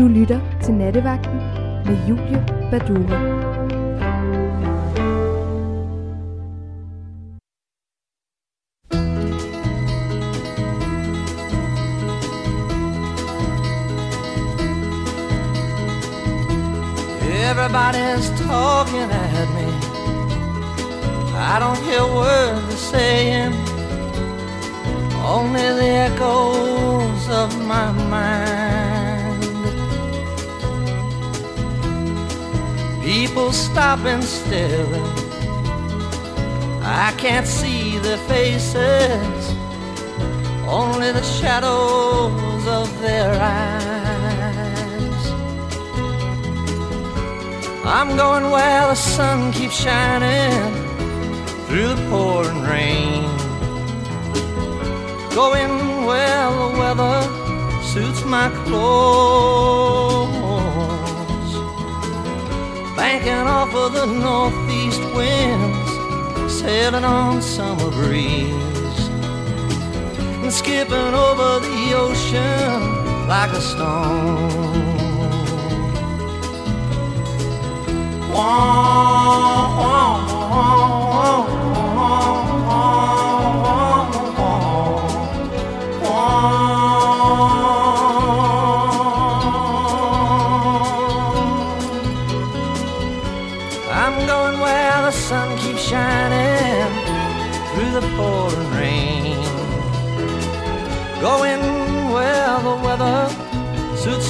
Du lytter til Nattevagten med Julie Badura. Everybody's talking at me. I don't hear words they're saying, only the echoes of my mind. People stopping still. I can't see their faces, only the shadows of their eyes. I'm going where the sun keeps shining through the pouring rain. Going where the weather suits my clothes. Banking off of the northeast winds, sailing on summer breeze. And skipping over the ocean like a stone. I'm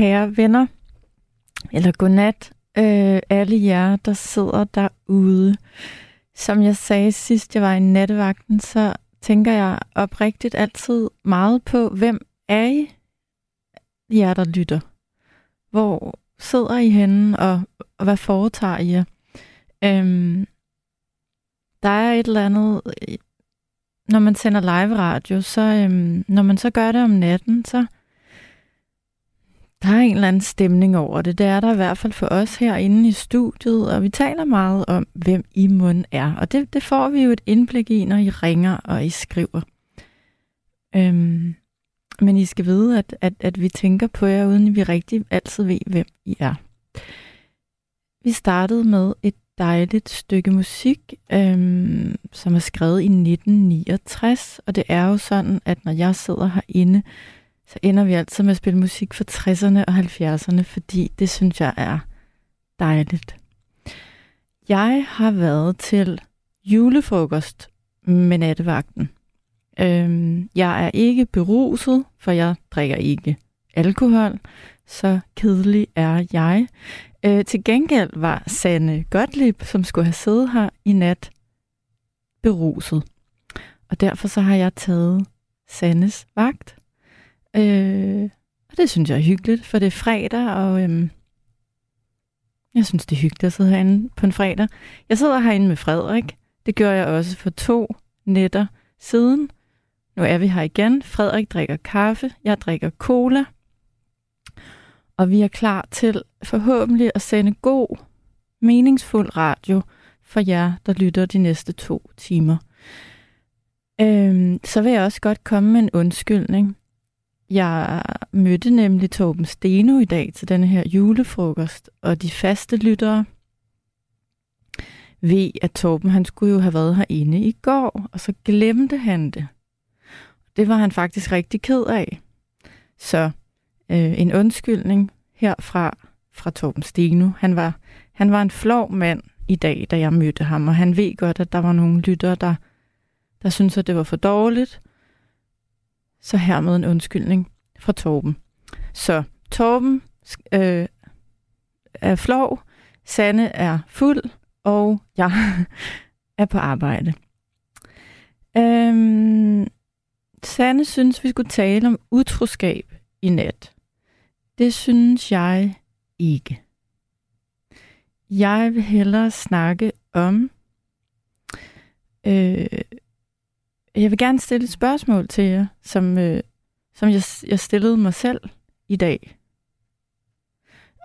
Kære venner. Eller godnat, øh, alle jer, der sidder derude. Som jeg sagde sidst, jeg var i nattevagten, så tænker jeg oprigtigt altid meget på, hvem er I, jer der lytter? Hvor sidder I henne, og, og hvad foretager I jer? Øhm, der er et eller andet, øh, når man sender live radio, så øhm, når man så gør det om natten, så der er en eller anden stemning over det. Det er der i hvert fald for os herinde i studiet, og vi taler meget om, hvem I mund er. Og det, det får vi jo et indblik i, når I ringer og I skriver. Øhm, men I skal vide, at, at, at vi tænker på jer, uden vi rigtig altid ved, hvem I er. Vi startede med et dejligt stykke musik, øhm, som er skrevet i 1969, og det er jo sådan, at når jeg sidder herinde, så ender vi altid med at spille musik fra 60'erne og 70'erne, fordi det synes jeg er dejligt. Jeg har været til julefrokost med nattevagten. Øhm, jeg er ikke beruset, for jeg drikker ikke alkohol. Så kedelig er jeg. Øh, til gengæld var Sanne Gottlieb, som skulle have siddet her i nat, beruset. Og derfor så har jeg taget Sannes vagt. Øh, og det synes jeg er hyggeligt, for det er fredag, og øhm, jeg synes, det er hyggeligt at sidde herinde på en fredag. Jeg sidder herinde med Frederik. Det gør jeg også for to nætter siden. Nu er vi her igen. Frederik drikker kaffe, jeg drikker cola. Og vi er klar til forhåbentlig at sende god, meningsfuld radio for jer, der lytter de næste to timer. Øhm, så vil jeg også godt komme med en undskyldning. Jeg mødte nemlig Torben Steno i dag til denne her julefrokost, og de faste lyttere ved, at Torben han skulle jo have været herinde i går, og så glemte han det. Det var han faktisk rigtig ked af. Så øh, en undskyldning herfra fra Torben Steno. Han var, han var en flov mand i dag, da jeg mødte ham, og han ved godt, at der var nogle lyttere, der, der syntes, at det var for dårligt. Så hermed en undskyldning fra Torben. Så Torben øh, er flov, Sanne er fuld, og jeg er på arbejde. Øhm, Sanne synes, vi skulle tale om utroskab i nat. Det synes jeg ikke. Jeg vil hellere snakke om... Øh, jeg vil gerne stille et spørgsmål til jer, som, øh, som jeg, jeg stillede mig selv i dag.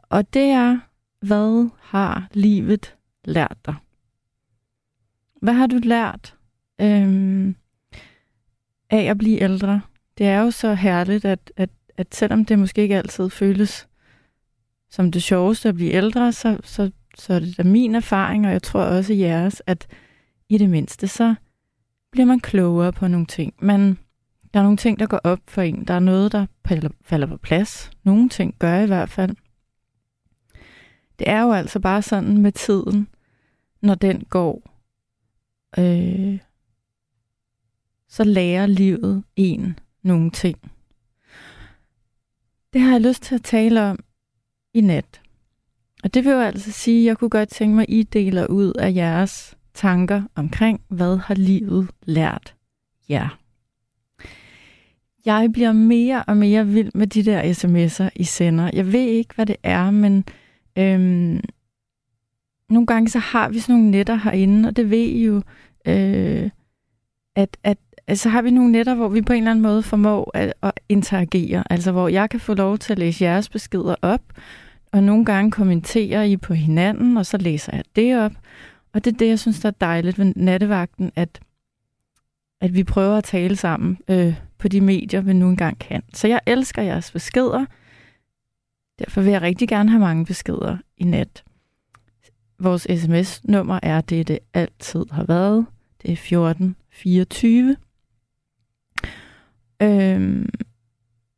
Og det er, hvad har livet lært dig? Hvad har du lært øh, af at blive ældre? Det er jo så herligt, at, at, at selvom det måske ikke altid føles som det sjoveste at blive ældre, så, så, så er det da min erfaring, og jeg tror også jeres, at i det mindste, så bliver man klogere på nogle ting. Men der er nogle ting, der går op for en. Der er noget, der falder på plads. Nogle ting gør i hvert fald. Det er jo altså bare sådan med tiden, når den går, øh, så lærer livet en nogle ting. Det har jeg lyst til at tale om i nat. Og det vil jo altså sige, at jeg kunne godt tænke mig, at I deler ud af jeres tanker omkring, hvad har livet lært jer. Jeg bliver mere og mere vild med de der sms'er, I sender. Jeg ved ikke, hvad det er, men øhm, nogle gange så har vi sådan nogle netter herinde, og det ved I jo, øh, at, at så har vi nogle netter, hvor vi på en eller anden måde formår at, at interagere. Altså hvor jeg kan få lov til at læse jeres beskeder op, og nogle gange kommenterer I på hinanden, og så læser jeg det op. Og det er det, jeg synes, der er dejligt ved nattevagten, at, at vi prøver at tale sammen øh, på de medier, vi nu engang kan. Så jeg elsker jeres beskeder. Derfor vil jeg rigtig gerne have mange beskeder i nat. Vores sms-nummer er det, det altid har været. Det er 1424. Øhm,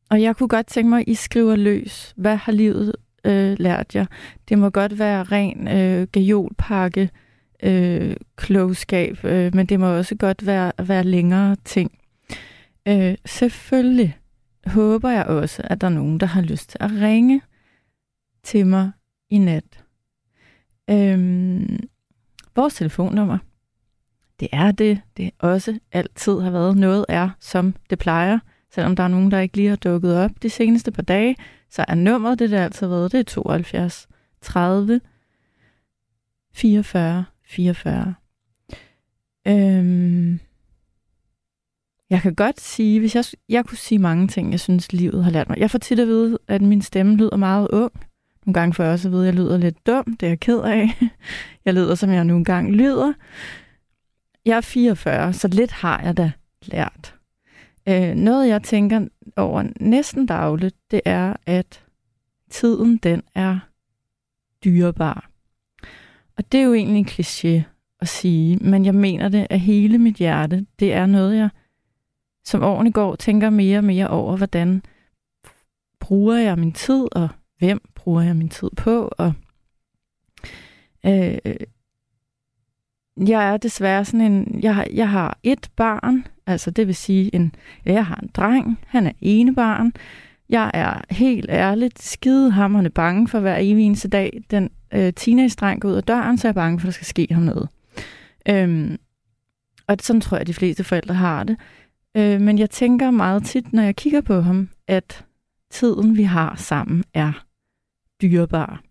og jeg kunne godt tænke mig, at I skriver løs. Hvad har livet øh, lært jer? Det må godt være ren øh, gajolpakke, øh, klogskab, øh, men det må også godt være, være længere ting. Øh, selvfølgelig håber jeg også, at der er nogen, der har lyst til at ringe til mig i nat. Øh, vores telefonnummer, det er det, det også altid har været. Noget er, som det plejer. Selvom der er nogen, der ikke lige har dukket op de seneste par dage, så er nummeret, det der altid har været, det er 72 30 44 44. Øhm, jeg kan godt sige, hvis jeg, jeg kunne sige mange ting, jeg synes, livet har lært mig. Jeg får tit at vide, at min stemme lyder meget ung. Nogle gange får jeg også at vide, at jeg lyder lidt dum. Det er jeg ked af. Jeg lyder, som jeg nogle gange lyder. Jeg er 44, så lidt har jeg da lært. Øh, noget, jeg tænker over næsten dagligt, det er, at tiden, den er dyrebar. Og det er jo egentlig en kliché at sige, men jeg mener det af hele mit hjerte. Det er noget, jeg som årene går, tænker mere og mere over, hvordan bruger jeg min tid, og hvem bruger jeg min tid på, og øh, jeg er desværre sådan en, jeg har, jeg har et barn, altså det vil sige, en, jeg har en dreng, han er ene barn. Jeg er helt ærligt skidehammerende bange for hver evig eneste dag, den øh, teenage-dreng går ud af døren, så er jeg bange for, at der skal ske ham noget. Øhm, og sådan tror jeg, at de fleste forældre har det. Øh, men jeg tænker meget tit, når jeg kigger på ham, at tiden, vi har sammen, er dyrebar.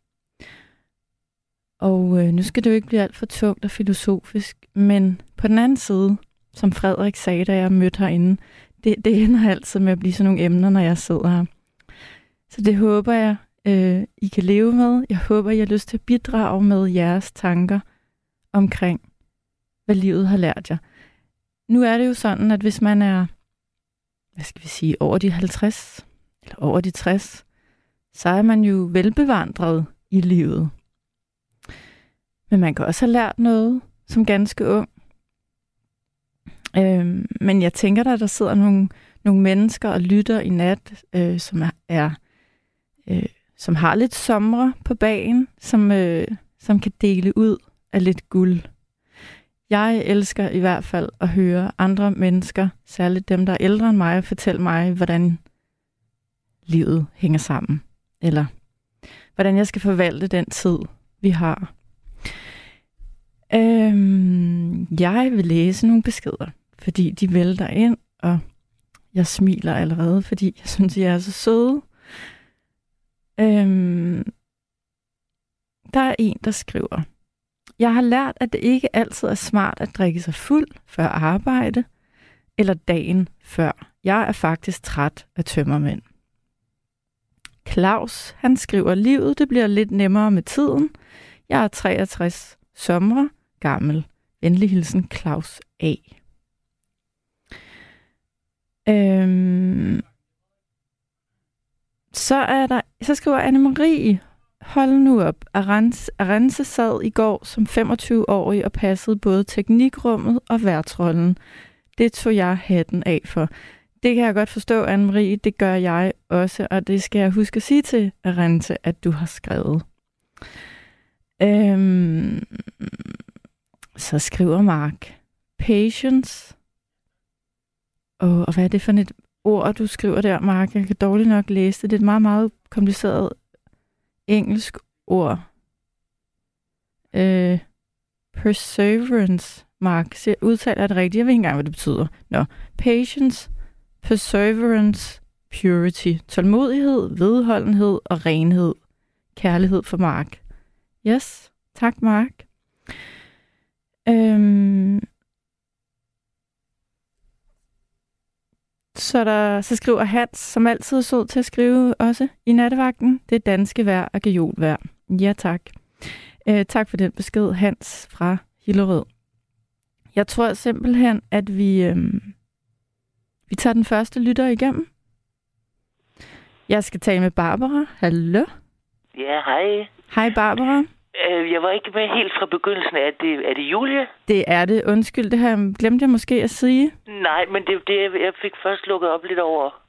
Og øh, nu skal det jo ikke blive alt for tungt og filosofisk, men på den anden side, som Frederik sagde, da jeg mødte herinde, det, det ender altid med at blive sådan nogle emner, når jeg sidder her. Så det håber jeg, øh, I kan leve med. Jeg håber, I har lyst til at bidrage med jeres tanker omkring, hvad livet har lært jer. Nu er det jo sådan, at hvis man er, hvad skal vi sige, over de 50 eller over de 60, så er man jo velbevandret i livet. Men man kan også have lært noget som ganske ung. Øhm, men jeg tænker, der der sidder nogle, nogle mennesker og lytter i nat, øh, som er, er øh, som har lidt somre på bagen, som, øh, som kan dele ud af lidt guld. Jeg elsker i hvert fald at høre andre mennesker, særligt dem, der er ældre end mig, fortælle mig, hvordan livet hænger sammen. Eller hvordan jeg skal forvalte den tid, vi har. Øhm, jeg vil læse nogle beskeder, fordi de vælter ind, og jeg smiler allerede, fordi jeg synes, I er så søde. Øhm, der er en, der skriver, Jeg har lært, at det ikke altid er smart at drikke sig fuld før arbejde, eller dagen før. Jeg er faktisk træt af tømmermænd. Claus, han skriver, livet det bliver lidt nemmere med tiden. Jeg er 63 sommer gammel. Venlig hilsen, Claus A. Øhm, så er der, så skriver Anne-Marie, hold nu op. Arance, Arance sad i går som 25-årig og passede både teknikrummet og værtsrollen. Det tog jeg hatten af for. Det kan jeg godt forstå, Anne-Marie. Det gør jeg også, og det skal jeg huske at sige til Arance, at du har skrevet. Øhm, så skriver Mark, patience. Oh, og hvad er det for et ord, du skriver der, Mark? Jeg kan dårligt nok læse det. Det er et meget, meget kompliceret engelsk ord. Øh, perseverance, Mark. Så jeg udtaler det rigtigt. Jeg ved ikke engang, hvad det betyder. Nå, patience, perseverance, purity. Tålmodighed, vedholdenhed og renhed. Kærlighed for Mark. Yes, tak Mark. Øhm, så, der, så skriver Hans, som altid er sød til at skrive også i nattevagten, det er danske vejr og vejr. Ja, tak. Øh, tak for den besked, Hans fra Hillerød. Jeg tror simpelthen, at vi, øhm, vi tager den første lytter igennem. Jeg skal tale med Barbara. Hallo? Ja, hej. Hej, Barbara. Øh, jeg var ikke med helt fra begyndelsen. Er det, er det Julie? Det er det. Undskyld, det her glemte jeg måske at sige. Nej, men det, det jeg fik først lukket op lidt over.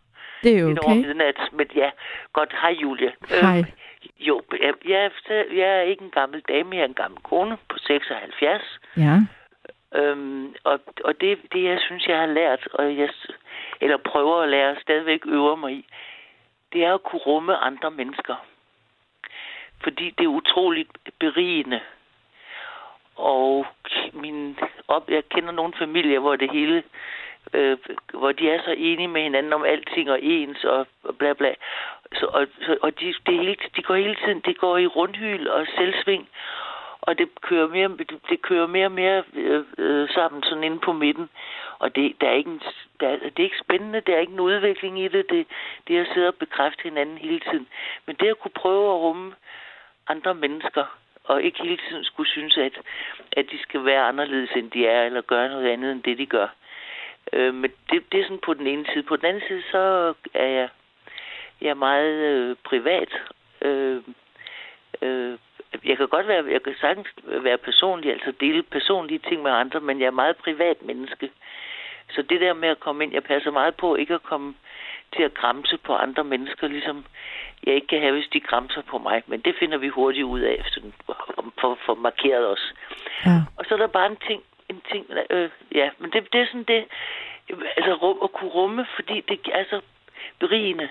Det er jo lidt okay. over midnat. Men ja, godt. Hej, Julie. Hej. Øh, jo, jeg, jeg, er- jeg er ikke en gammel dame. Jeg er en gammel kone på 76. Ja. Øhm, og og det, det, jeg synes, jeg har lært, og jeg, eller prøver at lære, stadigvæk øver mig i, det er at kunne rumme andre mennesker. Fordi det er utroligt berigende. Og min op, jeg kender nogle familier, hvor det hele, øh, hvor de er så enige med hinanden om alting og ens og, bla bla. Så, og, så, og de, det hele, de går hele tiden, det går i rundhyl og selvsving og det kører mere, det, det kører mere og mere øh, øh, sammen sådan inde på midten. Og det, der er ikke en, der, er- det er ikke spændende, der er ikke en udvikling i det. Det, det er at sidde og bekræfte hinanden hele tiden. Men det at kunne prøve at rumme andre mennesker, og ikke hele tiden skulle synes, at, at de skal være anderledes, end de er, eller gøre noget andet, end det, de gør. Øh, men det, det er sådan på den ene side. På den anden side, så er jeg, jeg er meget øh, privat. Øh, øh, jeg kan godt være, jeg kan sagtens være personlig, altså dele personlige ting med andre, men jeg er meget privat menneske. Så det der med at komme ind, jeg passer meget på ikke at komme til at græmse på andre mennesker, ligesom jeg ikke kan have, hvis de græmser på mig. Men det finder vi hurtigt ud af, sådan, for, for, for markeret os. Ja. Og så er der bare en ting, en ting, øh, ja, men det, det er sådan det, altså rum, at kunne rumme, fordi det er så berigende.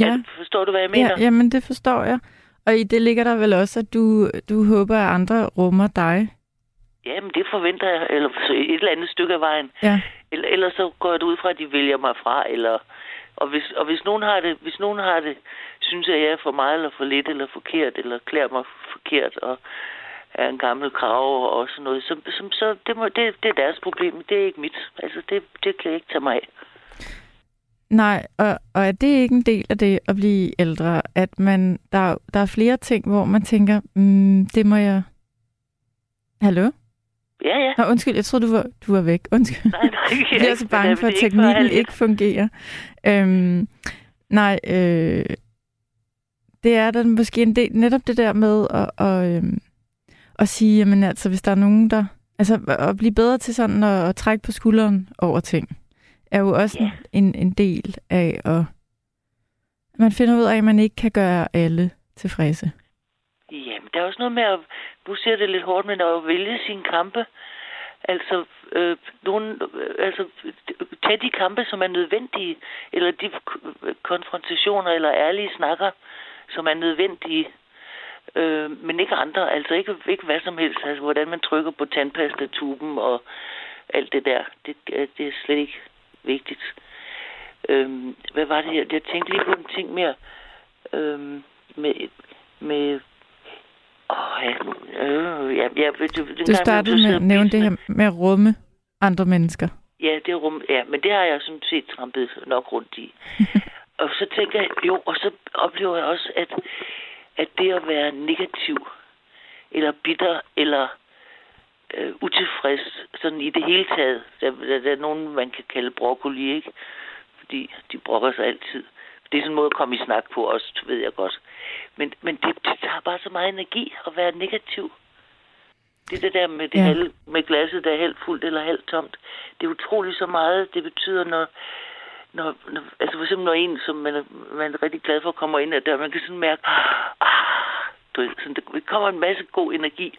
Ja. Altså, forstår du, hvad jeg mener? Ja, jamen, det forstår jeg. Og i det ligger der vel også, at du, du håber, at andre rummer dig. Jamen, det forventer jeg, eller et eller andet stykke af vejen. Ja. Eller, ellers så går jeg ud fra, at de vælger mig fra, eller... Og hvis, og hvis nogen har det, hvis nogen har det, synes jeg, jeg er for meget eller for lidt eller forkert, eller klæder mig forkert, og er en gammel krav og sådan noget, så, så, så det, må, det, det er deres problem. Det er ikke mit. Altså, det, det kan jeg ikke tage mig af. Nej, og, og er det ikke en del af det at blive ældre, at man der, der er flere ting, hvor man tænker, mm, det må jeg... Hallo? Ja, ja. Nå, undskyld, jeg troede, du var, du var væk. Undskyld. Nej, nej, Jeg bliver så bange for, at er ikke teknikken et. ikke fungerer. Øhm, nej, øh, det er der måske en del, netop det der med at, at, øhm, at sige, jamen altså, hvis der er nogen, der... Altså, at blive bedre til sådan at, at trække på skulderen over ting, er jo også Ja. en, en del af at... Man finder ud af, at man ikke kan gøre alle tilfredse. Der er også noget med at... Nu ser det lidt hårdt, men at vælge sine kampe. Altså, øh, nogen, øh, altså, tage de kampe, som er nødvendige, eller de konfrontationer eller ærlige snakker, som er nødvendige, øh, men ikke andre. Altså ikke, ikke hvad som helst. Altså, hvordan man trykker på tandpastatuben og alt det der. Det, det er slet ikke vigtigt. Øh, hvad var det her? Jeg tænkte lige på en ting mere. Øh, med, med Ja, øh, ja, ja, du, du, startede med at nævne det her med at rumme andre mennesker. Ja, det rum, ja, men det har jeg sådan set trampet nok rundt i. og så tænker jeg, jo, og så oplever jeg også, at, at det at være negativ, eller bitter, eller øh, utilfreds, sådan i det hele taget, der, der, der er nogen, man kan kalde broccoli, ikke? Fordi de brokker sig altid. Det er sådan en måde at komme i snak på også, ved jeg godt. Men, men det, det tager bare så meget energi at være negativ. Det er det der med, det Ja. halv, med glasset, der er halvt fuldt eller halvt tomt. Det er utroligt så meget, det betyder, når, når, når altså for eksempel når en, som man er, man er rigtig glad for, kommer ind ad døren, man kan sådan mærke, ah, du ved, sådan, der kommer en masse god energi.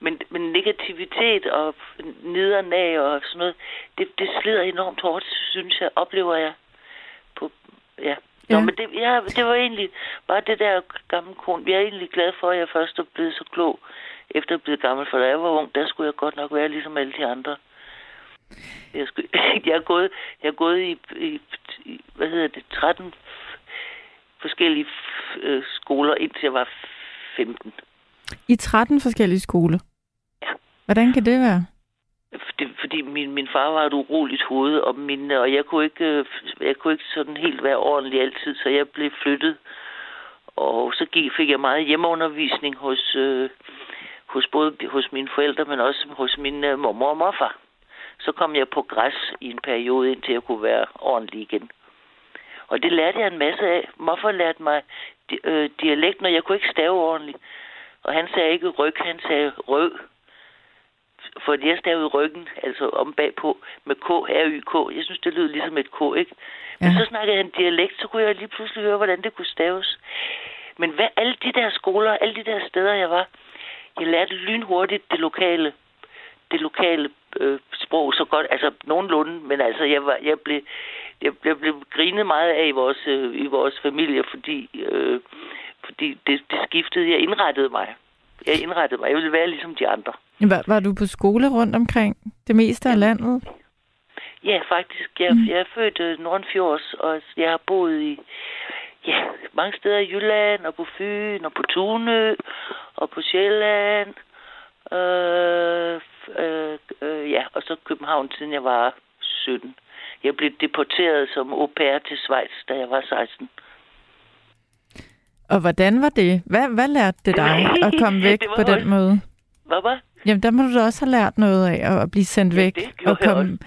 Men, men negativitet og nederen af og sådan noget, det, det slider enormt hårdt, synes jeg, oplever jeg. Ja. Nå, Ja. men det, ja, det var egentlig bare det der gamle kon. Jeg er egentlig glad for, at jeg først er blevet så klog, efter at blive gammel. For da jeg var ung, der skulle jeg godt nok være ligesom alle de andre. Jeg, skulle, jeg, er, gået, jeg er gået i, i, i, hvad hedder det, 13 forskellige øh, skoler, indtil jeg var 15. I 13 forskellige skoler? Ja. Hvordan kan det være? Det, fordi min, min far var et uroligt hoved, og, min, og jeg, kunne ikke, øh, jeg kunne ikke sådan helt være ordentlig altid, så jeg blev flyttet. Og så gik, fik jeg meget hjemmeundervisning hos, øh, hos både hos mine forældre, men også hos min øh, mormor og morfar. Så kom jeg på græs i en periode, indtil jeg kunne være ordentlig igen. Og det lærte jeg en masse af. Morfar lærte mig di- øh, dialekt, når jeg kunne ikke stave ordentligt. Og han sagde ikke ryg, han sagde røg. For jeg stavede ryggen, altså om bagpå, med K, R, Y, K. Jeg synes, det lød ligesom et K, ikke? Men Ja. så snakkede han dialekt, så kunne jeg lige pludselig høre, hvordan det kunne staves. Men hvad, alle de der skoler, alle de der steder, jeg var, jeg lærte lynhurtigt det lokale, det lokale øh, sprog så godt, altså nogenlunde, men altså jeg, var, jeg, blev, jeg, jeg blev grinet meget af i vores, øh, i vores familie, fordi, øh, fordi det, det skiftede, jeg indrettede mig. Jeg indrettede mig, jeg ville være ligesom de andre. Var, var du på skole rundt omkring det meste af landet? Ja, faktisk. Jeg, mm. jeg er født øh, Nordfjords, og jeg har boet i ja, mange steder i Jylland, og på Fyn, og på Tunø, og på Sjælland. Øh, øh, øh, ja, og så København, siden jeg var 17. Jeg blev deporteret som au pair til Schweiz, da jeg var 16. Og hvordan var det? Hvad, hvad lærte det dig at komme væk på den også- måde? Hvad var? Jamen, der må du da også have lært noget af at- blive sendt Ja, væk og komme,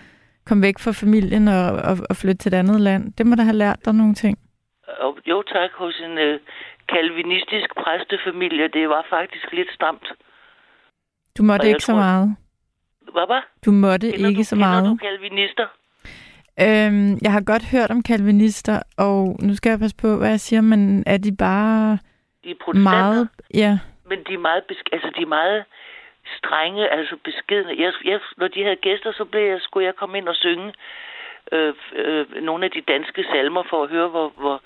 komme væk fra familien og, og, og flytte til et andet land. Det må da have lært dig nogle ting. Og, jo tak, hos en øh, kalvinistisk præstefamilie. Det var faktisk lidt stramt. Du måtte Og ikke så tror- meget. Hvad var? Du måtte Kender ikke du, så Kender meget. du kalvinister? Øhm, jeg har godt hørt om kalvinister, og nu skal jeg passe på, hvad jeg siger, men er de bare De er meget... Ja, Men de er meget, besk- altså de er meget strenge, altså beskedne. Jeg, jeg, når de havde gæster, så blev jeg, skulle jeg komme ind og synge øh, øh, nogle af de danske salmer for at høre, hvor, hvor,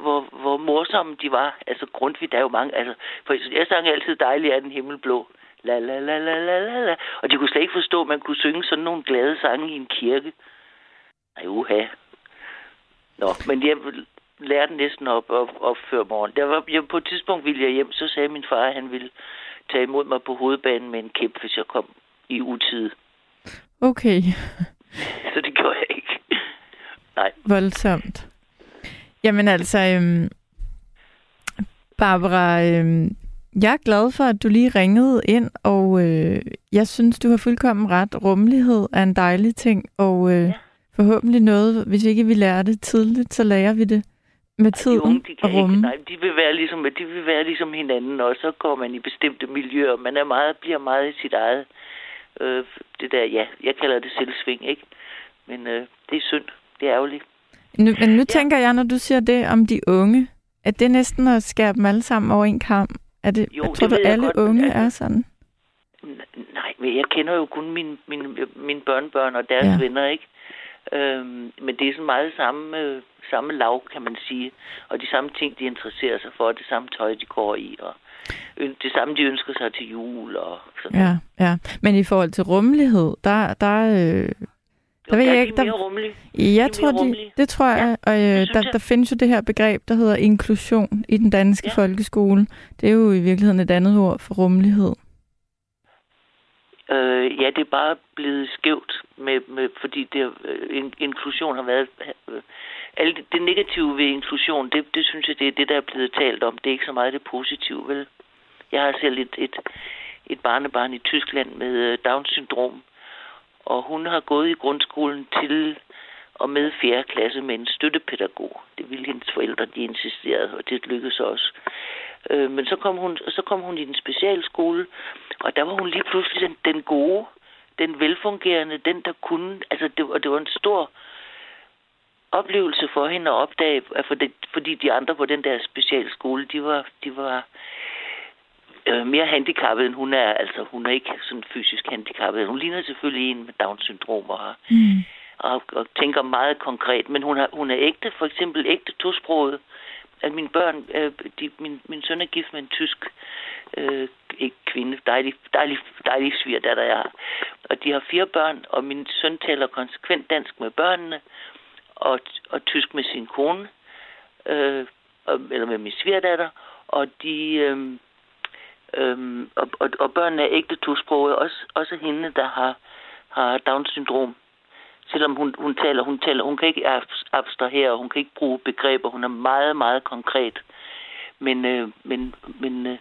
hvor, hvor morsomme de var. Altså Grundtvig, der er jo mange. Altså, for jeg sang altid dejlig er den himmel blå. La, la, la, la, la, la, la. Og de kunne slet ikke forstå, at man kunne synge sådan nogle glade sange i en kirke. Ej, uha. Nå, men jeg lærte næsten op, op, op før morgen. Der var, jeg, på et tidspunkt ville jeg hjem, så sagde min far, at han ville tage imod mig på hovedbanen med en kæp, hvis jeg kom i utide. okay. Så det gjorde jeg ikke. Nej. Voldsomt. Jamen altså, øhm, Barbara, øhm, jeg er glad for, at du lige ringede ind, og øh, jeg synes, du har fuldkommen ret. Rummelighed er en dejlig ting, og øh, Ja. Forhåbentlig noget, hvis ikke vi lærer det tidligt, så lærer vi det med de tiden unge, de kan og rumme. ikke, nej, de vil, være ligesom, de vil være ligesom hinanden, og så går man i bestemte miljøer. Man er meget, bliver meget i sit eget, øh, det der, ja, jeg kalder det selvsving, ikke? Men øh, det er synd, det er ærgerligt. Nu, men nu ja. tænker jeg, når du siger det om de unge, at det næsten at skære dem alle sammen over en kamp. Er det, Jo, jeg det tror du, alle godt, unge altså- er sådan? Nej, men jeg kender jo kun mine, mine, mine børnebørn og deres ja. venner, ikke? Øhm, men det er sådan meget samme, øh, samme lav, kan man sige. Og de samme ting, de interesserer sig for, det samme tøj, de går i, og det samme, de ønsker sig til jul og sådan Ja, ja. Men i forhold til rummelighed, der, der, øh, der ved jeg er ikke, de der, mere rummelige. jeg mere tror, de, rummelige. det tror Ja, jeg, og øh, der, jeg. der findes jo det her begreb, der hedder inklusion i den danske Ja. folkeskole. Det er jo i virkeligheden et andet ord for rummelighed. Øh, ja, det er bare blevet skævt, med, med, fordi det, øh, in, inklusion har været... Øh, alt det, det negative ved inklusion, det, det synes jeg, det er det, der er blevet talt om. Det er ikke så meget det positive, vel? Jeg har selv et, et, et barnebarn i Tyskland med øh, Down-syndrom, og hun har gået i grundskolen til og med 4. klasse med en støttepædagog. Det ville hendes forældre, de insisterede, og det lykkedes også. Øh, men så kom, hun, så kom hun i den specialskole, og der var hun lige pludselig den, den gode, den velfungerende, den der kunne, altså det, og det var en stor oplevelse for hende at opdage, for det, fordi de andre på den der specialskole, de var, de var øh, mere handicappet, end hun er. Altså, hun er ikke sådan fysisk handicappet. Hun ligner selvfølgelig en med Down-syndrom og, Mm. og, og tænker meget konkret, men hun, har, hun er ægte, for eksempel ægte tosproget. At mine børn, øh, de, min, min søn er gift med en tysk øh, ikke kvinde, dejlig, dejlig, dejlig svigerdatter, jeg har. Og de har fire børn, og min søn taler konsekvent dansk med børnene, og, og tysk med sin kone, øh, og- eller med min svigerdatter, og de... Øh, Øhm, og, og, og børnene er ægte tosprogede. Også, også hende, der har, har Down-syndrom. Selvom hun, hun taler, hun taler, hun kan ikke abs- abstrahere, hun kan ikke bruge begreber. Hun er meget, meget konkret. Men, øh, men, men øh,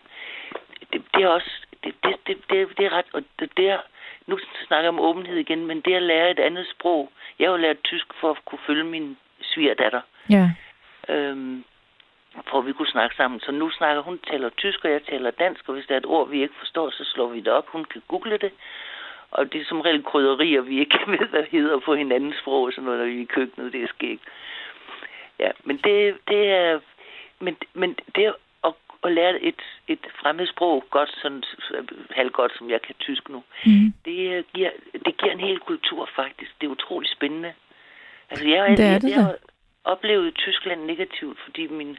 det, det er også, det, det, det, det, det er ret, og det, det er, nu snakker jeg om åbenhed igen, men det at lære et andet sprog. Jeg har jo lært tysk for at kunne følge min svigerdatter Ja. øhm, for at vi kunne snakke sammen. Så nu snakker hun taler tysk, og jeg taler dansk, og hvis der er et ord, vi ikke forstår, så slår vi det op. Hun kan google det. Og det er som regel krydderier, vi ikke ved, hvad hedder på hinandens sprog, og sådan noget, når vi er i køkkenet, det er skægt. Ja, men det, det er... Men, men det at, at lære et, et fremmed sprog godt, sådan halvgodt, som jeg kan tysk nu, Mm. det, giver, det giver en hel kultur faktisk. Det er utrolig spændende. Altså, jeg, Det er jeg, det jeg, har oplevet Tyskland negativt, fordi min,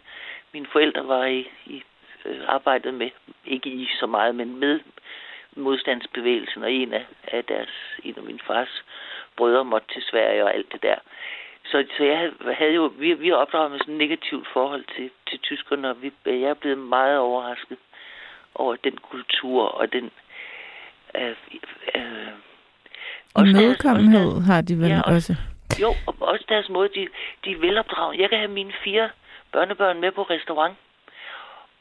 mine forældre var i, i øh, arbejdet med, ikke i så meget, men med modstandsbevægelsen, og en af, af deres, en af min fars brødre måtte til Sverige og alt det der. Så, så jeg havde- jo, vi, vi har opdraget med sådan et negativt forhold til, til tyskerne, og vi, jeg er blevet meget overrasket over den kultur og den... Øh, øh, også også Imødekommenhed deres- har de vel Ja, og- også. jo, og også deres måde, de, de er velopdraget. Jeg kan have mine fire børnebørn med på restaurant,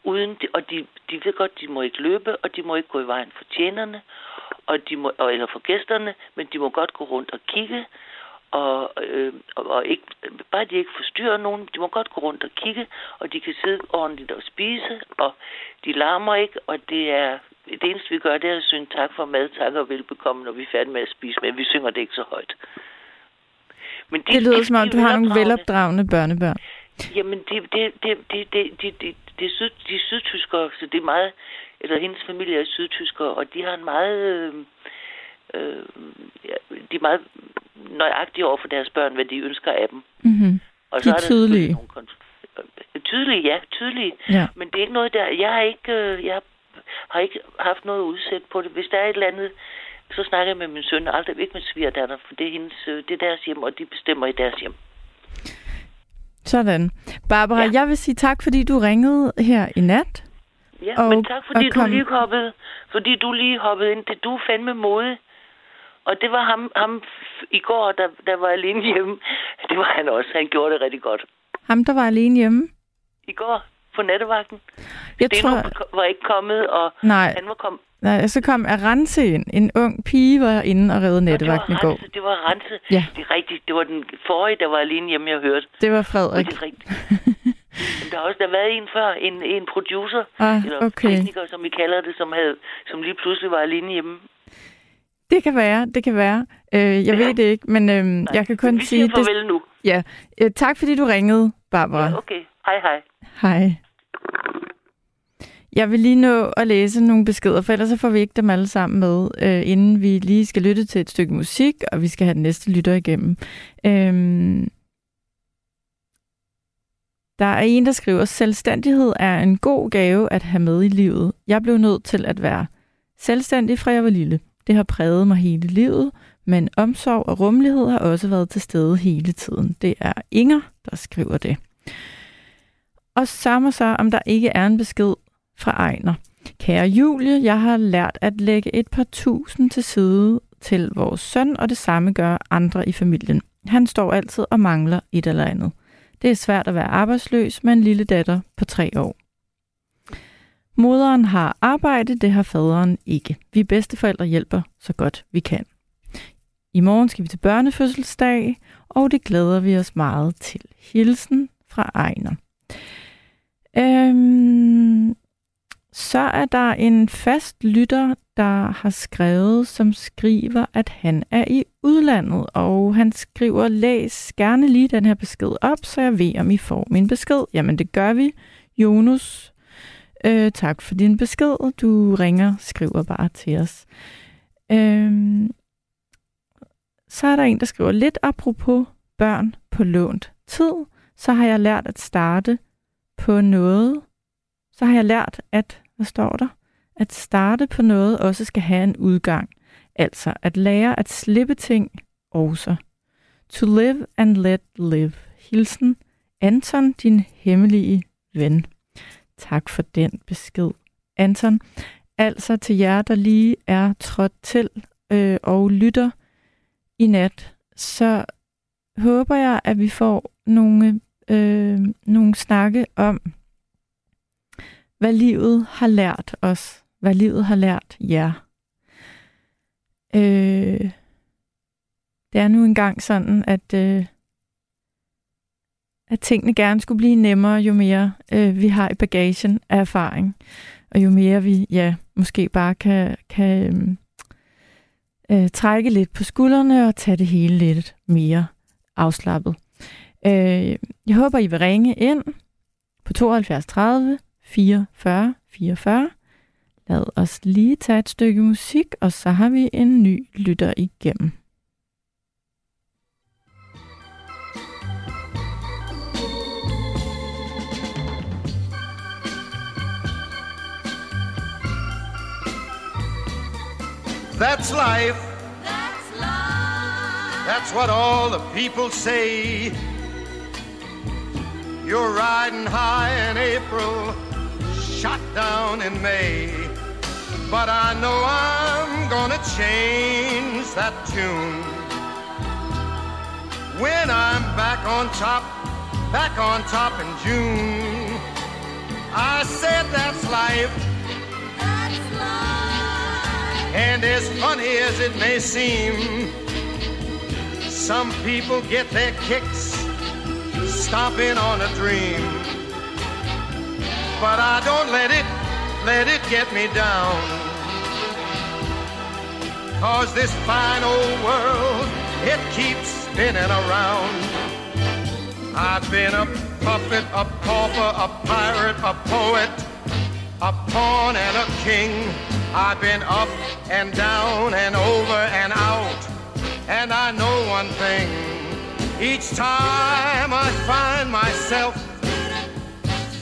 uden de, og de, de ved godt, de må ikke løbe, og de må ikke gå i vejen for tjenerne, og de må, og, eller for gæsterne, men de må godt gå rundt og kigge, og, øh, og, og ikke, bare de ikke forstyrrer nogen, de må godt gå rundt og kigge, og de kan sidde ordentligt og spise, og de larmer ikke, og det er det eneste, vi gør, det er at synge tak for mad, tak og velbekomme, når vi er færdige med at spise, men vi synger det ikke så højt. Men de, Det lyder de- som om, du har nogle velopdragne. velopdragende børnebørn. Jamen, det, det, det, det, det, det, det, det er syd, de er sydtyskere, så det er meget, eller hendes familie er sydtyskere, og de har en meget, øh, øh, de er meget nøjagtige over for deres børn, hvad de ønsker af dem. Mm-hmm. Og De er der tydelige. selvfølgelig nogle konf- øh, tydelige, ja, tydelige. Ja. Men det er ikke noget der, jeg har ikke, øh, jeg har ikke haft noget udsæt på det. Hvis der er et eller andet, så snakker jeg med min søn, aldrig ikke med svigerdatter, for det er, hendes, øh, det er deres hjem, og de bestemmer i deres hjem. Sådan. Barbara, ja. Jeg vil sige tak, fordi du ringede her i nat. Ja, Og- men tak fordi og du kom- lige hoppede, fordi du lige hoppede ind. Det, du fandme modig. Og det var ham, ham i går, der, der var alene hjemme. Det var han også. Han gjorde det rigtig godt. Ham, der var alene hjemme. I går på nattevagten. Jeg Steno tror... var ikke kommet, og Nej, han var kommet. Nej, så kom Arance ind. En ung pige var inde og redde nattevagten i det går. det var rense. Ja. Det er rigtigt. Det var den forrige, der var alene hjemme, jeg hørte. Det var Frederik. det er rigtigt. Men der har også der været en før, en, en producer, Ah, eller okay. tekniker, som vi kalder det, som, havde, som lige pludselig var alene hjemme. Det kan være, det kan være. Øh, jeg Ja. ved det ikke, men øh, jeg kan kun vi sige... siger farvel nu. Ja, øh, tak fordi du ringede, Barbara. Ja, okay. Hej, hej. Hej. Jeg vil lige nå at læse nogle beskeder, for ellers så får vi ikke dem alle sammen med, øh, inden vi lige skal lytte til et stykke musik, og vi skal have den næste lytter igennem. Øhm, der er en, der skriver, selvstændighed er en god gave at have med i livet. Jeg blev nødt til at være selvstændig fra jeg var lille. Det har præget mig hele livet, men omsorg og rummelighed har også været til stede hele tiden. Det er Inger, der skriver det. Og samme så, om der ikke er en besked fra Ejner. Kære Julie, jeg har lært at lægge et par tusind til side til vores søn, og det samme gør andre i familien. Han står altid og mangler et eller andet. Det er svært at være arbejdsløs med en lille datter på tre år. Moderen har arbejde, det har faderen ikke. Vi bedsteforældre hjælper så godt vi kan. I morgen skal vi til børnefødselsdag, og det glæder vi os meget til. Hilsen fra Ejner. Øhm, så er der en fast lytter, der har skrevet, som skriver, at han er i udlandet, og han skriver, læs gerne lige den her besked op, så jeg ved, om I får min besked. Jamen, det gør vi. Jonas, øh, tak for din besked. Du ringer, skriver bare til os. Øhm, så er der en, der skriver, lidt apropos børn på lånt tid, så har jeg lært at starte på noget, så har jeg lært, at, hvad står der? At starte på noget også skal have en udgang. Altså at lære at slippe ting også. To live and let live. Hilsen Anton, din hemmelige ven. Tak for den besked, Anton. Altså til jer, der lige er trådt til øh, og lytter i nat, så håber jeg, at vi får nogle, øh, nogle snakke om, hvad livet har lært os, hvad livet har lært jer. Øh, det er nu engang sådan, at, øh, at tingene gerne skulle blive nemmere, jo mere øh, vi har i bagagen af erfaring, og jo mere vi ja, måske bare kan, kan øh, øh, trække lidt på skuldrene og tage det hele lidt mere afslappet. Øh, jeg håber, I vil ringe ind på 72 30 44 44. Lad os lige tage et stykke musik, og så har vi en ny lytter igennem. That's life. That's life. That's what all the people say. You're riding high in April, shot down in May. But I know I'm gonna change that tune. When I'm back on top, back on top in June. I said that's life. And as funny as it may seem, some people get their kicks stomping on a dream. But I don't let it, let it get me down. Cause this fine old world, it keeps spinning around. I've been a puppet, a pauper, a pirate, a poet, a pawn and a king. I've been up and down and over and out. And I know one thing. Each time I find myself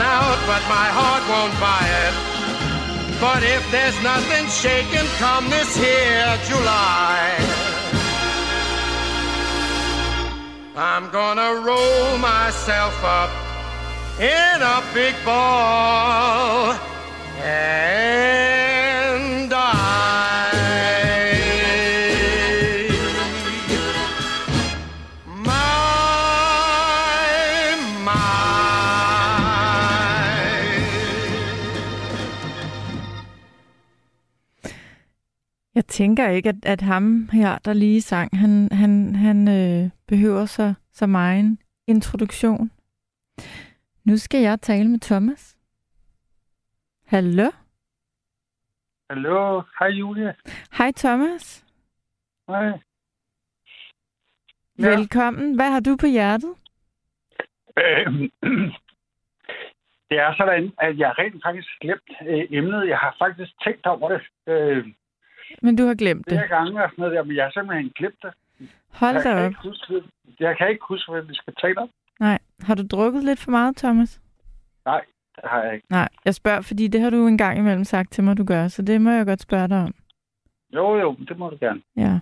out, but my heart won't buy it. But if there's nothing shaking come this here July, I'm gonna roll myself up in a big ball. And Jeg tænker ikke, at, at ham her, der lige sang, han, han, han øh, behøver så, så meget en introduktion. Nu skal jeg tale med Thomas. Hallo? Hallo, hej Julia. Hej Thomas. Hej. Ja. Velkommen. Hvad har du på hjertet? Øhm, det er sådan, at jeg rent faktisk glemt øh, emnet. Jeg har faktisk tænkt over det øh, Men du har glemt det. flere gange og sådan noget der, men jeg har simpelthen glemt det. Hold jeg, da kan op. ikke huske, jeg kan ikke huske, hvad vi skal tale om. Nej. Har du drukket lidt for meget, Thomas? Nej, det har jeg ikke. Nej, jeg spørger, fordi det har du en gang imellem sagt til mig, du gør, så det må jeg godt spørge dig om. Jo, jo, det må du gerne. Ja.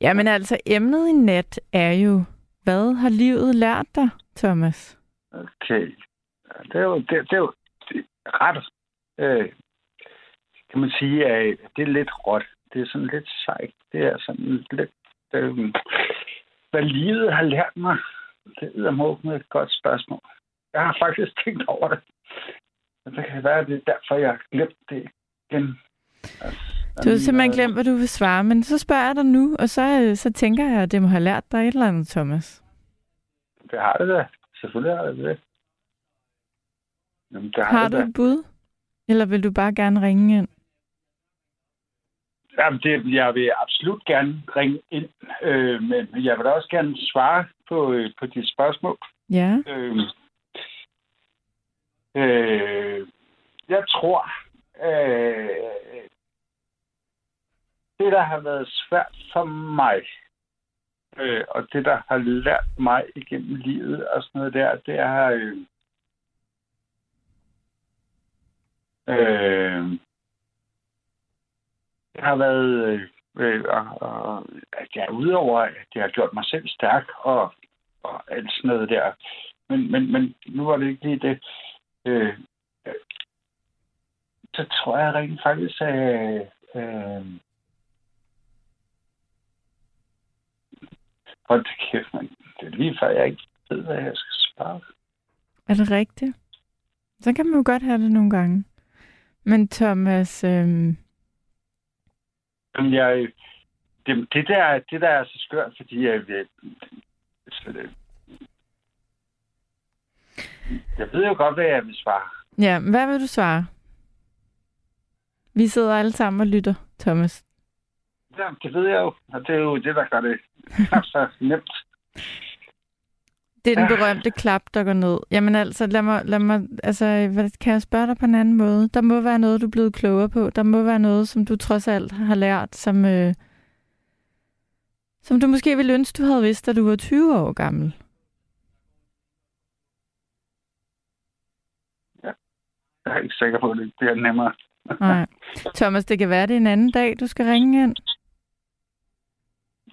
Jamen altså, emnet i nat er jo, hvad har livet lært dig, Thomas? Okay. Det er jo, det, det er jo det er ret, øh, kan man sige, at det er lidt råt. Det er sådan lidt sejt. Det er sådan lidt, øh, hvad livet har lært mig. Det er med et godt spørgsmål. Jeg har faktisk tænkt over det. Men det kan være, at det er derfor, jeg har glemt det igen. Altså, Du har simpelthen glemt, hvad du vil svare, men så spørger jeg dig nu, og så, øh, så tænker jeg, at det må have lært dig et eller andet, Thomas. Det har det da. Selvfølgelig har det det. Jamen, det har, Har det du da. et bud? Eller vil du bare gerne ringe ind? Jamen, det, jeg vil absolut gerne ringe ind, øh, men jeg vil også gerne svare på, øh, på dit spørgsmål. Ja. Øh, øh, jeg tror, øh, det, der har været svært for mig, øh, og det, der har lært mig igennem livet og sådan noget der, det er... Øh, øh, har været... Øh, øh og, og, at jeg udover, at det har gjort mig selv stærk og, og alt sådan noget der. Men, men, men nu var det ikke lige det. Øh, så tror jeg rent faktisk, at øh, Hold da kæft, man. Det er lige før, jeg ikke ved, hvad jeg skal spare. Er det rigtigt? Så kan man jo godt have det nogle gange. Men Thomas, øh, Jamen, jeg, det, det, der, det der er så skørt, fordi jeg, jeg, så det, jeg ved jo godt, hvad jeg vil svare. ja, hvad vil du svare? Vi sidder alle sammen og lytter, Thomas. Ja, det ved jeg jo, og det er jo det, der gør det så nemt. Det er den Ja. berømte klap, der går ned. Jamen altså, lad mig, lad mig, altså, hvad, kan jeg spørge dig på en anden måde? Der må være noget, du er blevet klogere på. Der må være noget, som du trods alt har lært, som, øh, som du måske ville ønske, du havde vidst, da du var 20 år gammel. Jeg er ikke sikker på, at det bliver nemmere. Nej. Thomas, det kan være, det er en anden dag, du skal ringe ind.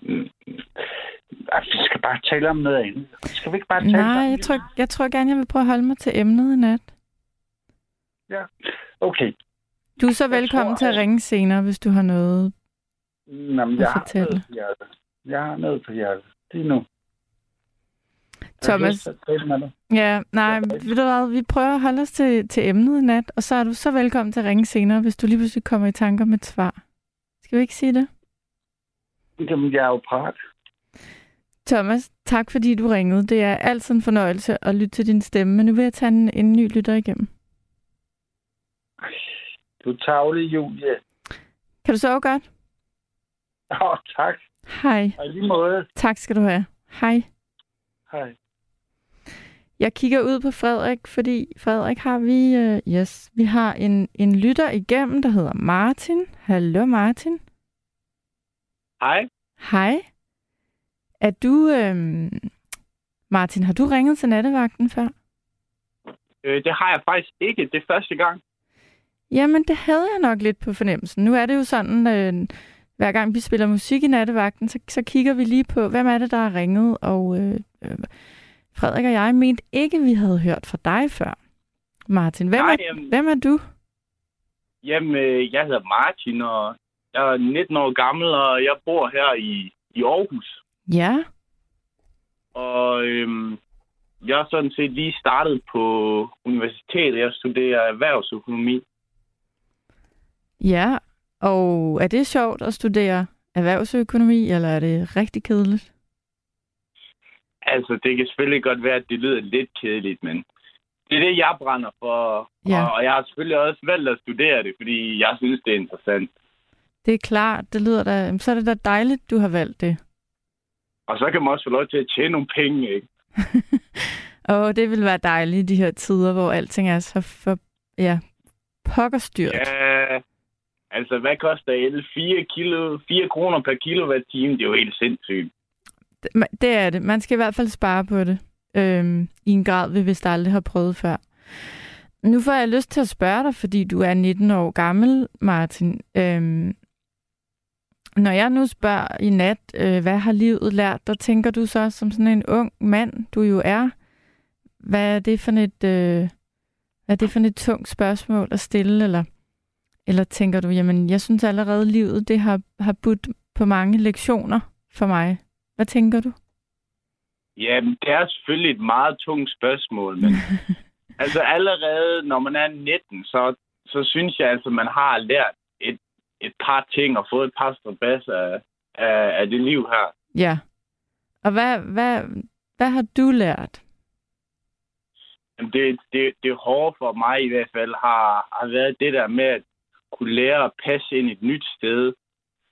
Mm. Vi skal bare tale om noget andet. Skal vi ikke bare tale Nej, om jeg tror, jeg tror gerne, jeg vil prøve at holde mig til emnet i nat. Okay. Du er så Jeg velkommen tror, til at ringe senere, hvis du har noget. Nå, men At jeg har fortælle. noget på hjertet. Jeg har noget på hjertet. Lige nu. Jeg Thomas. Ja, nej, Ja. ved du hvad, vi prøver at holde os til, til emnet i nat, og så er du så velkommen til at ringe senere, hvis du lige pludselig kommer i tanker med et svar. Skal vi ikke sige det? Jamen, jeg er jo parat. Thomas, tak fordi du ringede. Det er altid en fornøjelse at lytte til din stemme, men nu vil jeg tage en, en ny lytter igennem. Du er tavlig, Julie. Kan du sove godt? Åh, oh, tak. Hej. Og lige måde. Tak skal du have. Hej. Hej. Jeg kigger ud på Frederik, fordi Frederik har vi, uh, yes, vi har en, en lytter igennem, der hedder Martin. Hallo Martin. Hej. Hej. Er du, øhm, Martin, har du ringet til nattevagten før? Øh, det har jeg faktisk ikke. Det er første gang. Jamen, det havde jeg nok lidt på fornemmelsen. Nu er det jo sådan, øh, hver gang vi spiller musik i nattevagten, så, så kigger vi lige på, hvem er det, der har ringet, og øh, øh, Frederik og jeg mente ikke, vi havde hørt fra dig før. Martin, hvem, Nej, er, jamen- hvem er du? Jamen, øh, jeg hedder Martin, og jeg er 19 år gammel, og jeg bor her i, i Aarhus. Ja, Og øhm, jeg er sådan set lige startet på universitetet. Jeg studerer erhvervsøkonomi. ja. Og er det sjovt at studere erhvervsøkonomi, eller er det rigtig kedeligt? Altså, det kan selvfølgelig godt være, at det lyder lidt kedeligt, men det er det, jeg brænder for. Ja. Og jeg har selvfølgelig også valgt at studere det, fordi jeg synes, det er interessant. Det er klart, det lyder da, så er det da dejligt, du har valgt det. Og så kan man også få lov til at tjene nogle penge, ikke? Og det vil være dejligt i de her tider, hvor alting er så for, ja, pokkerstyrt. Ja, altså, hvad koster el? 4, kilo, 4 kroner per kilowatt-time? Det er jo helt sindssygt. Det er det. Man skal i hvert fald spare på det. Øhm, I en grad, vi vist aldrig har prøvet før. Nu får jeg lyst til at spørge dig, fordi du er 19 år gammel, Martin. Øhm, når jeg nu spørger i nat, øh, hvad har livet lært dig, tænker du så som sådan en ung mand, du jo er, hvad er det for et, øh, hvad er det for et tungt spørgsmål at stille, eller, eller tænker du, jamen jeg synes allerede livet, det har, har budt på mange lektioner for mig. Hvad tænker du? Jamen, det er selvfølgelig et meget tungt spørgsmål, men altså allerede når man er 19, så, så synes jeg altså, man har lært et, par ting og fået et par strabas af, af, af det liv her. Ja. Og hvad, hvad, hvad har du lært? Jamen, det, det, det hårde for mig i hvert fald har, har været det der med at kunne lære at passe ind et nyt sted.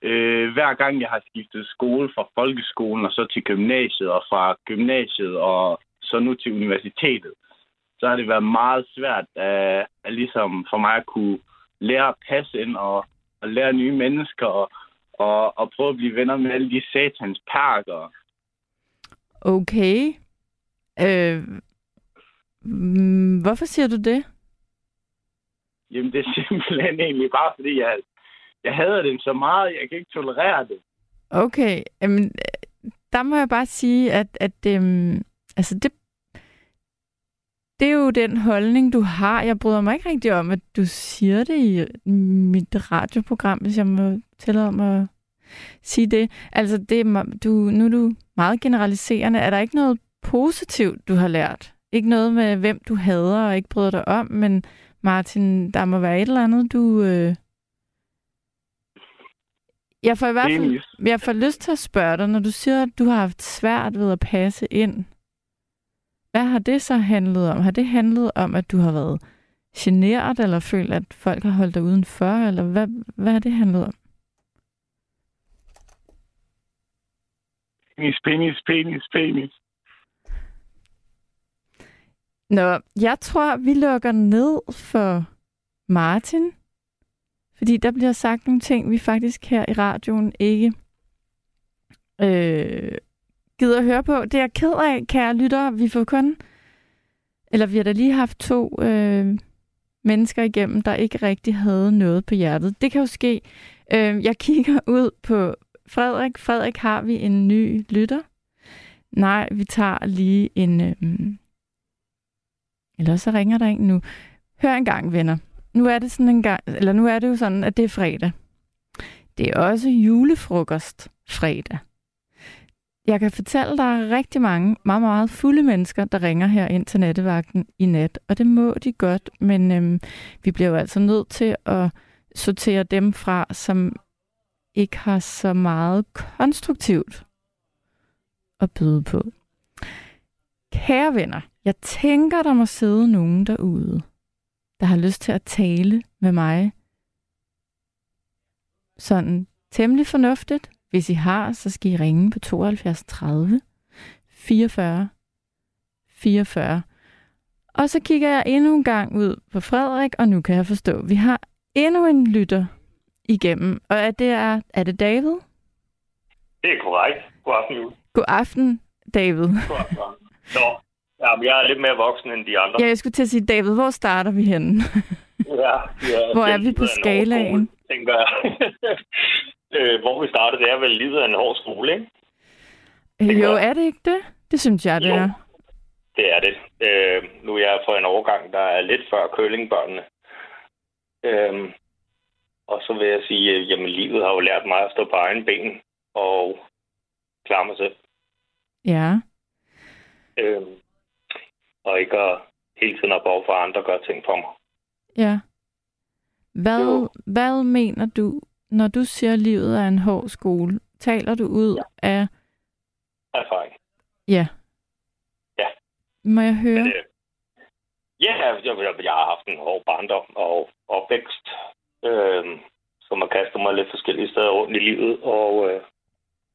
Øh, hver gang jeg har skiftet skole fra folkeskolen og så til gymnasiet, og fra gymnasiet og så nu til universitetet, så har det været meget svært at, at ligesom for mig at kunne lære at passe ind og, og lære nye mennesker og, og, og prøve at blive venner med alle de satans parker. Okay. Øh, mm, hvorfor siger du det? Jamen, det er simpelthen egentlig bare, fordi jeg, jeg hader dem så meget, jeg kan ikke tolerere det. Okay. Jamen, øh, der må jeg bare sige, at, at øhm, altså det, det er jo den holdning, du har. Jeg bryder mig ikke rigtig om, at du siger det i mit radioprogram, hvis jeg må tillade mig at sige det. Altså, det er, du, nu er du meget generaliserende. Er der ikke noget positivt, du har lært? Ikke noget med, hvem du hader og ikke bryder dig om, men Martin, der må være et eller andet, du... Øh... Jeg får i hvert fald jeg får lyst til at spørge dig, når du siger, at du har haft svært ved at passe ind. Hvad har det så handlet om? Har det handlet om, at du har været generet, eller følt, at folk har holdt dig udenfor, eller hvad, hvad har det handlet om? Penis, penis, penis, penis. Nå, jeg tror, vi lukker ned for Martin, fordi der bliver sagt nogle ting, vi faktisk her i radioen ikke øh, gider at høre på. Det er jeg ked af, kære lyttere. Vi får kun, eller vi har da lige haft to øh, mennesker igennem, der ikke rigtig havde noget på hjertet. Det kan jo ske. Øh, jeg kigger ud på Frederik. Frederik, har vi en ny lytter? Nej, vi tager lige en... Øh, eller så ringer der en nu. Hør en gang, venner. Nu er det sådan en gang, eller nu er det jo sådan, at det er fredag. Det er også julefrokost fredag. Jeg kan fortælle, der er rigtig mange meget, meget fulde mennesker, der ringer her ind til nattevagten i nat, og det må de godt, men øhm, vi bliver jo altså nødt til at sortere dem fra, som ikke har så meget konstruktivt at byde på. Kære venner, jeg tænker, der må sidde nogen derude, der har lyst til at tale med mig sådan temmelig fornuftigt. Hvis I har, så skal I ringe på 72 30 44 44. Og så kigger jeg endnu en gang ud på Frederik, og nu kan jeg forstå, at vi har endnu en lytter igennem. Og er det, er, er det David? Det er korrekt. God aften, Julie. God aften, David. God aften. Nå, jamen, jeg er lidt mere voksen end de andre. Ja, jeg skulle til at sige, David, hvor starter vi henne? Ja, ja, Hvor er vi på skalaen? tænker jeg. øh, hvor vi starter, det er vel livet af en hård skole, ikke? Øh, jo, er det ikke det? Det synes jeg, det Jo. er. Det er det. Øh, nu er jeg fra en overgang, der er lidt før kølingbørnene. Øh, og så vil jeg sige, at jamen, livet har jo lært mig at stå på egen ben og klare mig selv. Ja. Øh, og ikke at hele tiden have behov for, at andre gør ting for mig. Ja. Hvad, Jo. hvad mener du, når du siger, at livet er en hård skole? Taler du ud af... Erfaring. Ja. Ja. Må jeg høre? Men, øh, ja, jeg, jeg, har haft en hård barndom og opvækst, øh, som har kastet mig lidt forskellige steder rundt i livet, og øh,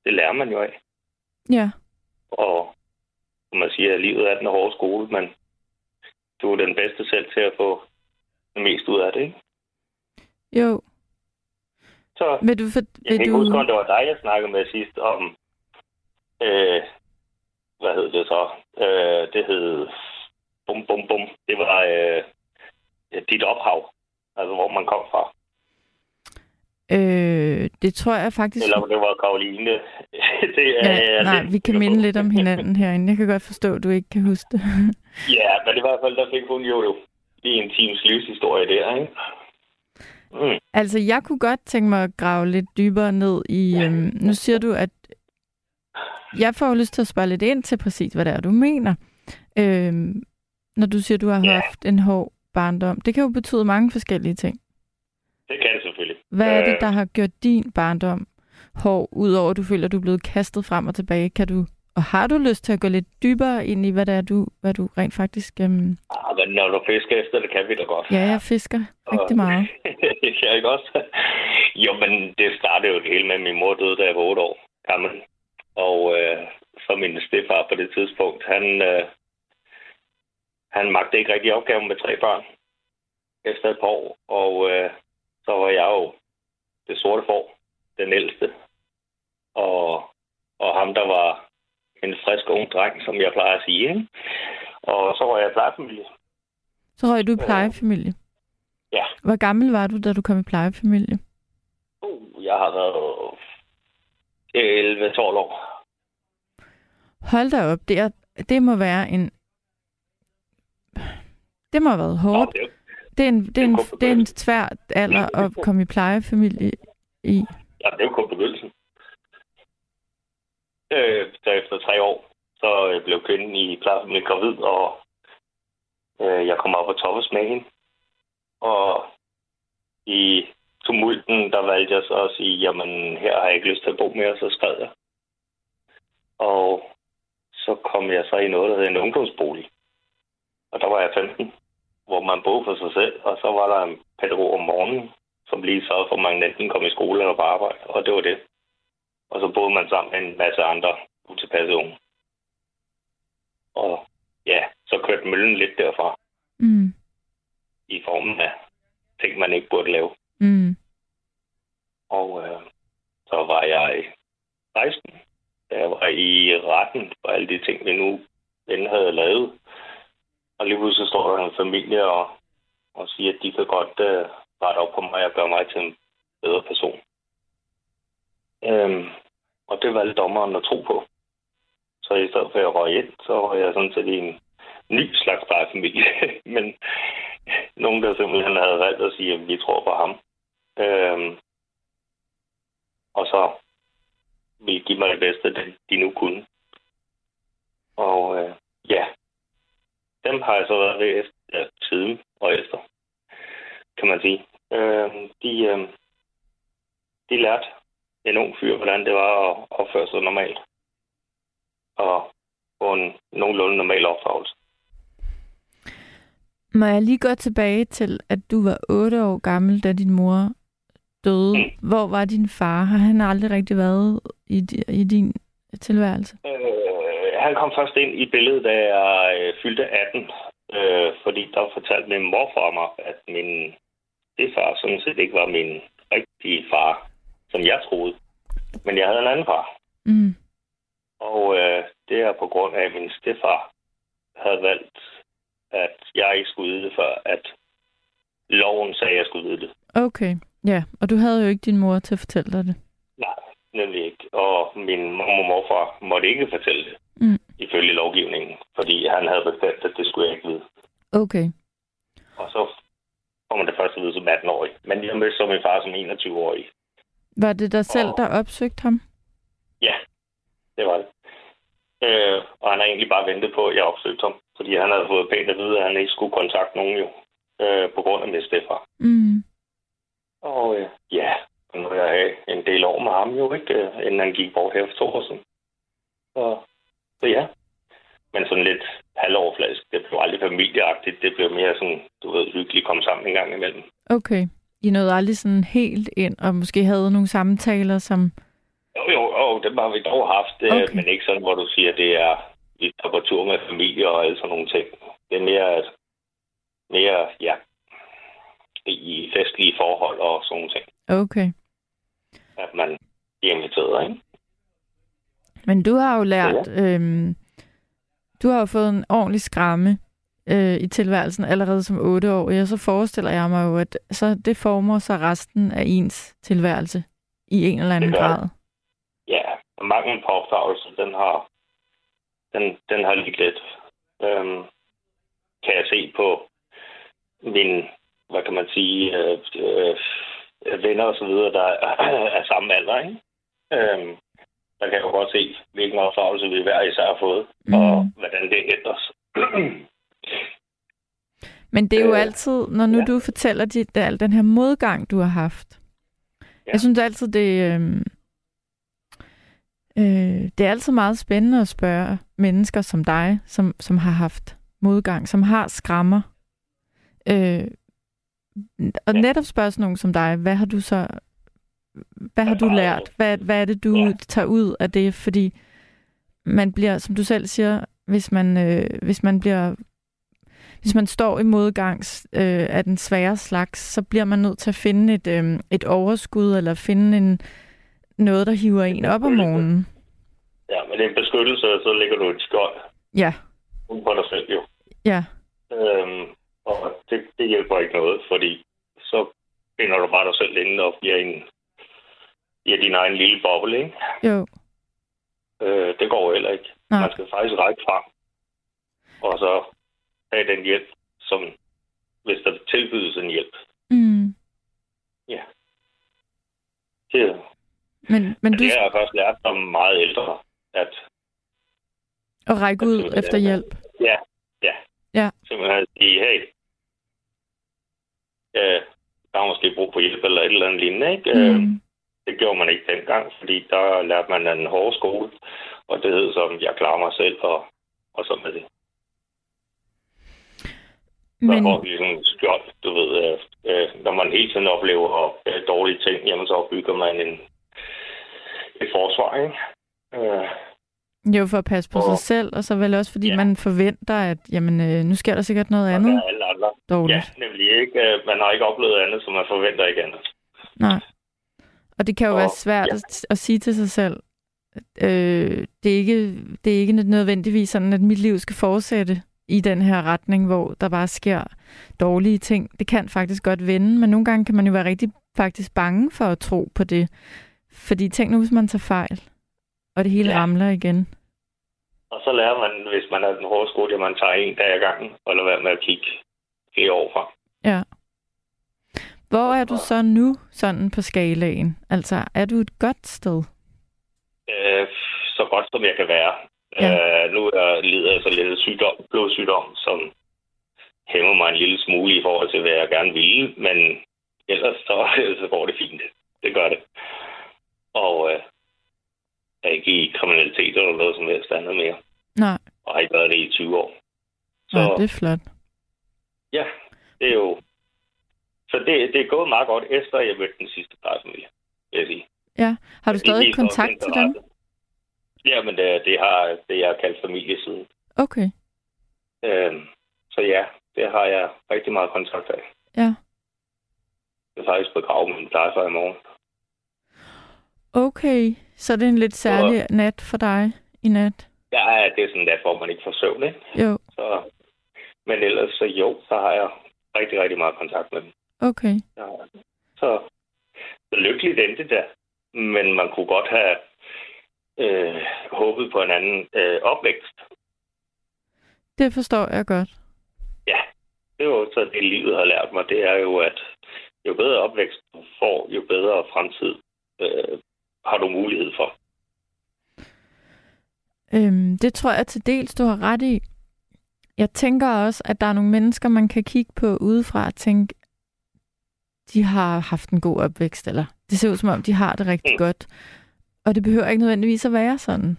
det lærer man jo af. Ja. Og som man siger, at livet er den hårde skole, men du er den bedste selv til at få det mest ud af det, ikke? Jo. Så Vil du... For, jeg kan vil ikke du... huske, om det var dig, jeg snakkede med sidst om, øh, hvad hed det så? Øh, det hed, bum, bum, bum. Det var øh, dit ophav, altså hvor man kom fra. Øh, det tror jeg faktisk... Eller det var Karoline. det er, Ja, nej, det, vi kan minde lidt om hinanden herinde. Jeg kan godt forstå, at du ikke kan huske det. Ja, men i hvert fald, der fik hun jo lige en times livshistorie der, ikke? Mm. Altså, jeg kunne godt tænke mig at grave lidt dybere ned i... Øhm, nu siger du, at jeg får jo lyst til at spørge lidt ind til præcis, hvad det er, du mener. Øhm, når du siger, du har Ja. haft en hård barndom. Det kan jo betyde mange forskellige ting. Det kan det selvfølgelig. Hvad er det, Øh, der har gjort din barndom hård, udover at du føler, at du er blevet kastet frem og tilbage? Kan du, og har du lyst til at gå lidt dybere ind i, hvad det er, du, hvad du rent faktisk... Øhm, Ah, men når du fisker efter det, kan vi da godt. ja, jeg fisker rigtig meget. ja, ikke også? Jo, men det startede jo det hele med, min mor døde, da jeg var 8 år gammel. Og øh, så min stefar på det tidspunkt, han, øh, han magte ikke rigtig opgaven med tre børn efter et par år. Og øh, så var jeg jo det sorte får, den ældste. Og, og ham, der var en frisk ung dreng, som jeg plejer at sige. Ikke? Og så var jeg plejefamilie. Så røg du i plejefamilie. Ja. Hvor gammel var du, da du kom i plejefamilie? Uh, jeg har været 11-12 år. Hold da op, det, er, det må være en... Det må have været Nå, hårdt. det, er Det er en, det er en, er det er en svær alder at komme i plejefamilie i. ja, det er jo kun begyndelsen. Øh, så efter tre år, så øh, blev kvinden i plejefamilien gravid, og øh, jeg kom op og toppes med hende. Og i tumulten, der valgte jeg så at sige, jamen her har jeg ikke lyst til at bo mere, så skred jeg. Og så kom jeg så i noget, der hed en ungdomsbolig. Og der var jeg 15, hvor man boede for sig selv, og så var der en pædagog om morgenen, som lige sørgede for, at man enten kom i skole eller på arbejde, og det var det. Og så boede man sammen med en masse andre utilpassede unge. Og ja, så kørte møllen lidt derfra, Mm. i formen af ting, man ikke burde lave. Mm. Og øh, så var jeg 16, da jeg var i retten for alle de ting, vi nu end havde lavet. Og lige pludselig så står der en familie og, og siger, at de kan godt øh, rette op på mig og gøre mig til en bedre person. Øhm, og det valgte dommeren at tro på. Så i stedet for at jeg røg ind, så røg jeg sådan set i en ny slags plejefamilie. Men nogen, der simpelthen havde valgt at sige, at vi tror på ham. Øhm, og så ville give mig det bedste, de nu kunne. Og øh, ja, dem har jeg så været ved efter, ja, siden og efter, kan man sige. Øh, de, øh, de lærte en ung fyr, hvordan det var at opføre sig normalt. og få en nogenlunde normal opdragelse. Må jeg lige gå tilbage til, at du var 8 år gammel, da din mor døde. Mm. Hvor var din far? Har han aldrig rigtig været i, i din tilværelse? Øh, han kom først ind i billedet, da jeg øh, fyldte 18, øh, fordi der fortalte min morfar mig, at min far sådan set ikke var min rigtige far, som jeg troede. Men jeg havde en anden far. Mm. Og øh, det er på grund af, at min stefar havde valgt, at jeg ikke skulle vide det, før at loven sagde, at jeg skulle vide det. Okay, ja. Og du havde jo ikke din mor til at fortælle dig det. Nej, nemlig ikke. Og min mor og morfar måtte ikke fortælle det, Mm. ifølge lovgivningen, fordi han havde bestemt, at det skulle jeg ikke vide. Okay. Og så får man det først at vide som 18-årig. Men jeg mødte så min far som 21-årig. Var det dig selv, Og- der opsøgte ham? Ja, det var det. Øh, og han har egentlig bare ventet på, at jeg opsøgte ham. Fordi han havde fået pænt at vide, at han ikke skulle kontakte nogen jo. Øh, på grund af min stefar. Mm. Og øh, ja, nu har jeg havde en del år med ham jo, ikke? Øh, inden han gik bort her for to år siden. Så, så ja. Men sådan lidt halvoverfladisk. Det blev aldrig familieagtigt. Det blev mere sådan, du ved, hyggeligt komme sammen en gang imellem. Okay. I nåede aldrig sådan helt ind, og måske havde nogle samtaler, som... Jo, jo, jo, det har vi dog haft. Okay. Okay. Men ikke sådan, hvor du siger, det er, vi tager på tur med familie og alle sådan nogle ting. Det er mere, mere, ja, i festlige forhold og sådan nogle ting. Okay. At man bliver inviteret, ikke? Men du har jo lært... Øhm, du har jo fået en ordentlig skramme øh, i tilværelsen allerede som 8 år. Og så forestiller jeg mig jo, at så det former så resten af ens tilværelse i en eller anden grad. Ja, og manglen på opdragelse, den har, den, den har lidt lidt. Øhm, kan jeg se på min, hvad kan man sige, øh, øh, venner og så videre, der er, er samme alder, ikke? Øhm, der kan jeg jo godt se, hvilken opdragelse vi hver især har fået, mm. og hvordan det ændres. Men det er jo Øh, altid, når nu ja. du fortæller dit, al den her modgang, du har haft. Ja. Jeg synes altid, det, øh, øh, det er altid meget spændende at spørge mennesker som dig, som, som har haft modgang, som har skrammer. Øh, og Ja. netop spørge sådan nogen som dig, hvad har du så hvad har du lært? Hvad, hvad er det, du Ja. tager ud af det? Fordi man bliver, som du selv siger, hvis man, øh, hvis man bliver hvis man står i modgangs øh, af den svære slags, så bliver man nødt til at finde et, øh, et overskud, eller finde en, noget, der hiver en op om morgenen. Ja, men det er en beskyttelse, og så ligger du et skjold Ja, ud på dig selv, jo. ja, Øhm, og det, det hjælper ikke noget, fordi så finder du bare dig selv inde og bliver en i din egen lille boble, ikke? jo, Øh, det går heller ikke. Nej. Man skal faktisk række frem, og så have den hjælp, som hvis der tilbydes en hjælp. mm. Det, men, men du det har jeg først lært som meget ældre, at at række ud simpelthen, efter hjælp. ja, ja, Ja. simpelthen at sige, hey, øh, der er måske brug for hjælp eller et eller andet lignende, ikke? Øh, Mm. Det gjorde man ikke dengang, fordi der lærte man af en hård skole, og det hed som, jeg klarer mig selv, og, og sådan er det. Men, får vi sådan en skjold, du ved, øh, øh, når man hele tiden oplever øh, dårlige ting, jamen så bygger man en, et forsvar, ikke? Øh, jo, for at passe på Og- sig selv, og så vel også, fordi Ja. man forventer, at jamen, øh, nu sker der sikkert noget og andet der er alle andre. Ja, dårligt. nemlig ikke. Øh, Man har ikke oplevet andet, så man forventer ikke andet. Nej. Og det kan jo Og- være svært ja. at, at sige til sig selv, øh, det, er ikke, det er ikke nødvendigvis sådan, at mit liv skal fortsætte i den her retning, hvor der bare sker dårlige ting. Det kan faktisk godt vende, men nogle gange kan man jo være rigtig faktisk bange for at tro på det. Fordi tænk nu, hvis man tager fejl, og det hele Ja. ramler igen. Og så lærer man, hvis man er den hårde skole, at man tager en dag ad gangen, og lader være med at kigge flere år. Ja. Hvor er du så nu, sådan på skalaen? Altså, er du et godt sted? Øh, så godt som jeg kan være. Ja. Øh, nu er jeg lider jeg så lidt sygdom, blodsygdom, som hæmmer mig en lille smule i forhold til, hvad jeg gerne ville, men ellers så, så går det fint. Det gør det. Og øh, er ikke i kriminalitet eller noget som helst andet mere. Nej, Og har ikke været det i 20 år. Så Nej det er flot. ja, det er jo... Så det, det er gået meget godt, efter jeg mødte den sidste plejefamilie, vil jeg sige. Ja. Har du stadig kontakt til dem? Ja, men det, det har det, jeg har kaldt familie siden. Okay. Øhm, så ja, det har jeg rigtig meget kontakt af. Ja. Jeg er faktisk begravet min plejefar i morgen. Okay, så det er en lidt særlig nat for dig i nat. Ja, det er sådan der, hvor man ikke får søvn, ikke? Jo, Så, men ellers så jo, så har jeg rigtig, rigtig meget kontakt med dem. okay. Ja. Så, så lykkeligt endte det der. Men man kunne godt have øh, håbet på en anden øh, opvækst. Det forstår jeg godt. Ja, det er jo så det, livet har lært mig. Det er jo, at jo bedre opvækst du får, jo bedre fremtid øh, har du mulighed for. Øhm, det tror jeg til dels, du har ret i. Jeg tænker også, at der er nogle mennesker, man kan kigge på udefra og tænke, de har haft en god opvækst, eller det ser ud som om, de har det rigtig Mm. godt. Og det behøver ikke nødvendigvis at være sådan.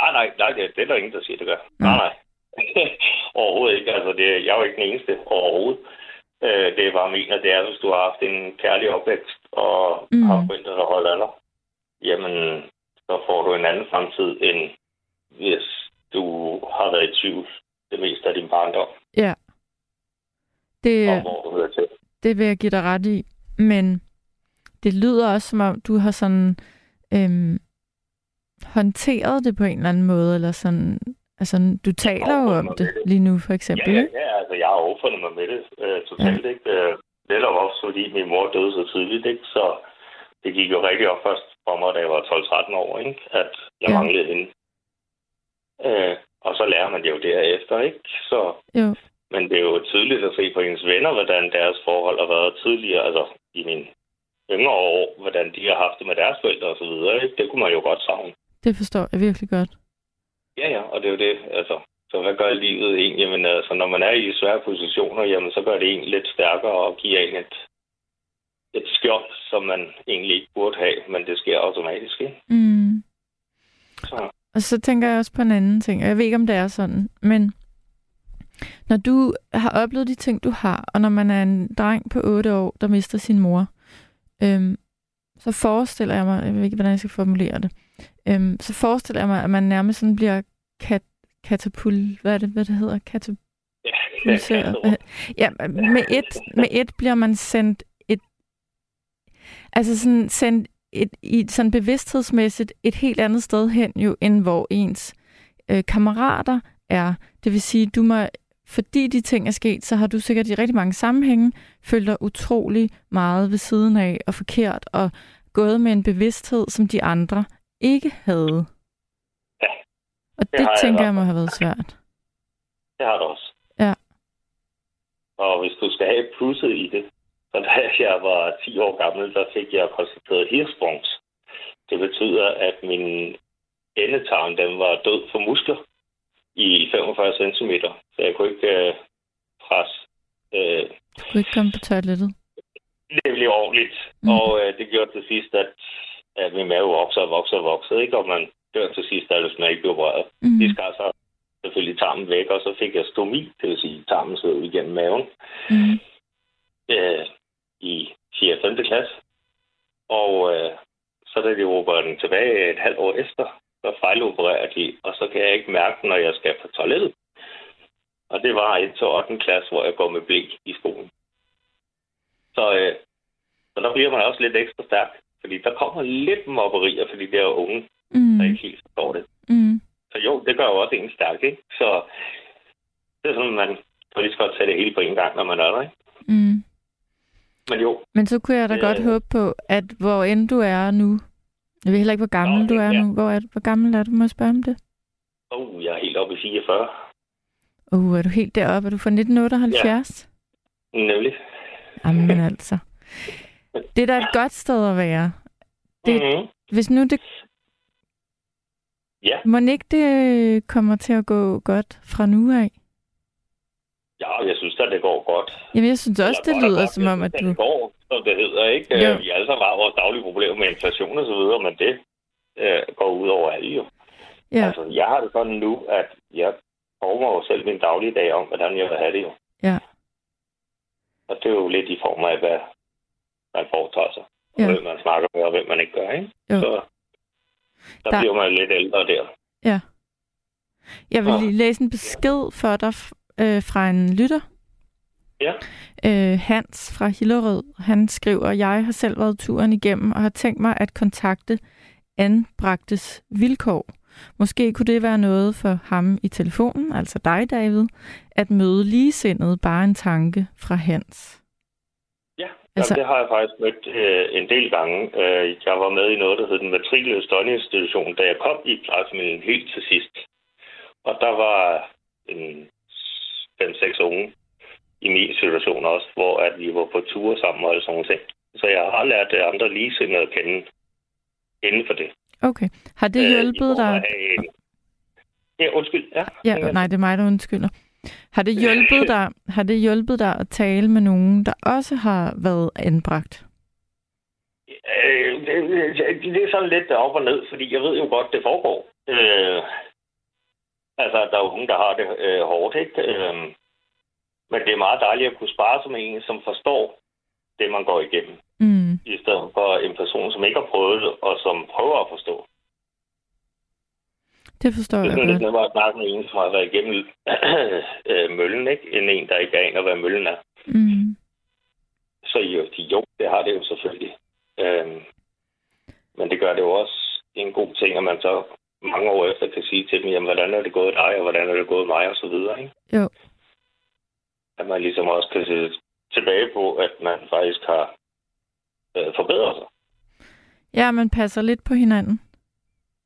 Nej, nej, nej, det, det er der ingen, der siger, det gør. Nå. Nej, nej. overhovedet ikke. Altså, det, jeg er jo ikke den eneste overhovedet. Øh, det er bare mener, det er, hvis du har haft en kærlig opvækst og Mm. mm. har forældre, der holder dig, jamen, så får du en anden fremtid, end hvis du har været i tvivl det meste af din barndom, Ja. Det, om hvor du hører til. det vil jeg give dig ret i. Men det lyder også, som om du har sådan øhm, håndteret det på en eller anden måde, eller sådan, altså du taler jo om det lige nu, for Ja, eksempel, ja, ikke? ja, altså, jeg har opfundet mig med det øh, totalt, ja. ikke? Øh, netop også, fordi min mor døde så tidligt, ikke? Så det gik jo rigtig op først for mig, da jeg var 12-13 år, ikke? At jeg Ja. ja. manglede hende. Øh, og så lærer man det jo derefter, ikke? Så, Jo, men det er jo tydeligt at se på ens venner, hvordan deres forhold har været tidligere, altså i mine yngre år, hvordan de har haft det med deres forældre ikke? Det kunne man jo godt savne. det forstår jeg virkelig godt. Ja, ja, og det er jo det, altså. Så hvad gør livet en? Jamen, altså, når man er i svære positioner, jamen, så gør det en lidt stærkere og giver en et, et skjold, som man egentlig ikke burde have, men det sker automatisk, ikke? Mm. Så, Og så tænker jeg også på en anden ting, og jeg ved ikke, om det er sådan, men når du har oplevet de ting, du har, og når man er en dreng på 8 år, der mister sin mor, øhm, så forestiller jeg mig, jeg ved ikke, hvordan jeg skal formulere det, øhm, så forestiller jeg mig, at man nærmest sådan bliver kat, katapult, hvad er det, hvad det hedder? Katapult, ja. Ja, med et, med et bliver man sendt et, altså sådan sendt et, i sådan bevidsthedsmæssigt et helt andet sted hen jo, end hvor ens øh, kammerater er. Det vil sige, du må, fordi de ting er sket, så har du sikkert i rigtig mange sammenhænge følt dig utrolig meget ved siden af og forkert og gået med en bevidsthed, som de andre ikke havde. Ja, Og det det, jeg tænker hvert jeg må have været svært. det har det også. Ja. Og hvis du skal have plusset i det, så da jeg var 10 år gammel, der fik jeg konstateret hirsprungs. Det betyder, at min endetarm, den var død for muskler i 45 cm. Så jeg kunne ikke øh, presse øh, Du kunne ikke komme på toilettet. det blev ordentligt. Mm. Og øh, det gjorde til sidst, at, at min mave vokser og vokser og vokser, ikke? Og man dør til sidst, at hvis man ikke bliver opereret. Mm. De skar så selvfølgelig tarmen væk, og så fik jeg stomi, det vil sige, tarmen sidder igennem maven, Mm. øh, i 4. 5. klasse. Og øh, så da de opererede den tilbage et halvt år efter, så fejlopererer de, og så kan jeg ikke mærke, når jeg skal på toilettet. Og det var et til 8. klasse, hvor jeg går med blik i skolen. Så, øh, så der bliver man også lidt ekstra stærk, fordi der kommer lidt mobberier, fordi det er unge, Mm. der ikke helt forstår det. Mm. Så jo, det gør jo også en stærk, ikke? Så det er sådan, man kan lige så godt tage det hele på en gang, når man er der, ikke? Mm. Men jo, Men så kunne jeg da Øh. godt håbe på, at hvor end du er nu, jeg ved heller ikke, hvor gammel Nå, du er ja. nu. Hvor, er hvor gammel er du? Må jeg spørge om det? oh, jeg er helt oppe i 44. Uh, er du helt deroppe? Er du fra 1978? Nemlig. Ja. Jamen altså. Det er da et godt sted at være. Det- Mm-hmm. Hvis nu det... Ja. Må ikke det kommer til at gå godt fra nu af? Ja, jeg synes at det går godt. Jamen, jeg synes også, det og lyder godt. som om, at du... Det går, som det hedder, ikke? Jo. Vi alle sammen har vores daglige problemer med inflation og så videre, men det, øh, går ud over alle jo. Ja, Altså, jeg har det sådan nu, at jeg former jo selv min dagligdag om, hvordan jeg vil have det jo. ja, Og det er jo lidt i form af, hvad man foretager sig. Og Ja. hvem man snakker med, og hvem man ikke gør, ikke? Jo. Så der, Der- bliver man lidt ældre der. ja. Jeg vil lige læse en besked for dig øh, fra en lytter. Ja. Øh, Hans fra Hillerød, han skriver, jeg har selv været turen igennem og har tænkt mig at kontakte anbragtes vilkår. Måske kunne det være noget for ham i telefonen, altså dig, David, at møde ligesindet bare en tanke fra Hans. Ja, Altså- Jamen, det har jeg faktisk mødt øh, en del gange. Øh, jeg var med i noget, der hed den matrikeløse døgninstitution, da jeg kom i plejefamilien helt til sidst. Og der var en 5-6 unge i min situation også, hvor at vi var på ture sammen og sådan nogle ting. Så jeg har lært øh, andre ligesindede at kende inden for det. Okay. Har det Øh, hjulpet af dig? en- Ja, undskyld. Ja, Ja, nej, det er mig, der undskylder. Har det hjulpet dig, har det hjulpet dig at tale med nogen, der også har været anbragt? Øh, det, det, det er sådan lidt op og ned, fordi jeg ved jo godt, det foregår. Øh, altså, der er jo nogen, der har det øh, hårdt, ikke? Øh, men det er meget dejligt at kunne spare med en, som forstår det, man går igennem, Mm. i stedet for en person, som ikke har prøvet det, og som prøver at forstå. Det forstår Det er jeg sådan lidt godt. nemmere at snakke med en, som har været igennem øh, møllen, ikke? End en, der ikke aner, hvad møllen er. Mm. Så jo, de, jo, det har det jo selvfølgelig. Øhm, men det gør det jo også en god ting, at man så mange år efter kan sige til dem, jamen, hvordan er det gået dig, og hvordan er det gået mig, og så videre. Ikke? Jo. At man ligesom også kan se tilbage på, at man faktisk har øh, forbedret sig. Ja, man passer lidt på hinanden.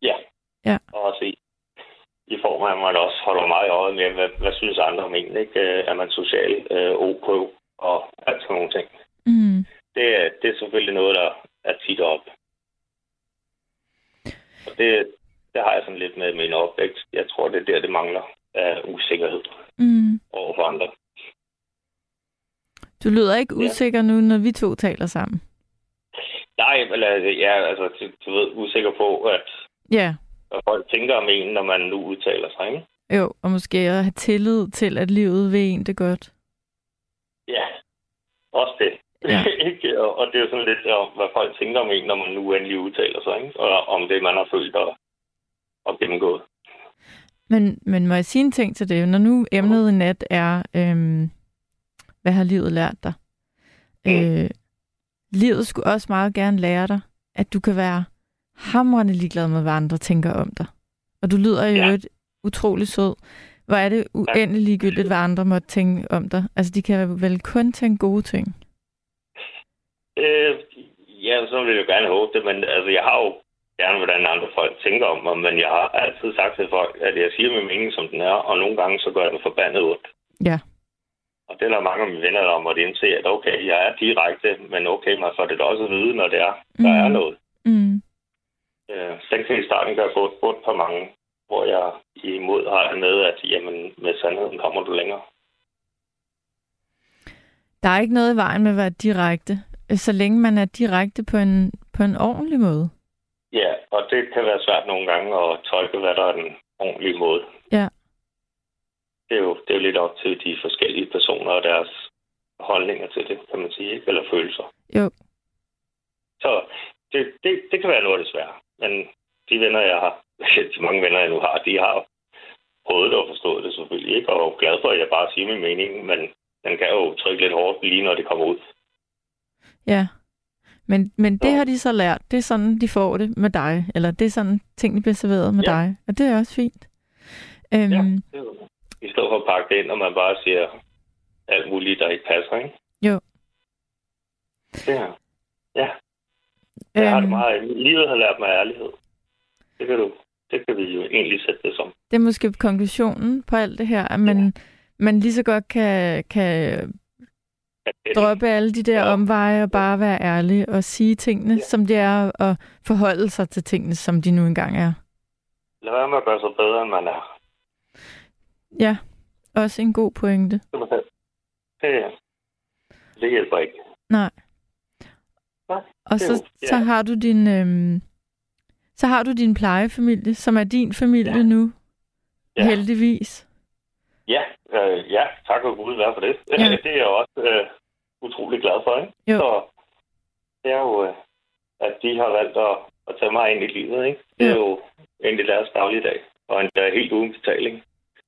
Ja. Ja. Og også i, i form af, at man også holder meget øje med, hvad, hvad synes andre om en, ikke? Øh, Er man social øh, OK og alt sådan nogle ting. Mm. det, er- det er selvfølgelig noget, der er tit op. Og det, det har jeg sådan lidt med min opvækst. Jeg tror, det er der, det mangler af usikkerhed Mm. over for andre. Du lyder ikke Ja. usikker nu, når vi to taler sammen. Nej, eller jeg er altså, du, du ved, usikker på, at Ja, hvad folk tænker om en, når man nu udtaler sig, ikke? jo, og måske at have tillid til, at livet vil en det godt. Ja, også det. Ja. Og, det er jo sådan lidt om, hvad folk tænker om en, når man nu endelig udtaler sig, ikke? Og om det, man har følt og, og gennemgået. Men, men må jeg sige en ting til det? Når nu emnet i nat er, øhm, hvad har livet lært dig? Øh, livet skulle også meget gerne lære dig, at du kan være hamrende ligeglad med, hvad andre tænker om dig. Og du lyder jo Ja. ja. utrolig sød. Hvor er det uendelig ligegyldigt, hvad andre måtte tænke om dig? Altså, de kan vel kun tænke gode ting. Øh, ja, så vil jeg jo gerne håbe det, men altså, jeg har jo gerne, hvordan andre folk tænker om mig, men jeg har altid sagt til folk, at jeg siger min mening, som den er, og nogle gange så gør jeg den forbandet ondt. Ja. Og det er der mange af mine venner, der måtte indse, at okay, jeg er direkte, men okay, man får det da også at vide, når det er, der Mhm. er noget. Mm. Øh, den kan i starten gøre godt ondt på mange, hvor jeg imod har det med, at jamen, med sandheden kommer du længere. Der er ikke noget i vejen med at være direkte, så længe man er direkte på en, på en ordentlig måde. Ja, og det kan være svært nogle gange at tolke, hvad der er den ordentlige måde. Ja. Det er jo, det er jo lidt op til de forskellige personer og deres holdninger til det, kan man sige, ikke? eller følelser. Jo. Så det, det, det kan være noget af det svære. Men de venner, jeg har, de mange venner, jeg nu har, de har prøvet det og forstået det selvfølgelig ikke, og er glad for, at jeg bare siger min mening, men den kan jo trykke lidt hårdt lige når det kommer ud. Ja. Men, men det Ja. har de så lært. Det er sådan, de får det med dig. Eller det er sådan, tingene bliver serveret med Ja. dig. Og det er også fint. Øhm, Ja. I stedet for at pakke det ind, og man bare siger alt muligt, der ikke passer, ikke? Jo. Her. Ja. Jeg har det øhm, meget. Livet har lært mig ærlighed. Det kan du. Det kan vi jo egentlig sætte det som. det er måske konklusionen på alt det her, at man, ja. man lige så godt kan, kan At det, droppe alle de der Ja. omveje og bare være ærlig og sige tingene, Ja. som det er, og forholde sig til tingene, som de nu engang er. Lad være med at gøre sig bedre, end man er. Ja, også en god pointe. Det, det hjælper ikke. Nej. Nej, Og så, jo- så har du din... Øhm, Så har du din plejefamilie, som er din familie ja. nu. Ja. Heldigvis. Ja, øh, ja, tak og Gud være for det. Ja. det er jeg også øh, utrolig glad for, ikke? Jo. Så det er jo, øh, at de har valgt at, at tage mig ind i livet, ikke? Det er jo egentlig deres dagligdag, og endda helt uden betaling.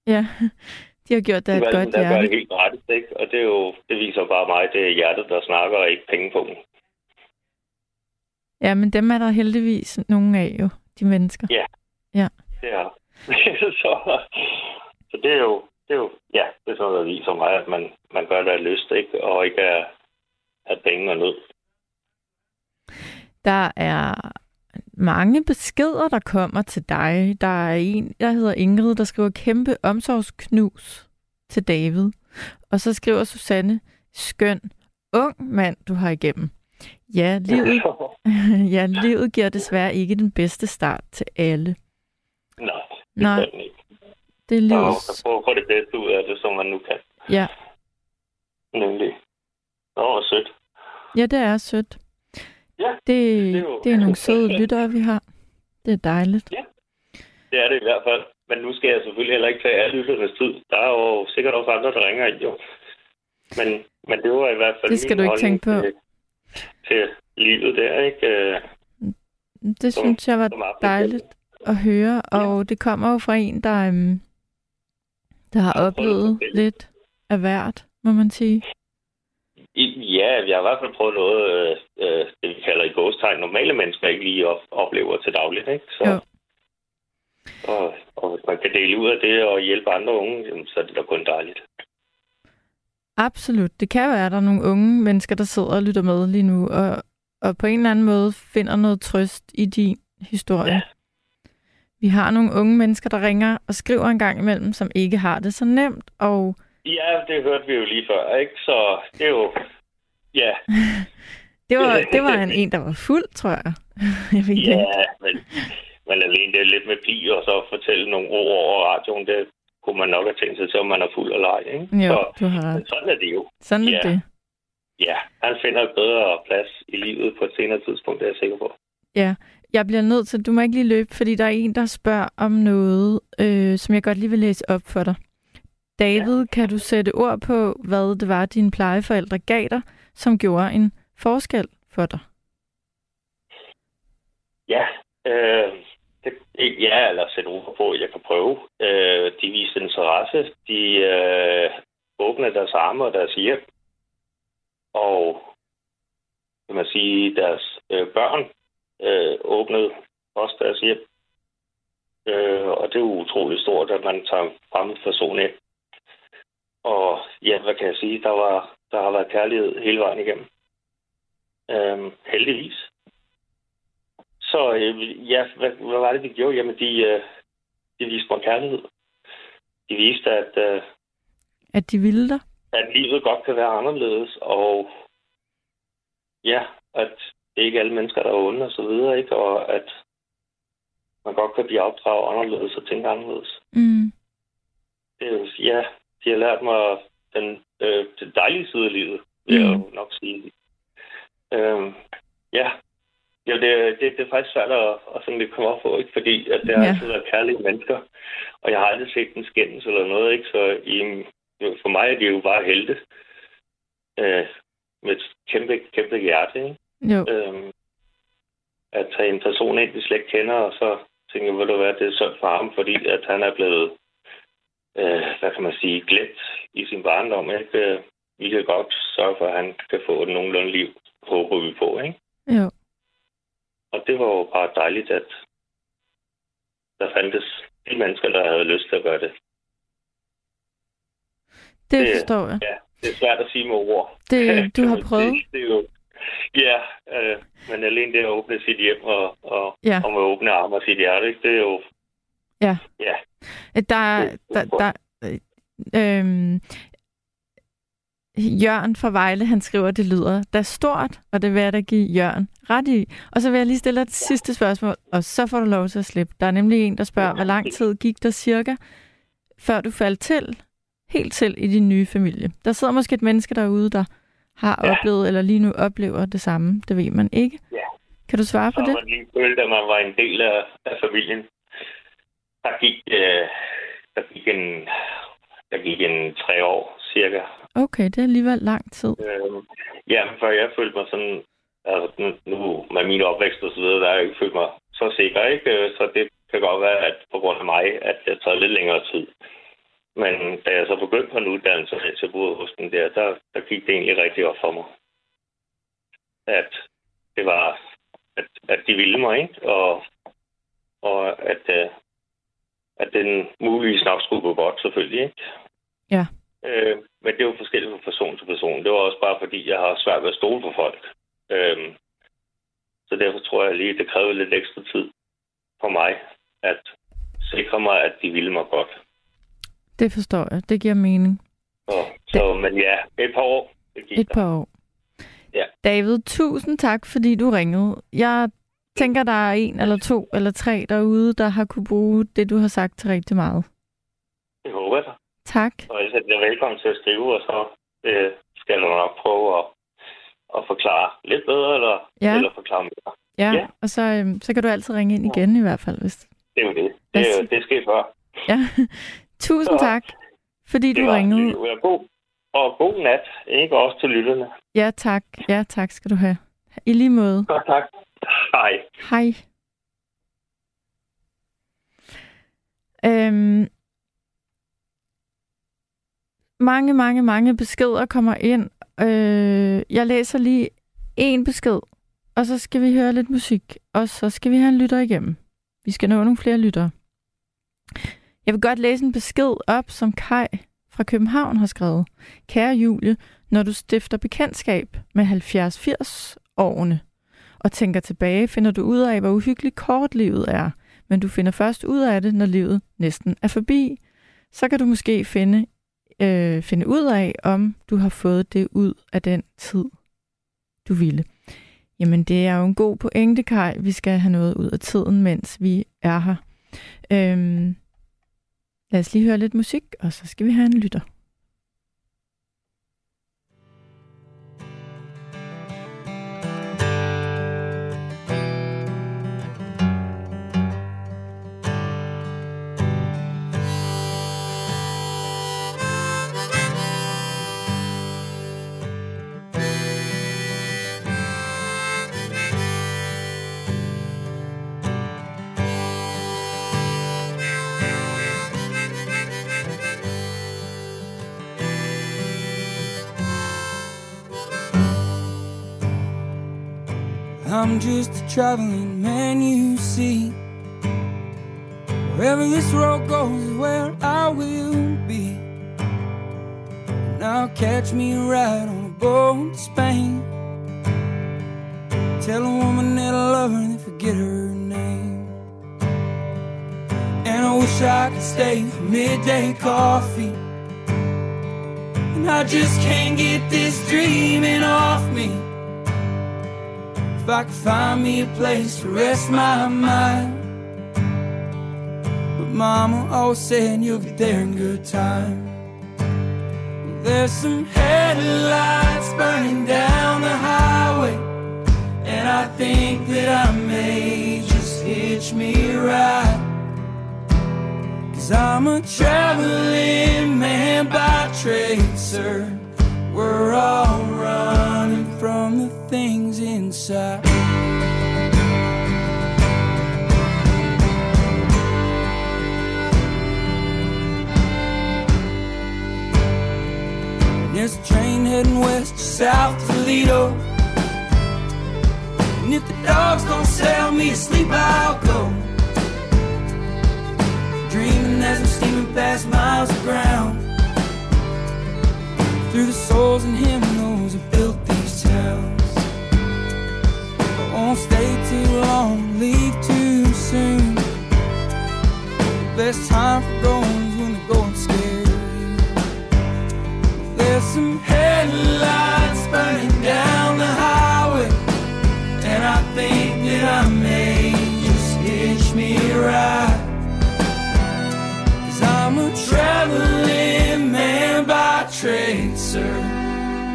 Ja, de har gjort dig et godt gøre det hjerte. helt gratis, ikke? Og det, er jo, det viser bare mig, at det er hjertet, der snakker, og ikke penge på Ja, men dem er der heldigvis nogle af jo, de mennesker. Ja. Ja. Det er så, så det er jo, det er jo, ja, det er sådan noget, der viser mig, at man, man gør det af lyst, ikke? Og ikke af, af penge og nød. Der er mange beskeder, der kommer til dig. Der er en, der hedder Ingrid, der skriver kæmpe omsorgsknus til David. Og så skriver Susanne, skøn, ung mand, du har igennem. Ja, livet, ja, livet giver desværre ikke den bedste start til alle. Nej, det Nej. ikke. Det er Og prøve at få det bedste ud af det, som man nu kan. Ja, Nemlig. Nå, hvor sødt. ja, det er sødt. Ja, Det, det er jo- det er nogle søde lyttere, vi har. Det er dejligt. Det er det i hvert fald. Men nu skal jeg selvfølgelig heller ikke tage alle lytternes tid. Der er jo sikkert også andre, der ringer ind, jo. Men, men det var i hvert fald Det skal du ikke tænke på. Til, til livet der, ikke? Det Som- synes jeg var dejligt at høre, og det kommer jo fra en, der, øhm, der har oplevet lidt af hvert, må man sige. Ja, jeg har i hvert fald prøvet noget, øh, øh, det vi kalder i gåstegn, normale mennesker ikke lige op- oplever til dagligt. Ikke? Så, Jo. og, og hvis man kan dele ud af det og hjælpe andre unge, jamen, så er det da kun dejligt. Absolut. Det kan være, at der er nogle unge mennesker, der sidder og lytter med lige nu, og, og på en eller anden måde finder noget trøst i din historie. Ja. Vi har nogle unge mennesker, der ringer og skriver en gang imellem, som ikke har det så nemt, og Ja, det hørte vi jo lige før, ikke? Så det er jo... Ja, det var, det var en, en, der var fuld, tror jeg. jeg ved ja ikke. men, men alene det er lidt med pli, og så fortælle nogle ord over radioen, det kunne man nok have tænkt sig til, om man er fuld eller ej, ikke? Jo, Så, du har men sådan er det jo. Sådan er Ja. det. Ja, han finder et bedre plads i livet på et senere tidspunkt, det er jeg sikker på. Ja, jeg bliver nødt til, du må ikke lige løbe, fordi der er en, der spørger om noget, øh, som jeg godt lige vil læse op for dig. David, ja. kan du sætte ord på, hvad det var, dine plejeforældre gav dig, som gjorde en forskel for dig? Ja, øh, det, ja, eller sætte ord på, jeg kan prøve. Øh, de viste interesse. De øh, åbnede deres arme og deres hjem. Og kan man sige, deres øh, børn øh, åbnede også deres hjem. Øh, og det er jo utroligt stort, at man tager en fremmed person ind. Og ja, hvad kan jeg sige? Der, var, der har været kærlighed hele vejen igennem. Øh, heldigvis. Så øh, ja, hvad, hvad var det, de gjorde? Jamen, de, øh, de viste mig kærlighed. De viste, at, øh, At de ville dig? at livet godt kan være anderledes, og ja, at det ikke er alle mennesker, der er onde og så videre, ikke? Og at man godt kan blive opdraget anderledes og tænke anderledes. Mm. Det er jo, ja, de har lært mig den, øh, den dejlige side af livet, vil jeg Mm. jo nok sige. Øhm, ja, ja det, det, det er faktisk svært at, at sådan lidt komme op på, ikke? fordi at det har Ja. altid været kærlige mennesker, og jeg har aldrig set en skændes eller noget, ikke? så i, for mig er det jo bare helte øh, med et kæmpe, kæmpe hjerte. Ikke? Jo, Øhm, at tage en person ind, vi slet ikke kender, og så tænker jeg, ved du hvad, det er synd for ham, fordi at han er blevet, øh, hvad kan man sige, glemt i sin barndom. Ikke? Vi kan godt sørge for, at han kan få et nogenlunde liv, håber vi på. Ikke? jo. Og det var jo bare dejligt, at der fandtes de mennesker, der havde lyst til at gøre det. Det Det- forstår jeg. Ja, det er svært at sige med ord. Det, du har prøvet. sige. Det er jo, ja, øh, men alene det at åbne sit hjem og, og, Ja. og med åbne arme og sit hjerte, ikke? det er jo... Ja. Ja, Der, der, der, øh, øhm, Jørgen fra Vejle, han skriver, at det lyder da stort, og det vil jeg da give Jørgen ret i. Og så vil jeg lige stille dig et sidste spørgsmål, og så får du lov til at slippe. Der er nemlig en, der spørger, hvor lang tid gik der cirka, før du faldt til, helt til i din nye familie? Der sidder måske et menneske derude, der har Ja. oplevet, eller lige nu oplever det samme. Det ved man ikke. Ja. Kan du svare på så det? man lige følte, at man var en del af, af familien. Der gik, øh, der gik en, der gik en tre år cirka. Okay, det er alligevel lang tid. Øh, ja, før jeg følte mig sådan, altså nu, med min opvækst og så videre, der har jeg ikke følt mig så sikker, ikke? Så det kan godt være, at på grund af mig, at det har taget lidt længere tid. Men da jeg så begyndte på en uddannelse, hos den der, der, der gik det egentlig rigtig op for mig. At det var, at, at de ville mig, ikke? Og, og at, øh, at den muligvis nok skulle gå godt, selvfølgelig, ikke? Ja. Øh, men det er jo forskelligt fra person til person. Det var også bare fordi, jeg har svært ved at stole på folk. Øh, så derfor tror jeg lige, det kræver lidt ekstra tid for mig at sikre mig, at de ville mig godt. Det forstår jeg. Det giver mening. Så, så men ja, et par år. Det gik Et der. par år. Ja. David, tusind tak, fordi du ringede. Jeg tænker, der er en eller to eller tre derude, der har kunne bruge det, du har sagt til rigtig meget. Det håber jeg. Tak. Og ellers er det velkommen til at skrive, og så øh, skal jeg nok prøve at, at forklare lidt bedre, eller, Ja. eller forklare mere. Ja, Ja. og så, øhm, så kan du altid ringe ind igen i hvert fald. Hvis... Det er jo det. Det, sig- det sker før. Ja. Tusind Så- tak, fordi du ringede. det var god. Og god nat, ikke også til lytterne. Ja, tak. Ja, tak skal du have. I lige måde. Godt, tak. Hej. Hej. Øhm, mange, mange, mange beskeder kommer ind. Øh, jeg læser lige en besked, og så skal vi høre lidt musik, og så skal vi have en lytter igennem. Vi skal nå nogle flere lyttere. Jeg vil godt læse en besked op, som Kai fra København har skrevet. Kære Julie, når du stifter bekendtskab med 70-80 årene, og tænker tilbage, finder du ud af, hvor uhyggeligt kort livet er. Men du finder først ud af det, når livet næsten er forbi. Så kan du måske finde, øh, finde ud af, om du har fået det ud af den tid, du ville. Jamen, det er jo en god pointe, Kai. Vi skal have noget ud af tiden, mens vi er her. Øhm, lad os lige høre lidt musik, og så skal vi have en lytter. I'm just a traveling man, you see. Wherever this road goes where I will be. Now catch me a ride on a boat to Spain. Tell a woman that I love her and forget her name. And I wish I could stay for midday coffee. And I just can't get this dreaming off me. If I could find me a place to rest my mind. But Mama always said you'll get there in good time. There's some headlights burning down the highway. And I think that I may just hitch me a ride. Cause I'm a traveling man by trade, sir. We're all running from the inside. There's a train heading west to South Toledo. And if the dogs don't sell me to sleep, I'll go. Dreaming as I'm steaming past miles of ground. Through the souls and hymnals that built these towns. I won't stay too long, leave too soon. The best time for going is when the going scares you. There's some headlights burning down the highway, and I think that I may just hitch me a ride. Cause I'm a traveling man by trade, sir.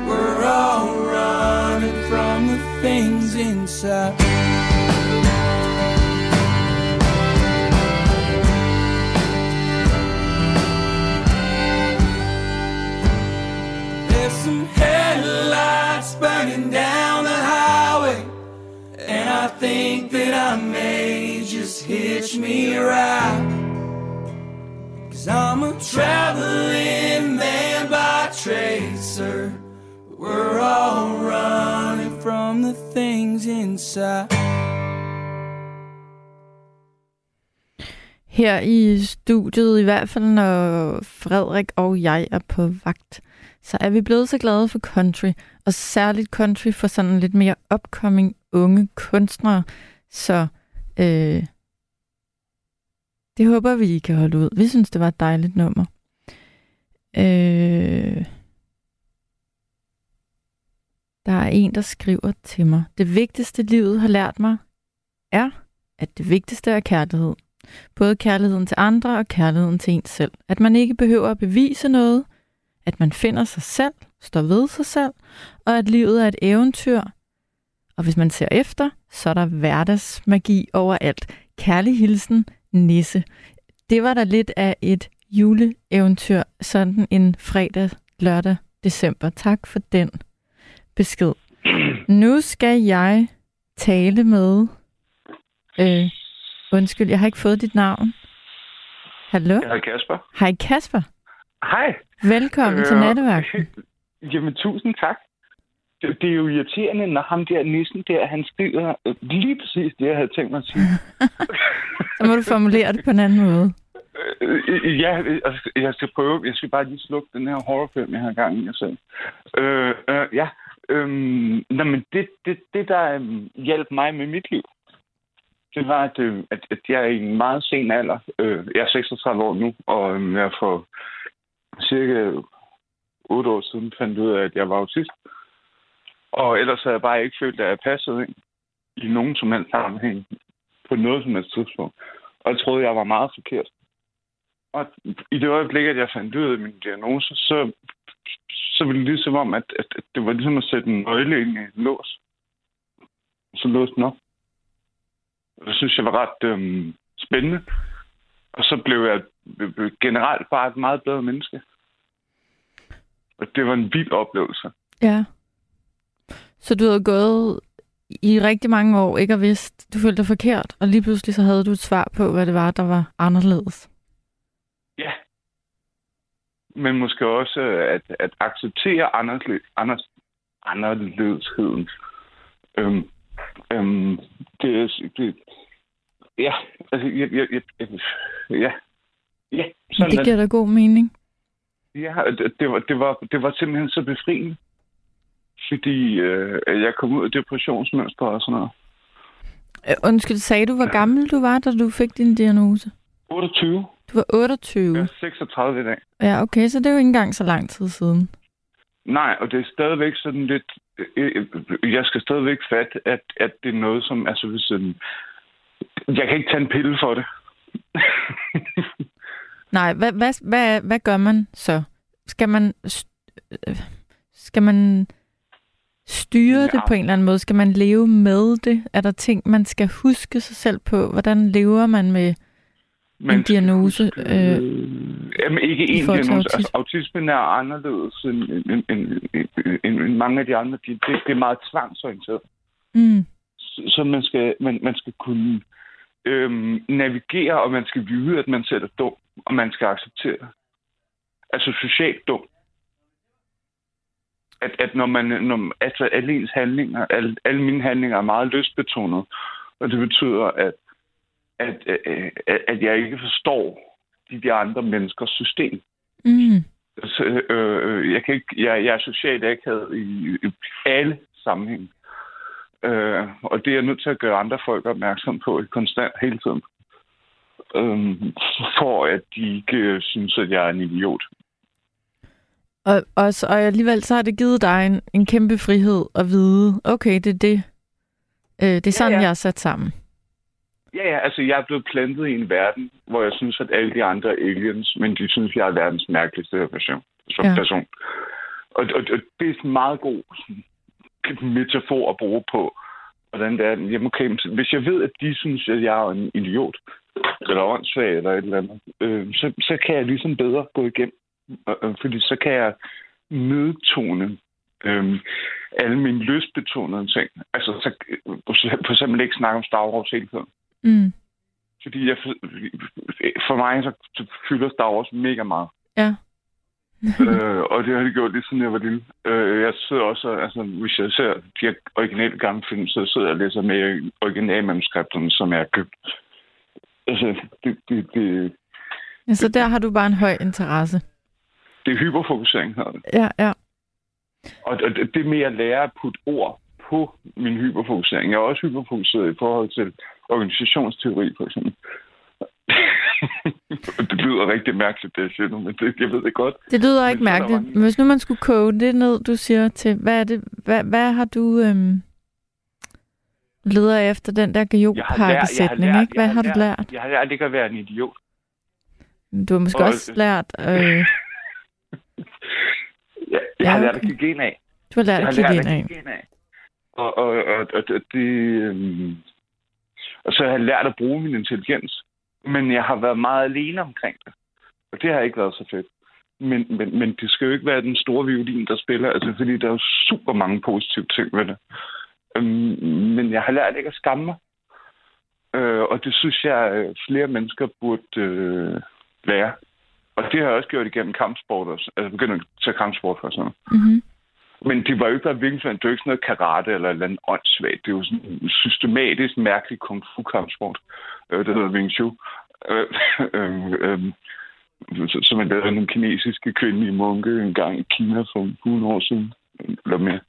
We're all running from the things inside. There's some headlights burning down the highway, and I think that I may just hitch me a ride. Cause I'm a traveling man by trade, sir. We're all running from the things inside. Her i studiet, i hvert fald når Frederik og jeg er på vagt, så er vi blevet så glade for country, og særligt country for sådan lidt mere upcoming unge kunstnere. Så øh, det håber vi, I kan holde ud. Vi synes, det var et dejligt nummer. Øh, der er en, der skriver til mig. Det vigtigste livet har lært mig, er, at det vigtigste er kærlighed. Både kærligheden til andre og kærligheden til ens selv. At man ikke behøver at bevise noget, at man finder sig selv, står ved sig selv, og at livet er et eventyr. Og hvis man ser efter, så er der hverdagsmagi overalt. Kærlig hilsen, Nisse. Det var da lidt af et juleeventyr, sådan en fredag, lørdag, december. Tak for den besked. Nu skal jeg tale med... Øh, undskyld, jeg har ikke fået dit navn. Hallo? Hedder Kasper. Hej Kasper. Hej. Velkommen øh, til nattevagten. Jamen, tusind tak. Det, det er jo irriterende, når ham der nissen der, han skriver øh, lige præcis det, jeg havde tænkt mig at sige. Så må du formulere det på en anden måde. Øh, ja, altså, jeg skal prøve. Jeg skal bare lige slukke den her horrorfilm, jeg har gang i. Øh, øh, ja, øhm, nej, men det, det, det, der øhm, hjalp mig med mit liv, det var, at, øh, at, at jeg er i en meget sen alder. Øh, jeg er 36 år nu, og øh, jeg for cirka 8 år siden fandt ud af, at jeg var autist. Og ellers havde jeg bare ikke følt, at jeg passede ind i nogen som helst sammenhæng på noget som helst tidspunkt. Og jeg troede, jeg var meget forkert. Og i det øjeblik, at jeg fandt ud af min diagnose, så, så var det ligesom om, at, at, at det var ligesom at sætte en nøgle ind i en lås. Så låste den op. Og det synes jeg var ret øhm, spændende. Og så blev jeg øh, øh, generelt bare et meget bedre menneske. Og det var en vild oplevelse. Ja. Så du havde gået i rigtig mange år, ikke og vidst, du følte dig forkert, og lige pludselig så havde du et svar på, hvad det var, der var anderledes. Men måske også at, at acceptere anderledes, anders, anderledesheden. Øhm, øhm, det, er- det, ja, altså, jeg, jeg, jeg, ja, ja, sådan Det er giver da god mening. Ja, det, det, var, det, var, det var simpelthen så befriende. Fordi øh, jeg kom ud af depressionsmønster og sådan noget. Øh, Undskyld, sagde du, hvor gammel du var, da du fik din diagnose? 28. Du var 28. Jeg er 36 i dag. Ja, okay, så det er jo ikke engang så lang tid siden. Nej, og det er stadigvæk sådan lidt... øh, øh, Jeg skal stadigvæk fatte, at, at det er noget, som... Altså, hvis sådan, jeg kan ikke tage en pille for det. Nej, hvad, hvad, hvad, hvad gør man så? Skal man, øh, skal man styre det Ja. på en eller anden måde? Skal man leve med det? Er der ting, man skal huske sig selv på? Hvordan lever man med en diagnose? Øh, Jamen, ikke en diagnose. autisme? Altså, autismen er anderledes end, end, end, end, end, mange af de andre. Det, det, det er meget tvangsorienteret. mm, Så så man skal, man, man skal kunne øhm, navigere, og man skal vide, at man selv er dum, og man skal acceptere det. Altså socialt dum. At, at når man, når, altså alle ens handlinger, alle, alle mine handlinger er meget lystbetonet, og det betyder, at, at, at, at, at jeg ikke forstår de der andre menneskers system. mm, Så, øh, øh, jeg, kan ikke, jeg, jeg er socialt akavet i, i alle sammenhæng. Øh, og det er jeg nødt til at gøre andre folk opmærksom på konstant hele tiden. Øh, for at de ikke øh, synes, at jeg er en idiot. og, og, så, og alligevel så har det givet dig en, en kæmpe frihed at vide, okay, det er det. Øh, det er sådan, ja. jeg er sat sammen. Ja, ja, altså jeg er blevet plantet i en verden, hvor jeg synes, at alle de andre er aliens, men de synes, jeg er verdens mærkeligste person. Som Ja. person. Og, og, og det er en meget god metafor at bruge på, hvordan det er. Jamen, okay, hvis jeg ved, at de synes, at jeg er en idiot, eller åndssvag, eller et eller andet, øh, så, så kan jeg ligesom bedre gå igennem. Øh, fordi så kan jeg nedtone øh, alle mine lystbetonede ting. Altså, så, for eksempel ikke snakke om Star Wars hele tiden. Mm. Fordi jeg, for mig så, så fylder Star Wars mega meget. Ja. øh, og det har det gjort lige siden jeg var lille. Øh, jeg sidder også, altså hvis jeg ser de originale gamle film, så sidder jeg og læser med originalmanuskripterne, som jeg har købt. Altså, det, det, det, Ja, så der har du bare en høj interesse. det er hyperfokusering, hedder det. Ja, ja. Og og det det med at lære at putte ord på min hyperfokusering. Jeg er også hyperfokuseret i forhold til organisationsteori, for eksempel. det lyder rigtig mærkeligt, det jeg siger nu, men det, jeg ved det godt. Det lyder Men ikke mærkeligt. mange- Men hvis nu man skulle koge det ned, du siger til, hvad er det, hvad, hvad har du øhm, leder efter den der gajopakkesætning, ikke? Hvad har du lært? Jeg har lært ikke at være en idiot. Du har måske Og- også lært, øh, Jeg, jeg Ja, har lært okay. at kigge ind af. du har lært Jeg at har kigge ind af. og, og, og, og det... Øhm, og så har jeg lært at bruge min intelligens. Men jeg har været meget alene omkring det. Og det har ikke været så fedt. Men, men, men det skal jo ikke være den store violin, der spiller. Altså, fordi der er jo super mange positive ting ved det. Øhm, men jeg har lært ikke at skamme mig. Øh, og det synes jeg, øh, flere mennesker burde øh, lære. Og det har jeg også gjort igennem kampsport også. Altså begyndt at tage kampsport for sådan noget. Mm-hmm. Men det var jo ikke bare hvilken Det er jo ikke sådan noget karate eller et eller andet åndssvagt. Det er jo sådan en systematisk, mærkelig kung fu kampsport. Øh, det hedder Wing Chun. Øh, øh, øh, så- som man lavede nogle kinesiske kvindelige munke en gang i Kina for 100 år siden. Eller mere.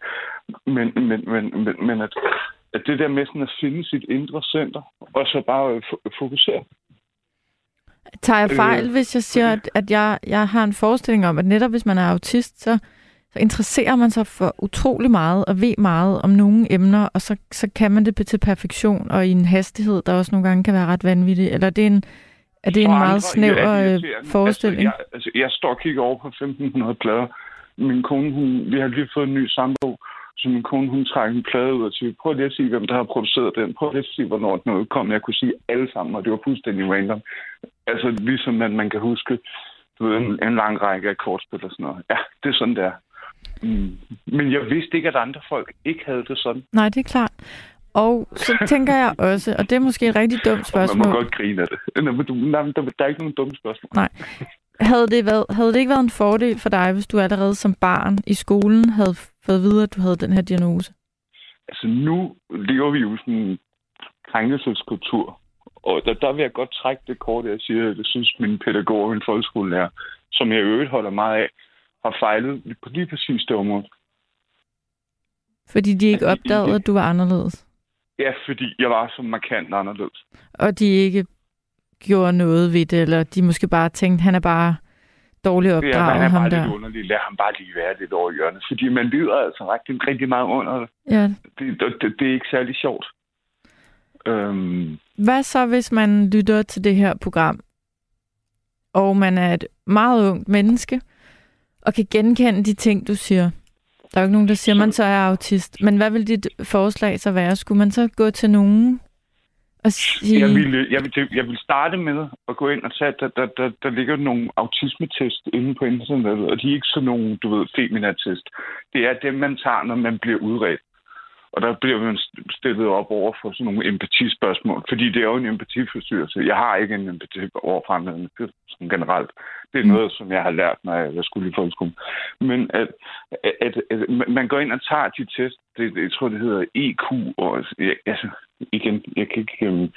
Men, men, men, men, men at, at det der med sådan at finde sit indre center, og så bare øh, fo- fokusere. Tager jeg Øh, fejl, hvis jeg siger, at, at jeg, jeg har en forestilling om, at netop hvis man er autist, så, så interesserer man sig for utrolig meget og ved meget om nogle emner, og så, så kan man det til perfektion og i en hastighed, der også nogle gange kan være ret vanvittig. Eller det er en, er det en meget andre, snæver ja, øh, irriterende. forestilling? Altså, jeg, altså, jeg står og kigger over på 1500 plader. Min kone, hun, vi har lige fået en ny sambog, så min kone, hun trækker en plade ud og siger, prøv lige at sige, hvem der har produceret den. Prøv lige at sige, hvornår den udkom. Jeg kunne sige alle sammen, og det var fuldstændig random. Altså, ligesom at man kan huske du ved, en, en lang række af kortspil og sådan noget. Ja, det er sådan, det er. Mm. Men jeg vidste ikke, at andre folk ikke havde det sådan. Nej, det er klart. Og så tænker jeg også, og det er måske et rigtig dumt Og man spørgsmål. må godt grine af det. Nå, men du, nej, der, der er ikke nogen dumme spørgsmål. Nej. Havde det, været, havde det ikke været en fordel for dig, hvis du allerede som barn i skolen havde fået at vide, at du havde den her diagnose? Altså nu lever vi jo sådan en krænkelseskultur. Og der, der vil jeg godt trække det kort, jeg siger, at jeg synes, min pædagog og min folkeskolelærer, som jeg i øvrigt holder meget af, har fejlet på lige præcis det område. Fordi de ikke Altså, opdagede, at du var anderledes. Ja, fordi jeg var så markant anderledes. Og de ikke gjorde noget ved det, eller de måske bare tænkte, han er bare dårligt Ja, han opdraget, er ham bare der. lidt underlig. Lad ham bare lige være lidt over i hjørnet. Fordi man lider altså rigtig, rigtig meget under det. Ja. Det, det, det er ikke særlig sjovt. Øhm, Hvad så, hvis man lytter til det her program, og man er et meget ungt menneske, og kan genkende de ting, du siger? Der er jo ikke nogen, der siger, at man så er autist. Men hvad vil dit forslag så være? Skulle man så gå til nogen og sige... Jeg vil, jeg, vil, jeg vil starte med at gå ind og tage, der, der, der, der ligger nogle autismetest inde på internettet, og de er ikke sådan nogle, du ved, feminatest. Det er dem, man tager, når man bliver udredt. Og der bliver man stillet op over for sådan nogle empatispørgsmål, fordi det er jo en empatiforstyrrelse. Jeg har ikke en empati over mennesker, sådan generelt. Det er noget, som jeg har lært, når jeg skulle i folkeskolen. Men at, at, at, at man går ind og tager de test, det, jeg tror, det hedder EQ, og altså, igen, jeg kan ikke... Um,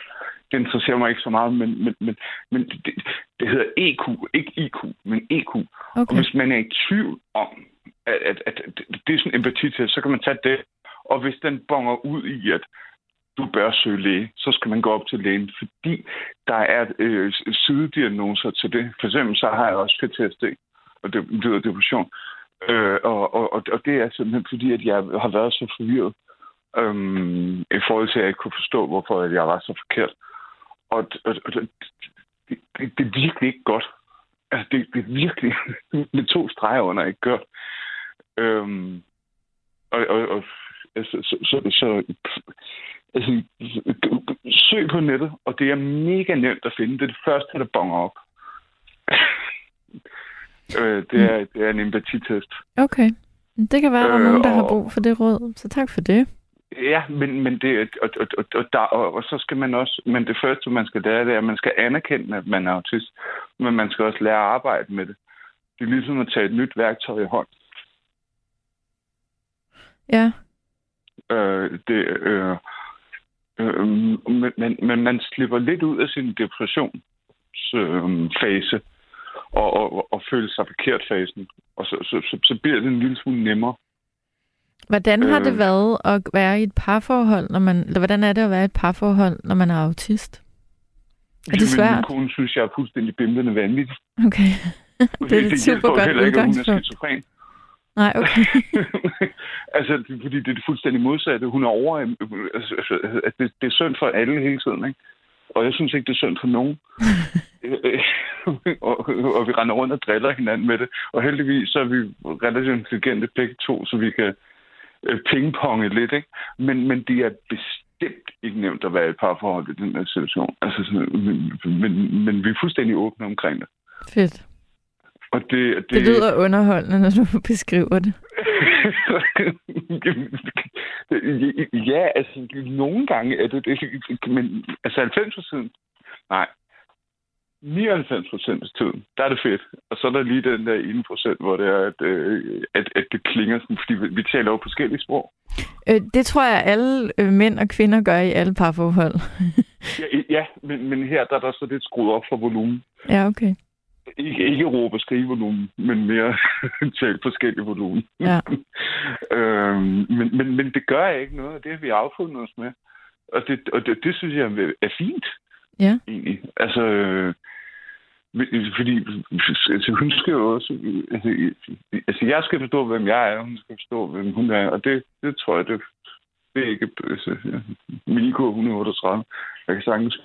det interesserer mig ikke så meget, men, men, men, men det, det hedder EQ, ikke IQ, men EQ. Okay. Og hvis man er i tvivl om, at, at, at, at det er sådan en empatitest, så kan man tage det. Og hvis den bonger ud i, at du bør søge læge, så skal man gå op til lægen, fordi der er øh, sidediagnoser til det. For eksempel så har jeg også PTSD, og det betyder depression. Øh, og, og, og det er simpelthen fordi, at jeg har været så forvirret øhm, i forhold til, at jeg ikke kunne forstå, hvorfor jeg var så forkert. Og, og, og det, det, det, er virkelig ikke godt. Altså, det, det er virkelig med to streger under ikke godt. Øhm, og, og, og Altså, så, så, så, altså, søg på nettet, og det er mega nemt at finde. Det er det første, der bonger op. øh, det, er, det er en empatitest. Okay. Det kan være, at der er Øh, nogen, der har og- brug for det råd. Så tak for det. Ja, men, men det, og, og, og, og, der, og, og så skal man også, men det første, man skal lære, det er, at man skal anerkende, at man er autist, men man skal også lære at arbejde med det. Det er ligesom at tage et nyt værktøj i hånd. Ja. Øh, det, øh, øh, men, men, men man slipper lidt ud af sin depressionsfase og, og, og føle sig forkert fasen. Og så, så, så, så bliver det en lille smule nemmere. Hvordan har Øh. det været at være i et parforhold, når man, eller hvordan er det at være i et parforhold, når man er autist? Er det svært? Min kone synes, jeg er fuldstændig bimlende vanvittig. Okay. det er et super godt hun er udgangspunkt. skizofren. Nej, okay. altså, det, fordi det er det fuldstændig modsatte. Hun er over... Altså, altså, at det, det er synd for alle hele tiden, ikke? Og jeg synes ikke, det er synd for nogen. og, og vi render rundt og driller hinanden med det. Og heldigvis så er vi relativt intelligente begge to, så vi kan øh, pingponge lidt, ikke? Men, men det er bestemt ikke nemt at være i et parforhold i den her situation. Altså, sådan, men, men, men vi er fuldstændig åbne omkring det. Fedt. Og det, det, Det lyder underholdende, når du beskriver det. ja, altså nogle gange er det det, men altså 90 procent, nej, 99 procent af tiden, der er det fedt. Og så er der lige den der 1 procent, hvor det er, at, øh, at, at det klinger sådan, fordi vi, vi taler jo forskellige sprog. Øh, det tror jeg, alle øh, mænd og kvinder gør i alle parforhold. Ja, ja men, men her der er der så lidt skruet op for volumen. ja, okay. Ikke, ikke råbe og skrive volumen, men mere tale forskellige volumen. Ja. øhm, men, men, men det gør ikke noget, og det har vi affundet os med. Og det, og det, det synes jeg er fint, Ja. egentlig. Altså, øh, fordi altså, hun skal jo også... Altså, altså, jeg skal forstå, hvem jeg er, og hun skal forstå, hvem hun er. Og det, det tror jeg, det, det er ikke... Altså, ja. min IQ er 138. Jeg kan sagtens...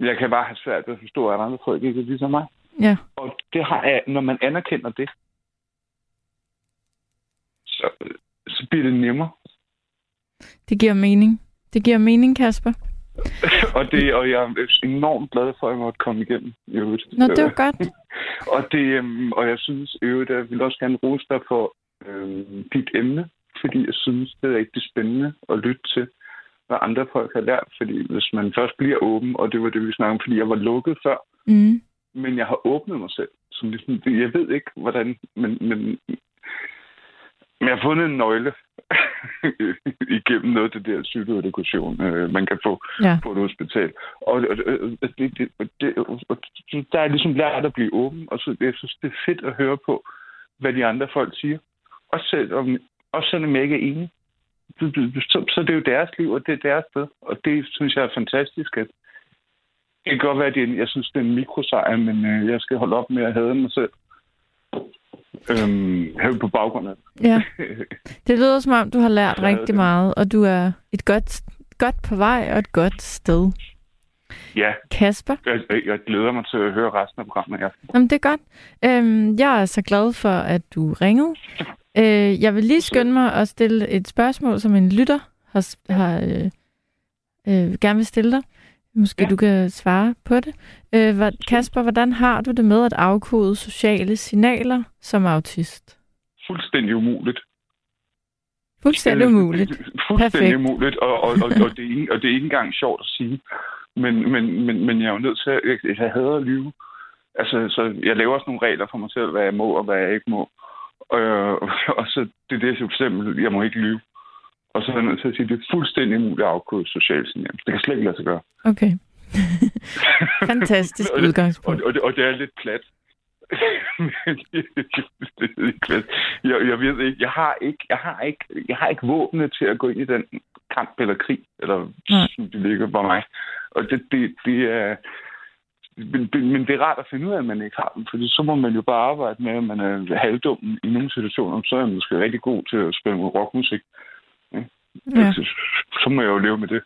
Jeg kan bare have svært ved at forstå, at andre folk ikke er ligesom mig. Ja. Og det har når man anerkender det, så, så bliver det nemmere. Det giver mening. Det giver mening, Kasper. og, det, og jeg er enormt glad for, at jeg måtte komme igennem. I øvrigt. Nå, det var godt. og, det, øhm, og jeg synes i øvrigt, at jeg vil også gerne rose dig for øhm, dit emne, fordi jeg synes, det er rigtig spændende at lytte til, hvad andre folk har lært. Fordi hvis man først bliver åben, og det var det, vi snakkede om, fordi jeg var lukket før, Mm. Men jeg har åbnet mig selv. Som ligesom, jeg ved ikke, hvordan, men, men, men jeg har fundet en nøgle igennem noget af det der psykoedukation, øh, man kan få Ja. på et hospital. Og, og, og det, det, det, og der er ligesom lært at blive åben, og så jeg synes, det er fedt at høre på, hvad de andre folk siger. Også, selv, om, også selvom jeg ikke er enig. Så, så, så det er jo deres liv, og det er deres sted. Og det synes jeg er fantastisk, at det kan godt være, at en- jeg synes, det er en mikrosejr, men øh, jeg skal holde op med at have mig selv. Øhm, have på baggrund af det. Ja. Det lyder som om, du har lært rigtig det. meget, og du er et godt, godt på vej og et godt sted. Ja, Kasper? jeg, jeg glæder mig til at høre resten af programmet i aften. Jamen, det er godt. Øhm, jeg er så glad for, at du ringede. Øh, jeg vil lige skynde mig at stille et spørgsmål, som en lytter har, har øh, øh, gerne vil stille dig. Måske ja. du kan svare på det. Øh, hvad, Kasper, hvordan har du det med at afkode sociale signaler som autist? Fuldstændig umuligt. Fuldstændig umuligt. Fuldstændig Perfekt. umuligt, og, og, og, og, det er ikke, og det er ikke engang sjovt at sige. Men, men, men, men jeg er jo nødt til at... Jeg, jeg hader at lyve. Altså, så jeg laver også nogle regler for mig selv, hvad jeg må og hvad jeg ikke må. Øh, og så det er det, for eksempel, jeg må ikke lyve. Og så er jeg nødt til at sige, at det er fuldstændig umuligt at afkode sociale signaler. Det kan slet ikke lade sig gøre. Okay. Fantastisk Og udgangspunkt. Og, og, det, og det er lidt plat. Jeg, jeg ved ikke, jeg har ikke, jeg har ikke, jeg har ikke våbne til at gå ind i den kamp eller krig, eller Nej. som det ligger på mig. Og det, det, det er, men, men det er rart at finde ud af, at man ikke har dem, fordi så må man jo bare arbejde med, at man er halvdum i nogle situationer, så er man måske rigtig god til at spille rockmusik. Ja. Så, så må jeg jo leve med det.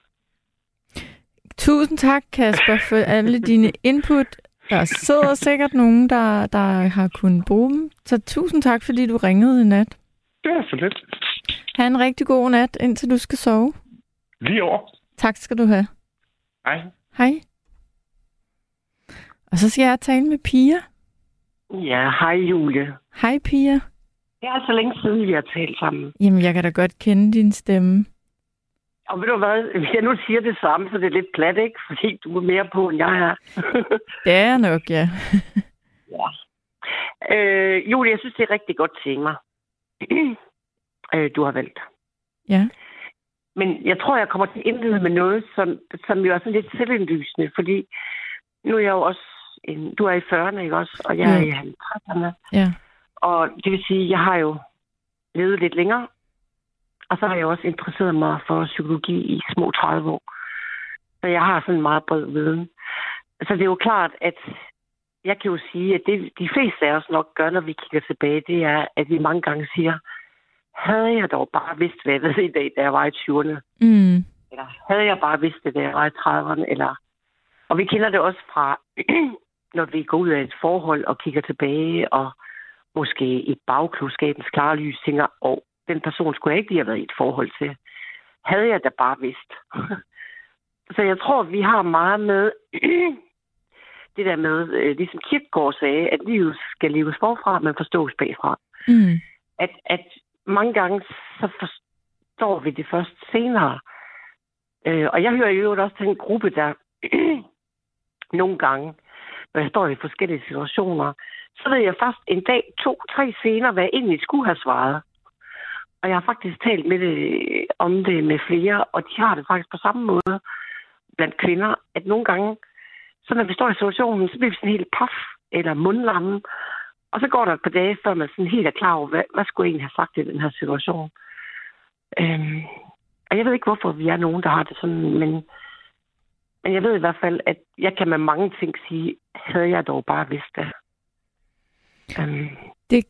Tusind tak, Kasper, for alle dine input. Der sidder sikkert nogen, der, der har kunnet bruge dem. Så tusind tak, fordi du ringede i nat. Det er for lidt. Ha' en rigtig god nat, indtil du skal sove. Lige over. Tak skal du have. Hej. Hej. Og så skal jeg tale med Pia. Ja, hej Julie. Hej Pia. Det er så længe siden, vi har talt sammen. Jamen, jeg kan da godt kende din stemme. Og ved du hvad, hvis jeg nu siger det samme, så det er lidt plat, ikke? Fordi du er mere på, end jeg er. Det er jeg nok, ja. ja. Øh, Julie, jeg synes, det er rigtig godt tema, øh, du har valgt. Ja. Men jeg tror, jeg kommer til at indlede med noget, som, som jo er sådan lidt selvindlysende, fordi nu er jeg jo også, en, du er i 40'erne, ikke også? Og jeg er i 50'erne. Ja. Og det vil sige, jeg har jo levet lidt længere, og så har jeg også interesseret mig for psykologi i små 30 år. Så jeg har sådan en meget bred viden. Så det er jo klart, at jeg kan jo sige, at det de fleste af os nok gør, når vi kigger tilbage, det er, at vi mange gange siger, havde jeg dog bare vidst, hvad jeg ved i dag, da jeg var i 20'erne. Mm. Eller havde jeg bare vidst det, da jeg var i 30'erne. Eller... Og vi kender det også fra, når vi går ud af et forhold og kigger tilbage, og måske i bagklodskabens klare lys tænker, åh, den person skulle jeg ikke lige have været i et forhold til. Havde jeg da bare vidst. Så jeg tror, vi har meget med det der med, øh, ligesom Kierkegaard sagde, at livet skal leves forfra, men forstås bagfra. Mm. At, at mange gange, så forstår vi det først senere. Øh, og jeg hører jo også til en gruppe, der nogle gange, når jeg står i forskellige situationer, så ved jeg først en dag, to, tre senere, hvad jeg egentlig skulle have svaret. Og jeg har faktisk talt med det, om det med flere, og de har det faktisk på samme måde blandt kvinder, at nogle gange, så når vi står i situationen, så bliver vi sådan helt paf eller mundlamme. Og så går der et par dage, før man sådan helt er klar over, hvad, hvad skulle jeg egentlig have sagt i den her situation. Øhm, og jeg ved ikke, hvorfor vi er nogen, der har det sådan, men, men jeg ved i hvert fald, at jeg kan med mange ting sige, havde jeg dog bare vidst det. Øhm, Det,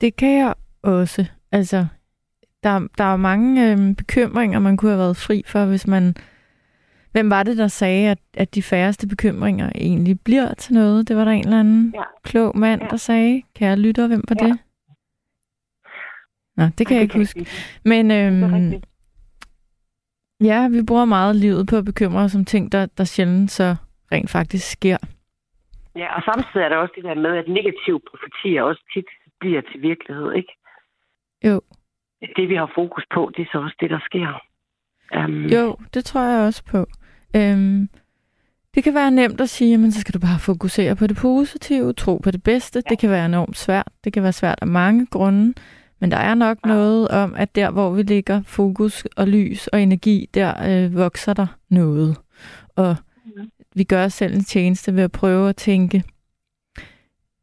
det kan jeg også. Altså, der, der er mange øhm, bekymringer, man kunne have været fri for, hvis man... Hvem var det, der sagde, at, at de færreste bekymringer egentlig bliver til noget? Det var der en eller anden Ja. klog mand, Ja. der sagde. Kære lytter, hvem var Ja. det? Nå, det kan Ej, jeg det ikke kan huske. Men det øhm, rigtigt. Ja, vi bruger meget livet på at bekymre os om ting, der, der sjældent så rent faktisk sker. Ja, og samtidig er der også det der med, at negative profetier også tit bliver til virkelighed, ikke? Jo. Det, vi har fokus på, det er så også det, der sker. Um, Jo, det tror jeg også på. Øhm, det kan være nemt at sige, men så skal du bare fokusere på det positive, tro på det bedste. Ja. Det kan være enormt svært. Det kan være svært af mange grunde. Men der er nok ja. noget om, at der, hvor vi ligger fokus og lys og energi, der øh, vokser der noget. Og vi gør os selv en tjeneste ved at prøve at tænke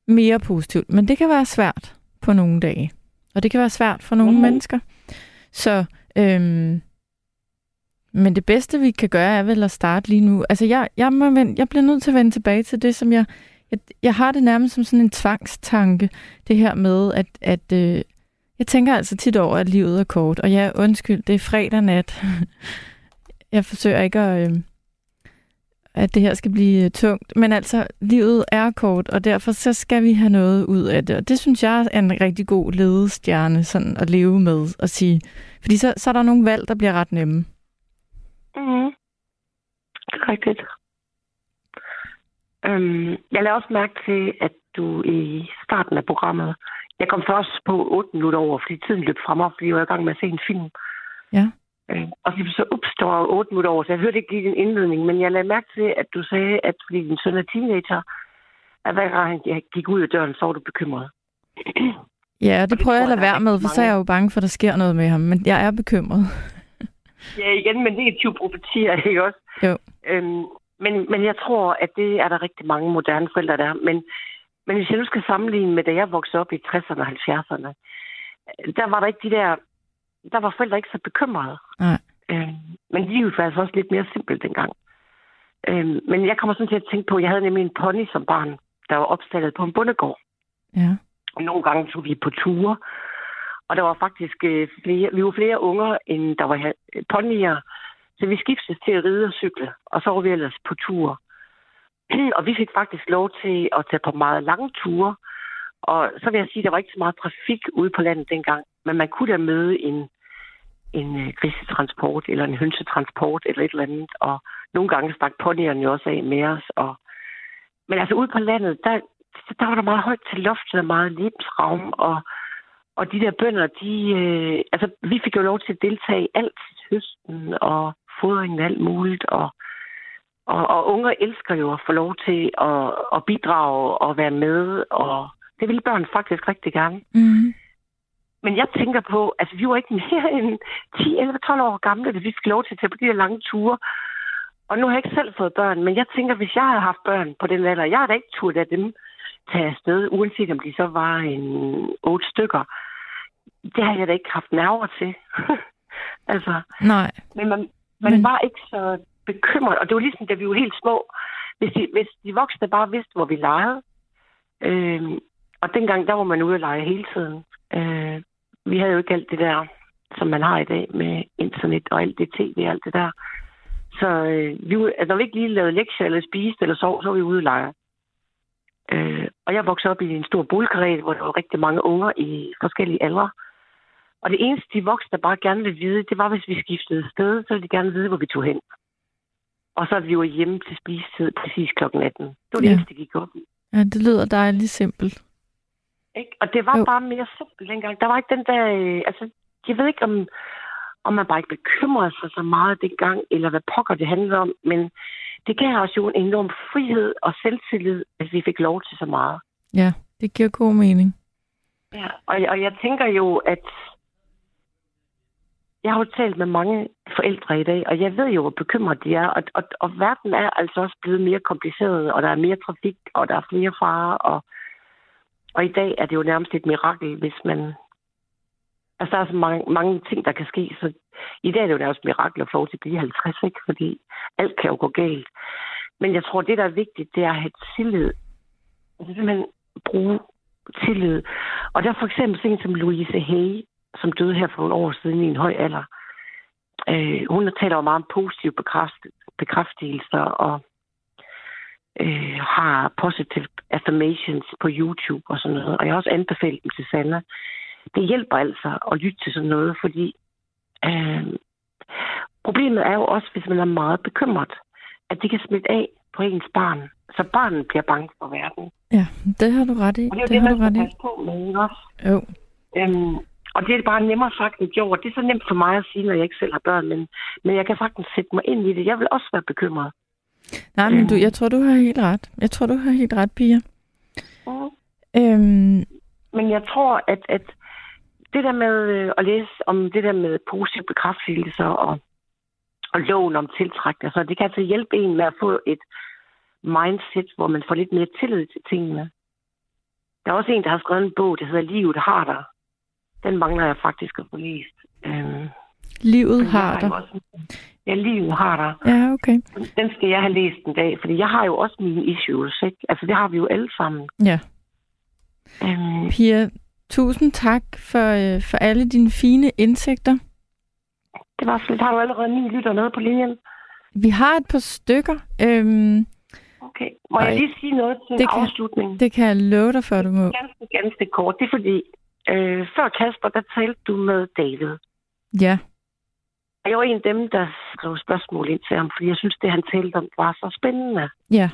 mere positivt. Men det kan være svært på nogle dage. Og det kan være svært for nogle Mhm. mennesker. Så øhm, men det bedste, vi kan gøre, er vel at starte lige nu. Altså, jeg, jeg, må vende, jeg bliver nødt til at vende tilbage til det, som jeg... Jeg, jeg har det nærmest som sådan en tvangstanke, det her med, at, at øh, jeg tænker altså tit over, at livet er kort. Og ja, undskyld, det er fredag nat. jeg forsøger ikke at... Øh, at det her skal blive øh, tungt. Men altså, livet er kort, og derfor så skal vi have noget ud af det. Og det synes jeg er en rigtig god ledestjerne sådan at leve med og sige. Fordi så, så er der nogle valg, der bliver ret nemme. Mm. Rigtigt. Øhm, jeg lader også mærke til, at du i starten af programmet, jeg kom først på 8 minutter over, fordi tiden løb frem, fordi jeg var i gang med at se en film. Ja. Øh, og så, var 8 minutter over, så jeg hørte ikke lige din indledning, men jeg lagde mærke til, at du sagde, at fordi din søn er teenager, at hver gang han gik ud af døren, så var du bekymret. Ja, det prøver jeg at lade være med, for så er jeg jo bange for, at der sker noget med ham. Men jeg er bekymret. Ja, igen med negative profetier, ikke også? Jo. Øhm, men, men jeg tror, at det er der rigtig mange moderne forældre, der er. Men, men hvis jeg nu skal sammenligne med, da jeg voksede op i 60'erne og 70'erne, øh, der var der ikke de der... Der var forældre ikke så bekymrede. Nej. Øhm, men livet var altså også lidt mere simpelt dengang. Øhm, men jeg kommer sådan til at tænke på, at jeg havde nemlig en pony som barn, der var opstallet på en bondegård. Ja. Og nogle gange tog vi på ture. Og der var faktisk øh, flere, vi var flere unger, end der var øh, ponyer. Så vi skiftes til at ride og cykle, og så var vi ellers på ture og vi fik faktisk lov til at tage på meget lange ture. Og så vil jeg sige, at der var ikke så meget trafik ude på landet dengang. Men man kunne da møde en, en øh, grisetransport, eller en hønsetransport, eller et eller andet. Og nogle gange stak ponyerne jo også af med os. Og... Men altså ude på landet, der, der var der meget højt til loftet og meget lebensraum. Og, og de der bønder, de, øh, altså vi fik jo lov til at deltage i alt høsten og fodringen og alt muligt. Og, og, og unger elsker jo at få lov til at, at bidrage og være med. Og det vil børn faktisk rigtig gerne. Mm. Men jeg tænker på, altså vi var ikke mere end 10, 11, 12 år gamle, da vi fik lov til at tage på de her lange ture. Og nu har jeg ikke selv fået børn, men jeg tænker, hvis jeg havde haft børn på den alder, jeg havde da ikke turde af dem tage afsted, uanset om de så var en otte stykker. Det har jeg da ikke haft nerver til. altså, Nej. men man, man Men- var ikke så bekymret, og det var ligesom, da vi var helt små. Hvis de, hvis de voksne bare vidste, hvor vi legede, øh, og dengang, der var man ude at lege hele tiden. Øh, vi havde jo ikke alt det der, som man har i dag med internet og alt det tv og alt det der. Så øh, vi, altså, når vi ikke lige lavede lektier eller spiste eller sov, så var vi ude at lege. Øh, og jeg voksede op i en stor boligkarret, hvor der var rigtig mange unger i forskellige aldre. Og det eneste, de voksne bare gerne ville vide, det var, hvis vi skiftede sted, så ville de gerne vide, hvor vi tog hen. Og så vi var hjemme til spisetid præcis kl. 18. Det var det Ja. eneste, de gik op i. Ja, det lyder dejligt simpelt. Ikke? Og det var jo. bare mere simpelt dengang. Der var ikke den der... Øh, altså, jeg ved ikke, om, om man bare ikke bekymrede sig så meget dengang, eller hvad pokker det handlede om, men det gav os jo en enorm frihed og selvtillid, at vi fik lov til så meget. Ja, det giver god mening. Ja, og, og jeg tænker jo, at jeg har jo talt med mange forældre i dag, og jeg ved jo, hvor bekymret de er. Og, og, og verden er altså også blevet mere kompliceret, og der er mere trafik, og der er flere farer. Og, og i dag er det jo nærmest et mirakel, hvis man... Altså, der er så mange, mange ting, der kan ske. Så i dag er det jo nærmest et mirakel at få lov til at blive 50, ikke? Fordi alt kan jo gå galt. Men jeg tror, det, der er vigtigt, det er at have tillid. Altså simpelthen bruge tillid. Og der er for eksempel sådan en som Louise Hay, som døde her for nogle år siden i en høj alder. Øh, hun taler jo meget om positive bekræft, bekræftelser og øh, har positive affirmations på YouTube og sådan noget. Og jeg har også anbefalet dem til Sanna. Det hjælper altså at lytte til sådan noget, fordi øh, problemet er jo også, hvis man er meget bekymret, at det kan smitte af på ens barn. Så barnet bliver bange for verden. Ja, det har du ret i. Og det er Det det, har man du ret i. på med, ikke også? Jo. Øhm, og det er bare nemmere sagt end gjort. Det er så nemt for mig at sige, når jeg ikke selv har børn, men, men jeg kan sagtens sætte mig ind i det. Jeg vil også være bekymret. Nej, men du, jeg tror, du har helt ret. Jeg tror, du har helt ret, Pia. Mm. Øhm, Men jeg tror, at, at det der med øh, at læse om det der med positive bekræftelser og, og loven om tiltrækning, så det kan altså hjælpe en med at få et mindset, hvor man får lidt mere tillid til tingene. Der er også en, der har skrevet en bog, der hedder Livet har dig. Den mangler jeg faktisk at få læst. Øhm, livet jeg har dig. også- Ja, livet har dig. Ja, okay. Den skal jeg have læst en dag, fordi jeg har jo også mine issues, ikke? Altså, det har vi jo alle sammen. Ja. Øhm, Pia, tusind tak for, øh, for alle dine fine indsigter. det var sådan, har du allerede ni lytter med på linjen. Vi har et par stykker. Øhm, Okay. Må jeg Ej. lige sige noget til Det kan- afslutning? det kan jeg love dig for, du må. Ganske, ganske kort. Det er fordi, øh, før Kasper, der talte du med David. Ja. Og jeg var en af dem, der skrev spørgsmål ind til ham, fordi jeg synes, det han talte om var så spændende. Ja.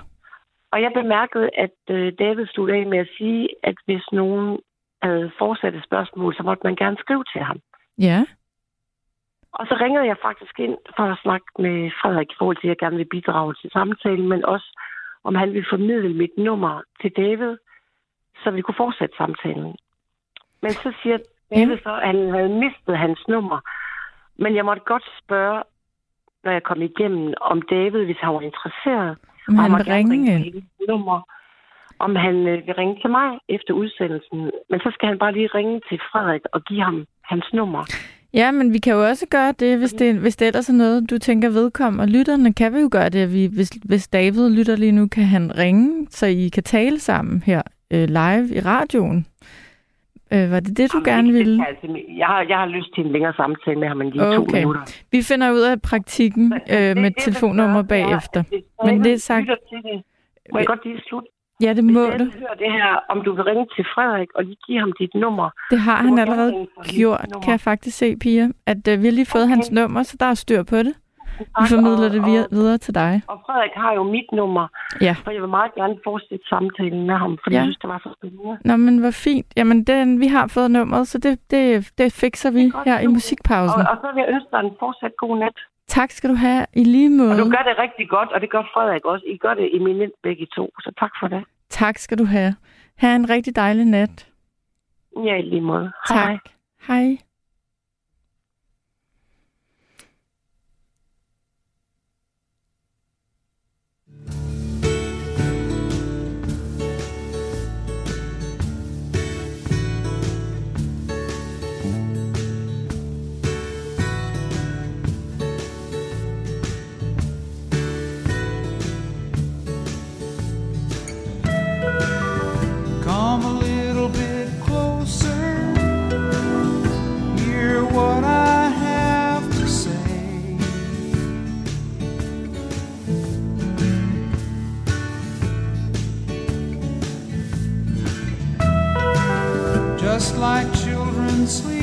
Og jeg bemærkede, at øh, David stod af med at sige, at hvis nogen havde fortsatte spørgsmål, så måtte man gerne skrive til ham. Ja. Og så ringede jeg faktisk ind for at snakke med Frederik i forhold til, at jeg gerne vil bidrage til samtalen, men også om han ville formidle mit nummer til David, så vi kunne fortsætte samtalen. Men så siger David så, at han havde mistet hans nummer. Men jeg måtte godt spørge, når jeg kom igennem, om David, hvis han var interesseret, Om han vil ringe til mit nummer, om han øh, vil ringe til mig efter udsendelsen. Men så skal han bare lige ringe til Frederik og give ham hans nummer. Ja, men vi kan jo også gøre det, hvis det, hvis det ellers er noget, du tænker vedkommer. Og lytterne kan vi jo gøre det, vi, hvis, hvis David lytter lige nu, kan han ringe, så I kan tale sammen her øh, live i radioen. Øh, var det det, du Jamen, gerne det- det ville? kan jeg har, jeg har lyst til en længere samtale med ham end lige to Okay. minutter. Vi finder ud af praktikken øh, med det, telefonnummer det er, bagefter. hvis Men det er sagt... det, Må jeg godt lige slutte? Ja, det må Hvis du. hører det her, om du vil ringe til Frederik og lige give ham dit nummer. Det har han allerede gjort, kan jeg faktisk se, Pia. At øh, vi har lige fået Okay. hans nummer, så der er styr på det. Vi formidler og- det via, og- videre til dig. Og Frederik har jo mit nummer, Ja. for jeg vil meget gerne fortsætte samtalen med ham, fordi Ja. jeg synes, det var så spændende. Nå, men hvor fint. Jamen, den, vi har fået nummeret, så det, det, det fikser vi godt, her i musikpausen. Og, og så vil jeg ønske dig en fortsat god nat. Tak skal du have i lige måde. Og du gør det rigtig godt, og det gør Frederik også. I gør det eminent begge to, så tak for det. Tak skal du have. Ha' en rigtig dejlig nat. Ja, i lige måde. Tak. hej. Hej. Just like children sleeping,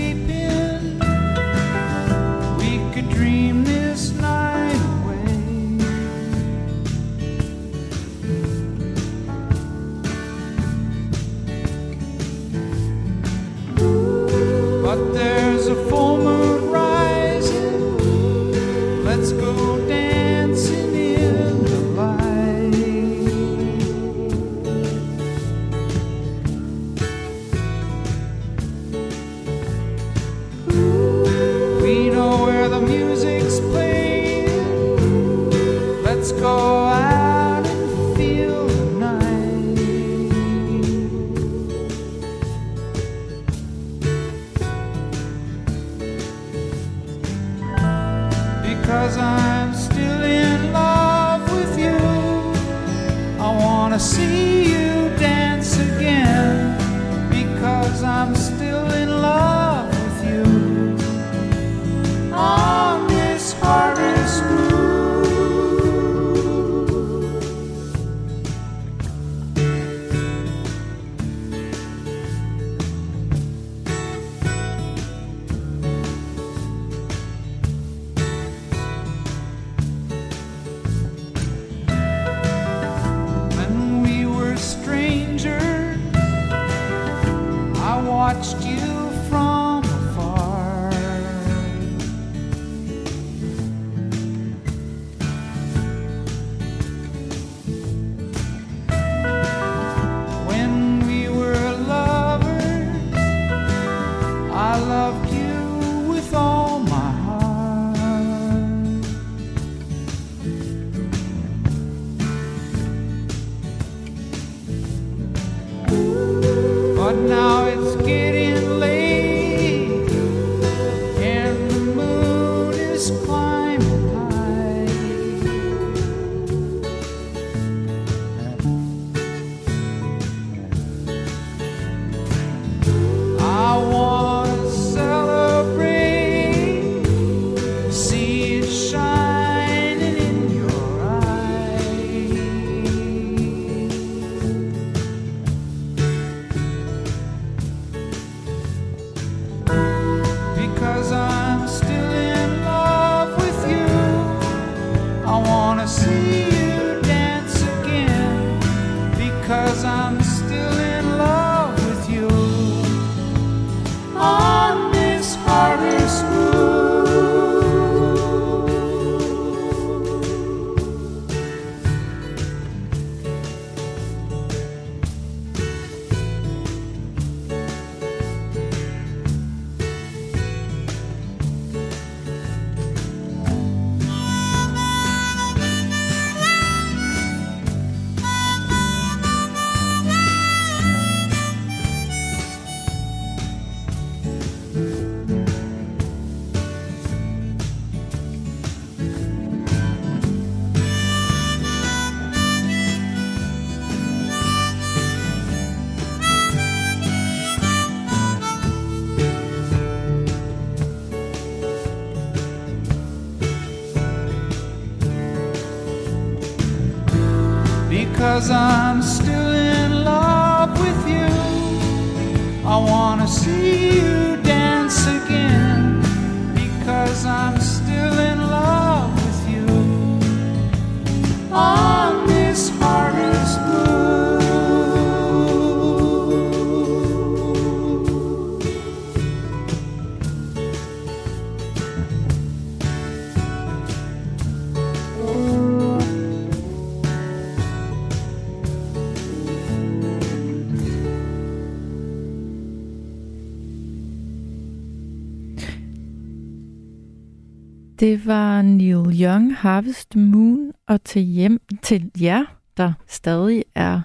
Det var Neil Young, Harvest Moon, og til, hjem, til jer, der stadig er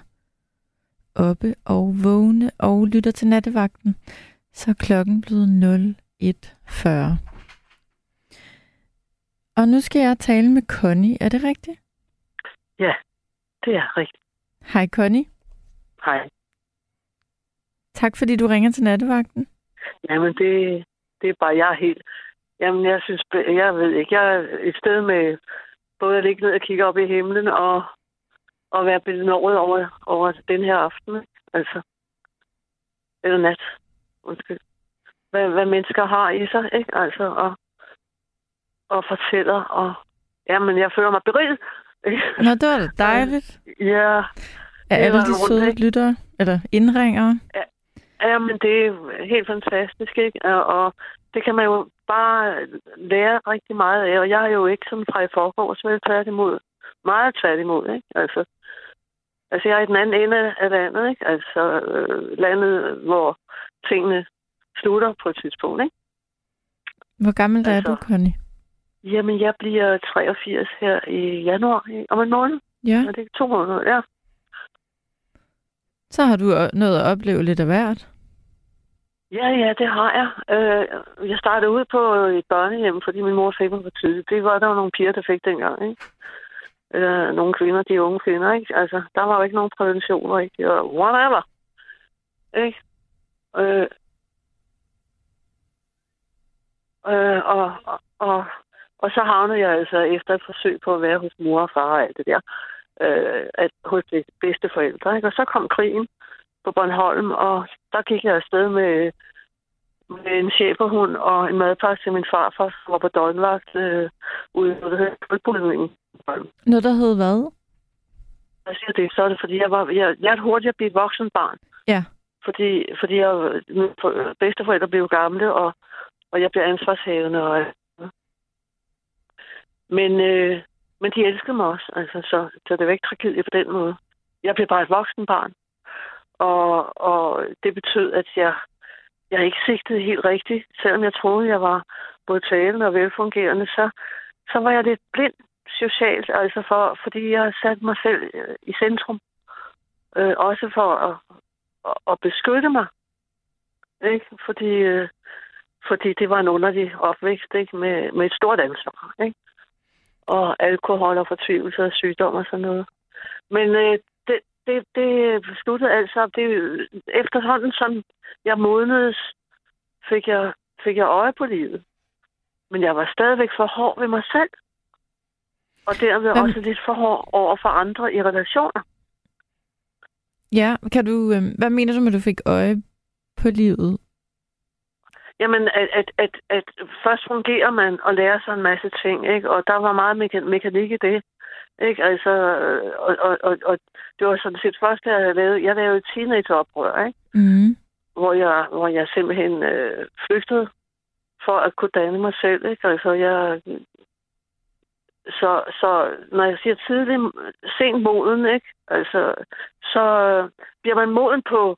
oppe og vågne og lytter til nattevagten, så klokken blevet 01.40. Og nu skal jeg tale med Connie. Er det rigtigt? Ja, det er rigtigt. Hej Connie. Hej. Tak fordi du ringer til nattevagten. Jamen, det, det er bare, jeg er helt... Jamen, jeg synes, jeg ved ikke, jeg er et sted med både at ligge ned og kigge op i himlen og, og være benåret over, over den her aften. Altså, eller nat. Undskyld. Hvad, hvad mennesker har i sig, ikke? Altså, og, og fortæller, og jamen, jeg føler mig beriget. Nå, det var da dejligt. Ja. Er Det alle de søde lyttere, eller indringere? Ja, men det er helt fantastisk, ikke? Og, og det kan man jo bare lære rigtig meget af. Og jeg er jo ikke sådan fra i forgårs, vel tværtimod. Meget tværtimod, ikke? Altså, altså jeg er i den anden ende af landet, ikke? Altså øh, landet, hvor tingene slutter på et tidspunkt, ikke? Hvor gammel er Altså- du, Connie? Jamen, jeg bliver 83 her i januar i- om en måned. Ja. Er det ikke to måneder? Ja. Så har du nået at opleve lidt af hvert. Ja, ja, det har jeg. Øh, jeg startede ud på et børnehjem, fordi min mor fik mig for tidligt. Det var der var nogle piger, der fik dengang, ikke? Eller nogle kvinder, de unge kvinder, ikke? Altså, der var jo ikke nogen præventioner, ikke? Og whatever. Ikke? Øh, øh, og, og, og, og så havnede jeg altså efter et forsøg på at være hos mor og far og alt det der, øh, at, hos de bedste forældre, ikke? Og så kom krigen på Bornholm, og der gik jeg afsted med, med en cheferhund og en madpakke til min farfar, som var på døgnvagt øh, ude på det hedder Kultpolitikken. Noget, der hed hvad? Jeg siger det, så er det, fordi jeg var, jeg, jeg er hurtigt at blive et voksen barn. Ja. Fordi, fordi jeg, mine for- bedsteforældre blev gamle, og, og jeg blev ansvarshavende. Og, men, øh, men de elskede mig også, altså, så, så det var ikke tragedie på den måde. Jeg blev bare et voksen barn. Og, og det betød, at jeg, jeg ikke sigtede helt rigtigt. Selvom jeg troede, jeg var både talende og velfungerende, så, så var jeg lidt blind socialt, altså for, fordi jeg satte mig selv øh, i centrum. Øh, også for at, at, at beskytte mig. Ikke? Fordi, øh, fordi det var en underlig opvækst ikke? Med, med et stort ansvar. Ikke? Og alkohol og fortvivlelse og sygdom og sådan noget. Men øh, det, det, besluttede altså, det, efterhånden som jeg modnedes, fik jeg, fik jeg øje på livet. Men jeg var stadigvæk for hård ved mig selv. Og derved Hvem- også lidt for hård over for andre i relationer. Ja, kan du, øh, hvad mener du med, at du fik øje på livet? Jamen, at, at, at, at først fungerer man og lærer sig en masse ting, ikke? Og der var meget meka- mekanik i det. Ikke? Altså, øh, og, og, og, og det var sådan set først, jeg lavede, jeg lavede et teenageoprør, ikke? Mm. Hvor jeg, hvor jeg simpelthen øh, flygtede for at kunne danne mig selv, ikke? Altså, jeg... Så, så når jeg siger tidlig, sent moden, ikke? Altså, så bliver man moden på,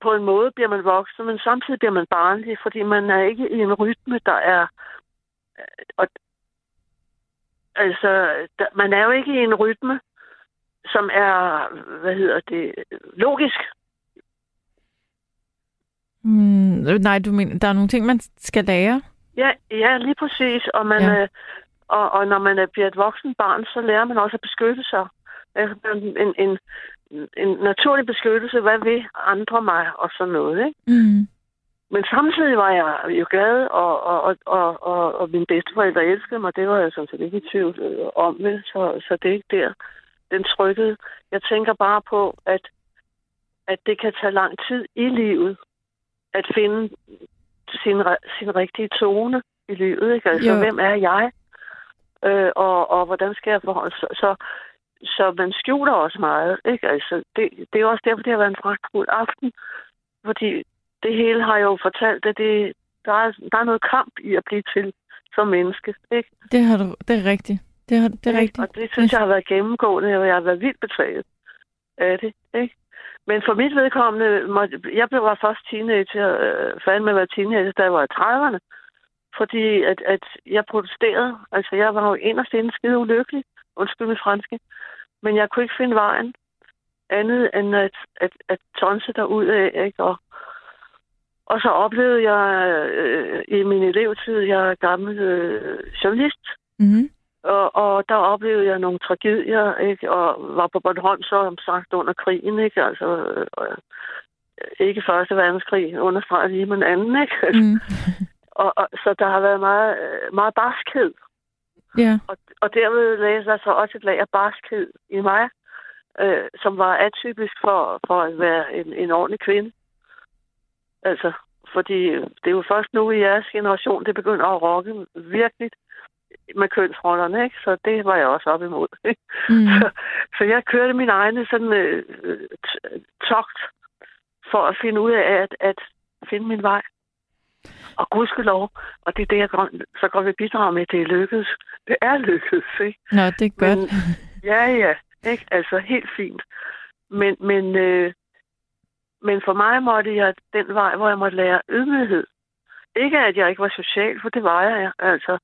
på en måde bliver man voksen, men samtidig bliver man barnlig, fordi man er ikke i en rytme, der er... Og, altså, der, man er jo ikke i en rytme, som er, hvad hedder det, logisk. Mm, nej, du mener, der er nogle ting, man skal lære? Ja, ja lige præcis. Og, man, Ja. øh, og, og når man er, bliver et voksen barn, så lærer man også at beskytte sig. En, en, en, en naturlig beskyttelse, hvad vil andre mig, og sådan noget, ikke? Mm. Men samtidig var jeg jo glad, og, og, og, og, og, og mine bedsteforældre elskede mig. Det var jeg sådan set ikke i tvivl øh, om, vel? Så, så det er ikke der, den trykkede. Jeg tænker bare på, at, at det kan tage lang tid i livet at finde sin, sin rigtige tone i livet. Ikke? Altså, Jo. hvem er jeg? Øh, og, og hvordan skal jeg forholde så, så, så man skjuler også meget. Ikke? Altså, det, det er også derfor, det har været en fragtfuld aften. Fordi det hele har jo fortalt, at det, der, er, der er noget kamp i at blive til som menneske. Ikke? Det, har du, det er rigtigt. Det, har, det er Ikke? rigtigt. Og det synes jeg har været gennemgående, og jeg har været vildt betaget af det. Ikke? Men for mit vedkommende, jeg blev var først teenager, øh, at være teenager, da jeg var i 30'erne. Fordi at, at jeg protesterede. Altså, jeg var jo inderst inde skide ulykkelig. Undskyld mit franske. Men jeg kunne ikke finde vejen andet end at, at, at tonse derud af, ikke? Og, og så oplevede jeg øh, i min elevtid, jeg er gammel øh, journalist, Mm-hmm. og, og der oplevede jeg nogle tragedier, ikke? Og var på Bornholm så, som sagt, under krigen, ikke? Altså, øh, ikke første verdenskrig, understreger lige, men anden, ikke? Mm. Og, og, så der har været meget, meget barskhed. Ja. Og, og derved lagde der så også et lag af barskhed i mig, øh, som var atypisk for, for at være en, en ordentlig kvinde. Altså, fordi det er jo først nu i jeres generation, det begynder at rokke virkelig med kønsrollerne, ikke? Så det var jeg også op imod. Ikke? Mm. Så, så jeg kørte min egne sådan øh, togt for at finde ud af at, at finde min vej. Og gudskelov, og det er det, jeg går, så godt vil bidrage med, det er lykkedes. Det er lykkedes, ikke? Nå, det er godt. Men, ja, ja, ikke? Altså helt fint. Men, men, øh, men for mig måtte jeg den vej, hvor jeg måtte lære ydmyghed. Ikke at jeg ikke var social, for det var jeg, altså.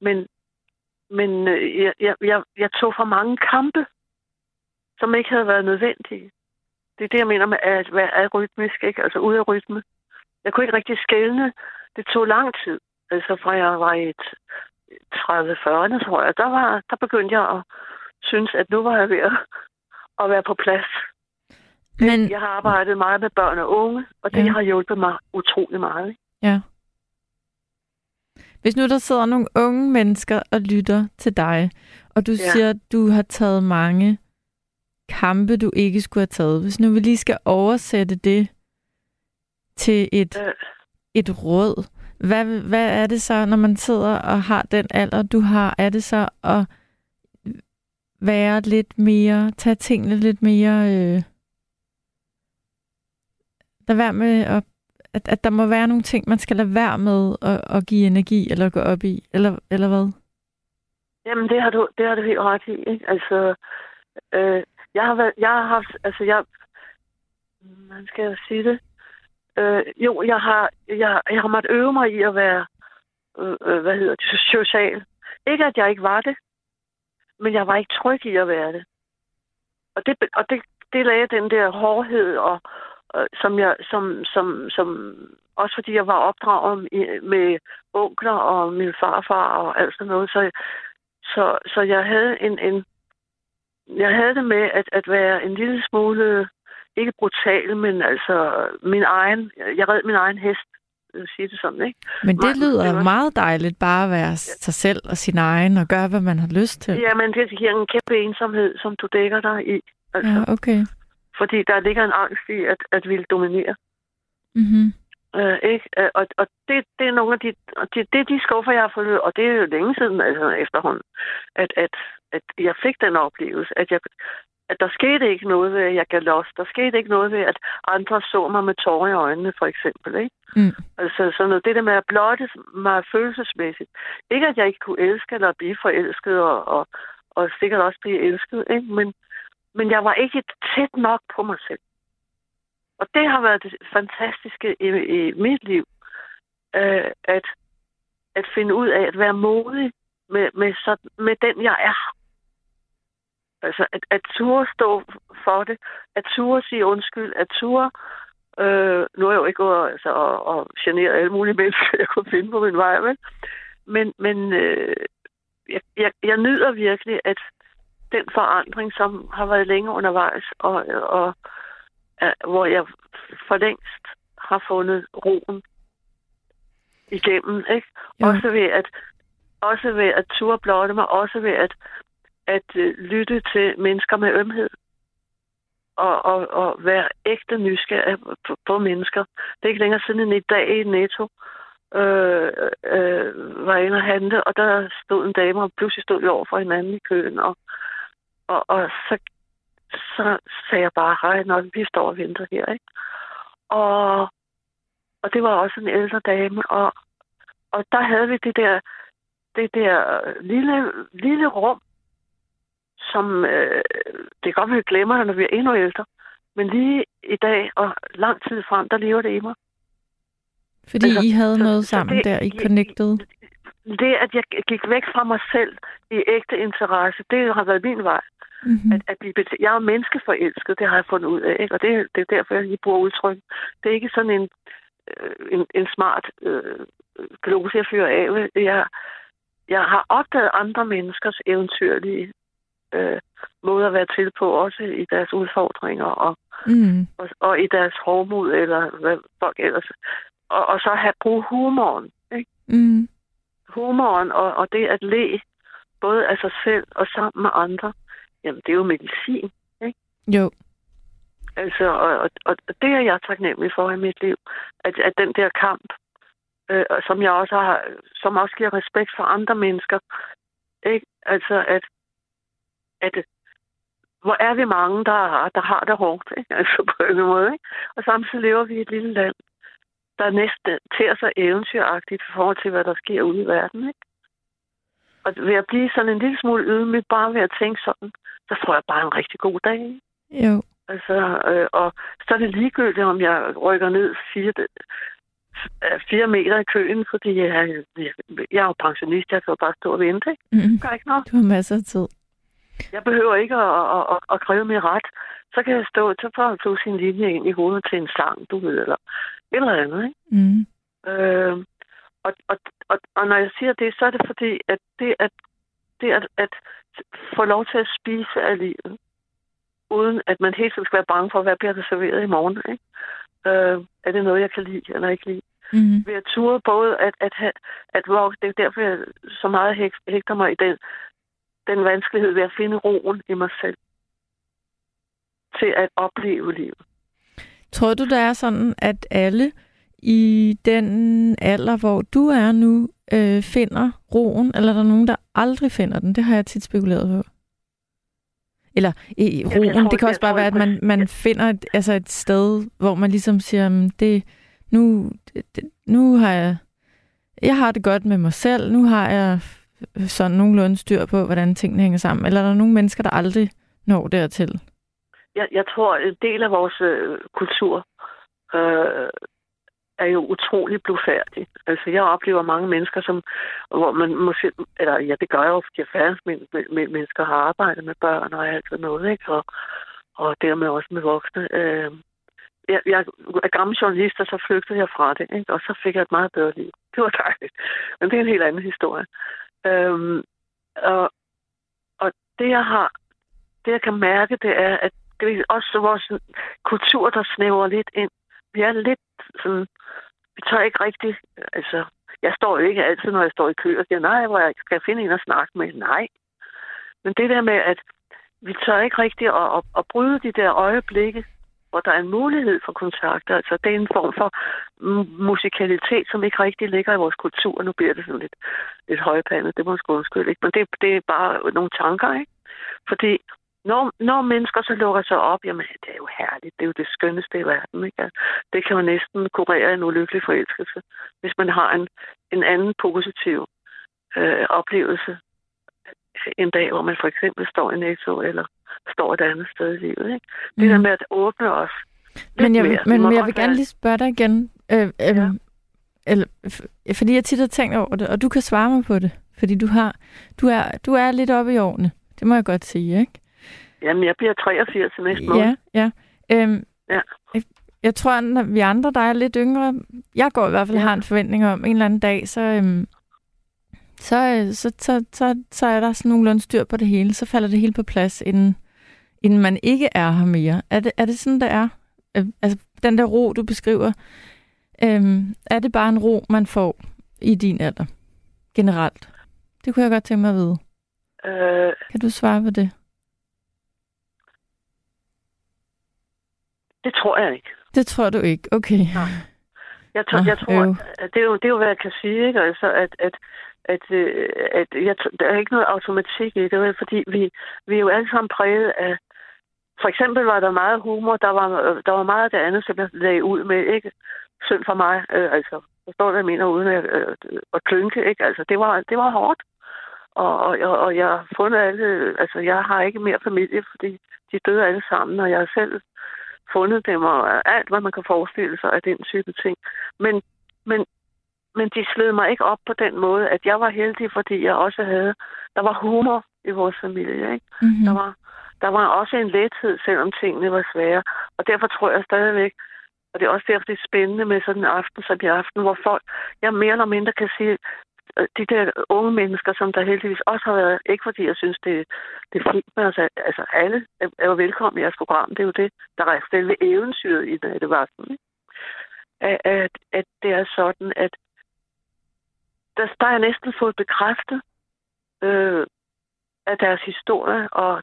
Men, men øh, jeg, jeg, jeg, jeg tog for mange kampe, som ikke havde været nødvendige. Det er det, jeg mener med at være arytmisk, ikke? Altså ude af rytme. Jeg kunne ikke rigtig skælne. Det tog lang tid. Altså fra jeg var i et 30-40'erne, tror jeg, der, var, der begyndte jeg at synes, at nu var jeg ved at, at være på plads. Men, Jeg har arbejdet meget med børn og unge, og det Ja. har hjulpet mig utrolig meget. ja. Hvis nu der sidder nogle unge mennesker og lytter til dig, og du. Ja. siger, at du har taget mange kampe, du ikke skulle have taget. Hvis nu vi lige skal oversætte det til et, Øh, et råd, hvad, hvad er det så, når man sidder og har den alder, du har? Er det så at være lidt mere, tage tingene lidt mere... Øh, lad være med at, at, at der må være nogle ting, man skal lade være med at, at give energi eller gå op i, eller, eller hvad? Jamen, det har du, det har du helt ret i. Ikke? Altså, øh, jeg har været, jeg har haft, altså jeg, man skal jeg sige det? Øh, jo, jeg har, jeg, jeg har måttet øve mig i at være, øh, øh, hvad hedder det, social. Ikke at jeg ikke var det, men jeg var ikke tryg i at være det. Og det, og det, det lagde den der hårdhed, og som jeg, som, som, som, også fordi jeg var opdraget med onkler og min farfar og alt sådan noget, så, så, så jeg havde en, en jeg havde det med at, at være en lille smule, ikke brutal, men altså min egen, jeg red min egen hest, vil sige det sådan, ikke? Men det lyder det var- meget dejligt, bare at være sig selv og sin egen, og gøre, hvad man har lyst til. Jamen, det giver en kæmpe ensomhed, som du dækker dig i. Altså, Ja, okay. Fordi der ligger en angst i at, at ville dominere. Mm-hmm. Øh, ikke? Øh, Og, og det, det er nogle af de, og det, det er de skuffer, jeg har fået, og det er jo længe siden altså, efterhånden, at, at, at jeg fik den oplevelse, at, jeg, at der skete ikke noget ved, at jeg gav los. Der skete ikke noget ved, at andre så mig med tårer i øjnene, for eksempel. Ikke? Mm. Altså sådan noget, det der med at blotte mig følelsesmæssigt. Ikke at jeg ikke kunne elske eller blive forelsket, og, og, og sikkert også blive elsket, ikke? Men, men jeg var ikke tæt nok på mig selv. Og det har været det fantastiske i, i mit liv, øh, at, at finde ud af at være modig med, med, sådan, med den, jeg er. Altså, at, at ture stå for det, at ture sige undskyld, at ture... Øh, nu er jeg jo ikke gået altså, og, og generet alle mulige mennesker, jeg kunne finde på min vej. Men, men øh, jeg, jeg, jeg nyder virkelig, at den forandring, som har været længe undervejs, og, og øh, hvor jeg for længst har fundet roen igennem, ikke? Jo. Også ved at også ved at ture blotte mig, også ved at, at øh, lytte til mennesker med ømhed. og, og, og være ægte nysgerrig på, på mennesker. Det er ikke længere siden end i dag i Netto, øh, øh, var inde og handle, og der stod en dame, og pludselig stod vi over for hinanden i køen, og, og, og så, så sagde jeg bare, hej, når vi står og venter her, ikke? Og, og det var også en ældre dame, og, og der havde vi det der, det der lille, lille rum, som øh, det kan godt være, vi glemmer det, når vi er endnu ældre. Men lige i dag og lang tid frem, der lever det i mig. Fordi Altså, I havde så- noget så sammen det- der, I connected. Det, at jeg gik væk fra mig selv i ægte interesse, det har været min vej. Mm-hmm. At, at blive bet- jeg er menneskeforelsket, det har jeg fundet ud af. Ikke? Og det, det er derfor, jeg lige bruger udtryk. Det er ikke sådan en, øh, en, en smart øh, glose, jeg fyrer af. Jeg, jeg har opdaget andre menneskers eventyrlige øh, måde at være til på, også i deres udfordringer og, Mm. og, og i deres hårdmod, eller hvad folk ellers. Og, og så have bruge humoren. Ikke? Mm. Humoren og, og det at le, både af sig selv og sammen med andre, jamen det er jo medicin. Ikke? Jo. Altså, og, og, og det er jeg taknemmelig for i mit liv. At, at den der kamp, øh, som jeg også har, som også giver respekt for andre mennesker. Ikke? Altså, at, at hvor er vi mange, der, der har det hårdt, ikke? Altså på en måde, ikke? Og samtidig lever vi i et lille land, der næsten ter sig eventyragtigt i forhold til, hvad der sker ude i verden, ikke? Og ved at blive sådan en lille smule ydmyg, bare ved at tænke sådan, så får jeg bare en rigtig god dag, ikke? Jo. Altså, øh, og så er det ligegyldigt, om jeg rykker ned fire, øh, fire meter i køen, fordi jeg, jeg, jeg er jo pensionist, jeg kan jo bare stå og vente, ikke? Mm. Gør ikke noget. Du har masser af tid. Jeg behøver ikke at, at, at, at kræve mig ret. Så kan jeg stå, så får jeg pludselig en linje ind i hovedet til en sang, du ved, eller et eller andet, ikke? Mm. Øh, og, og, og, og når jeg siger det, så er det fordi, at det at, det at, at få lov til at spise af livet, uden at man helt skal være bange for, hvad bliver der serveret i morgen, ikke? Øh, er det noget, jeg kan lide eller ikke lide? Mm. Ved at ture både at, at, have, at vokse, det er derfor, jeg så meget hæg- hægter mig i den, den vanskelighed ved at finde roen i mig selv til at opleve livet. Tror du, der er sådan, at alle i den alder, hvor du er nu, øh, finder roen, eller er der nogen, der aldrig finder den? Det har jeg tit spekuleret på. Eller i roen, tror- det kan også bare være, at man, man finder et, altså et sted, hvor man ligesom siger, "Mm, det, nu, det, nu har jeg, jeg har det godt med mig selv, nu har jeg sådan nogenlunde styr på, hvordan tingene hænger sammen. Eller er der nogle mennesker, der aldrig når dertil? Jeg, jeg tror, en del af vores øh, kultur øh, er jo utrolig blufærdig. Altså, jeg oplever mange mennesker, som, hvor man måske, eller ja, det gør jeg jo, fordi jeg færdes med, med, med, mennesker har arbejdet med børn og alt sådan noget, ikke? Og, og dermed også med voksne. Øh, jeg, jeg er gammel journalist, og så flygtede jeg fra det, ikke? og så fik jeg et meget bedre liv. Det var dejligt. Men det er en helt anden historie. Øhm, og, og det, jeg har, det, jeg kan mærke, det er, at det er også vores kultur, der snæver lidt ind. Vi er lidt sådan, vi tør ikke rigtigt, altså, jeg står jo ikke altid, når jeg står i kø og siger, nej, hvor jeg skal finde en at snakke med. Nej. Men det der med, at vi tør ikke rigtigt at, at, at bryde de der øjeblikke, hvor der er en mulighed for kontakter. Altså, det er en form for musikalitet, som ikke rigtig ligger i vores kultur. Nu bliver det sådan lidt, lidt højpandet, det må jeg sgu undskylde, ikke? Men det, det er bare nogle tanker, ikke? Fordi når, når mennesker så lukker sig op, jamen det er jo herligt, det er jo det skønneste i verden. Ikke? Altså, Det kan jo næsten kurere en ulykkelig forelskelse, hvis man har en, en anden positiv øh, oplevelse en dag, hvor man for eksempel står i Netto eller står et andet sted i livet. Ikke? Det der med at åbne os. Men jeg, vil- mere. Men må jeg vil gerne være- lige spørge dig igen. Øh, øh, ja. eller, fordi jeg tit har tænkt over det, og du kan svare mig på det. Fordi du har, du er, du er lidt oppe i årene. Det må jeg godt sige, ikke? Jamen, jeg bliver 83 til næste måned. Ja, ja. Øhm, Ja. Jeg, tror, når vi andre, der er lidt yngre, jeg går i hvert fald ja. har en forventning om, en eller anden dag, så, øhm, så, øh, så, så, så, så er der sådan nogenlunde styr på det hele. Så falder det hele på plads, inden, inden man ikke er her mere. Er det, er det sådan, det er? Øh, altså, den der ro, du beskriver, øhm, er det bare en ro, man får i din alder? Generelt? Det kunne jeg godt tænke mig at vide. Øh, Kan du svare på det? Det tror jeg ikke. Det tror du ikke? Okay. Nej. Jeg, tror, Nå, jeg tror, øv. at det er, jo, det er jo, hvad jeg kan sige, ikke? Altså, at, at, at, øh, at jeg, der er ikke noget automatik i det, vel? fordi vi, vi er jo alle sammen præget af... For eksempel var der meget humor, der var, der var meget af det andet, som jeg lagde ud med, ikke? Synd for mig, øh, altså, forstår du, hvad jeg mener, uden at, øh, at klynke, ikke? Altså, det var, det var hårdt. Og, og, og, jeg har fundet alle... Altså, jeg har ikke mere familie, fordi de døde alle sammen, og jeg har selv fundet dem, og alt, hvad man kan forestille sig af den type ting. Men, men, men de sled mig ikke op på den måde, at jeg var heldig, fordi jeg også havde... Der var humor i vores familie, ikke? Mm-hmm. Der var, der var også en lethed, selvom tingene var svære. Og derfor tror jeg stadigvæk, og det er også derfor, det er spændende med sådan en aften som i aften, hvor folk, jeg mere eller mindre kan sige, Øh, de der unge mennesker, som der heldigvis også har været, ikke fordi jeg synes, det, det er fint med os, altså, altså alle er, jo velkommen i jeres program, det er jo det, der er selve eventyret i nattevagten. ikke? At, at, at det er sådan, at der, der er jeg næsten fået bekræftet øh, af deres historie og,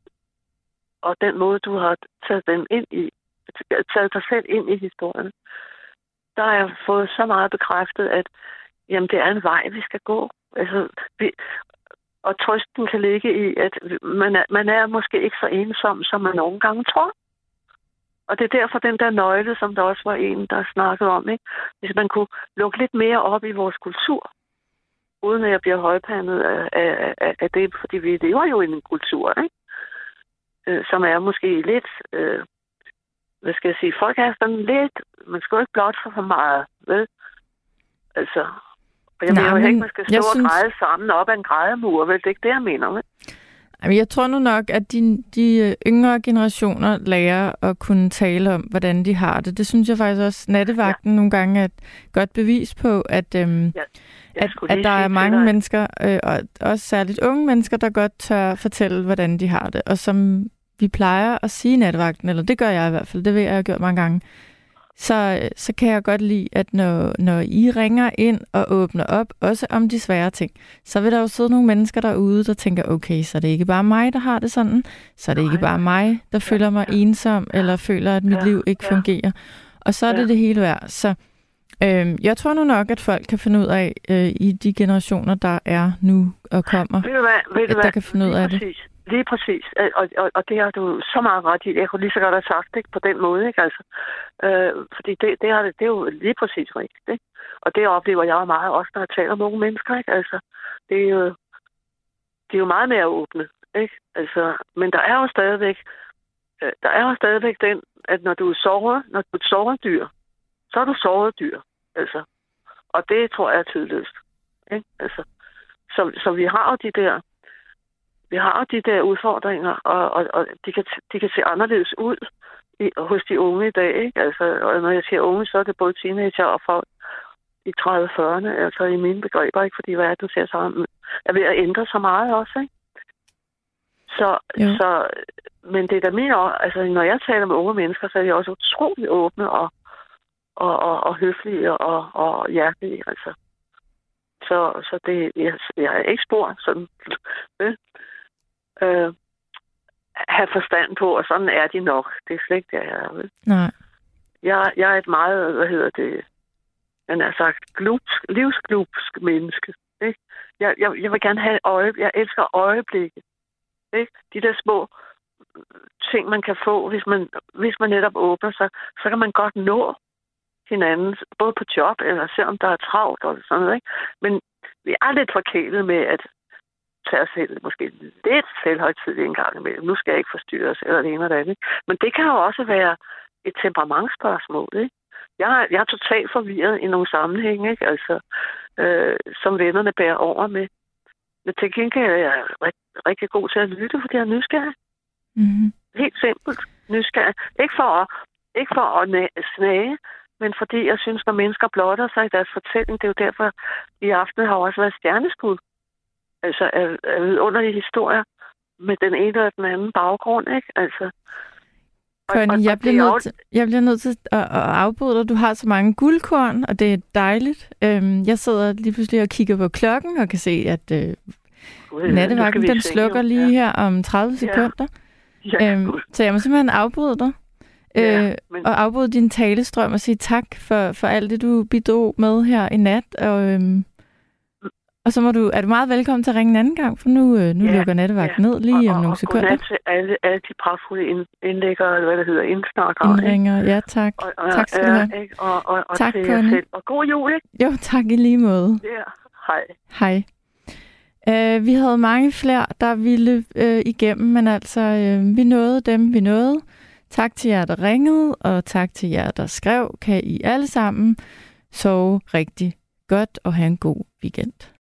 og den måde, du har taget dem ind i, taget dig selv ind i historien. Der har jeg fået så meget bekræftet, at jamen, det er en vej, vi skal gå. Altså, vi, og trøsten kan ligge i, at man er, man er måske ikke så ensom, som man nogle gange tror. Og det er derfor den der nøgle, som der også var en, der snakkede om, ikke? hvis man kunne lukke lidt mere op i vores kultur, uden at jeg bliver højpandet af, af, af, af det, fordi vi lever jo i en kultur, ikke? Øh, som er måske lidt, øh, hvad skal jeg sige, folk er sådan lidt, man skal jo ikke blot for for meget, vel? Altså, og jeg Nej, mener jo ikke, man skal stå og synes- græde sammen op ad en grædemur, vel? Det er ikke det, jeg mener, vel? Jamen, Jeg tror nu nok, at de, de øh, yngre generationer lærer at kunne tale om, hvordan de har det. Det synes jeg faktisk også, nattevagten ja. nogle gange er et godt bevis på, at, øhm, Jeg at, at der er mange dig- mennesker, øh, og også særligt unge mennesker, der godt tør fortælle, hvordan de har det. Og som vi plejer at sige nattevagten, eller det gør jeg i hvert fald, det ved jeg, jeg har gjort mange gange, så, så kan jeg godt lide, at når, når I ringer ind og åbner op, også om de svære ting, så vil der jo sidde nogle mennesker derude, der tænker, okay, så er det ikke bare mig, der har det sådan, så er det ikke bare mig, der føler mig ensom, eller føler, at mit Ja, liv ikke ja. fungerer. Og så er det Ja. det hele værd. Så øhm, jeg tror nu nok, at folk kan finde ud af, øh, i de generationer, der er nu og kommer, Ved du hvad, ved du at der hvad? kan finde ud af det. præcis. Lige præcis. Øh, og, og, og det har du så meget ret i. Jeg kunne lige så godt have sagt det på den måde, ikke? Altså, øh, fordi det, det, har, det er jo lige præcis rigtigt, ikke? Og det oplever jeg jo meget også, når jeg taler med unge mennesker, ikke? Altså, det er jo, det er jo meget mere åbne, ikke? Altså, men der er jo stadigvæk, øh, der er jo stadigvæk den, at når du sover, når du sover dyr, så er du sovet dyr, altså. Og det tror jeg er tydeligst, ikke? Altså, så, så vi har jo de der, vi har de der udfordringer, og, og, og de, kan, de kan se anderledes ud i, hos de unge i dag, ikke? Altså, og når jeg siger unge, så er det både teenager og folk i 30-40'erne, altså i mine begreber, ikke? Fordi verden ser sammen er ved at ændre sig meget også, ikke? Så, Jo. så, men det er da min, altså når jeg taler med unge mennesker, så er de også utrolig åbne og, og, og, og høflige og, og hjertelige, altså. Så, så det, jeg, jeg er ikke spor sådan, vel? Øh, have forstand på, og sådan er de nok. Det er slet ikke det, jeg er, vel? Nej. Jeg, jeg er et meget, hvad hedder det, man har sagt, glupsk, livsglupsk menneske. Ikke? Jeg, jeg, jeg vil gerne have øje, jeg elsker øjeblikke. Ikke? De der små ting, man kan få, hvis man, hvis man netop åbner sig, så kan man godt nå hinanden, både på job, eller selvom der er travlt og sådan noget. Ikke? Men vi er lidt forkælet med at tage os selv måske lidt selvhøjtidligt en gang imellem. Nu skal jeg ikke forstyrres, eller det ene eller det andet. Men det kan jo også være et temperamentsspørgsmål, ikke? Jeg er, jeg er totalt forvirret i nogle sammenhænge, ikke? Altså, øh, som vennerne bærer over med. Men til gengæld er jeg rigtig, rigtig god til at lytte, fordi jeg er nysgerrig. Mm-hmm. Helt simpelt nysgerrig. Ikke for at, ikke for at snage, men fordi jeg synes, når mennesker blotter sig i deres fortælling, det er jo derfor, i aften har også været stjerneskud. Altså af, af vidunderlige historier med den ene eller den anden baggrund, ikke? Altså, Connie, jeg det bliver, er nødt til, jeg bliver nødt til at, at afbryde dig. Du har så mange guldkorn, og det er dejligt. Øhm, jeg sidder lige pludselig og kigger på klokken og kan se, at øh, Gud, nattevagten den slukker lige her om 30 Ja. sekunder. Ja, Øhm, Gud. så jeg må simpelthen afbryde dig. Ja, Øh, men- og afbryde din talestrøm og sige tak for, for alt det, du bidrog med her i nat. Og, øhm, og så må du, er du meget velkommen til at ringe en anden gang, for nu, øh, nu Ja, lukker nattevagt ja. ned lige og, om og, nogle og sekunder. godnat til alle, alle de pragtfulde ind, indlæggere, eller hvad det hedder, indsnakkere. ikke? Indringer, ja tak. Og, og, tak skal du ja, have. ikke? Og, og, og Tak, til jer Connie. selv. Og god jul, ikke? Jo, tak i lige måde. Ja, hej. Hej. Uh, vi havde mange flere, der ville uh, igennem, men altså, uh, vi nåede dem, vi nåede. Tak til jer, der ringede, og tak til jer, der skrev. Kan I alle sammen sove rigtig godt og have en god weekend.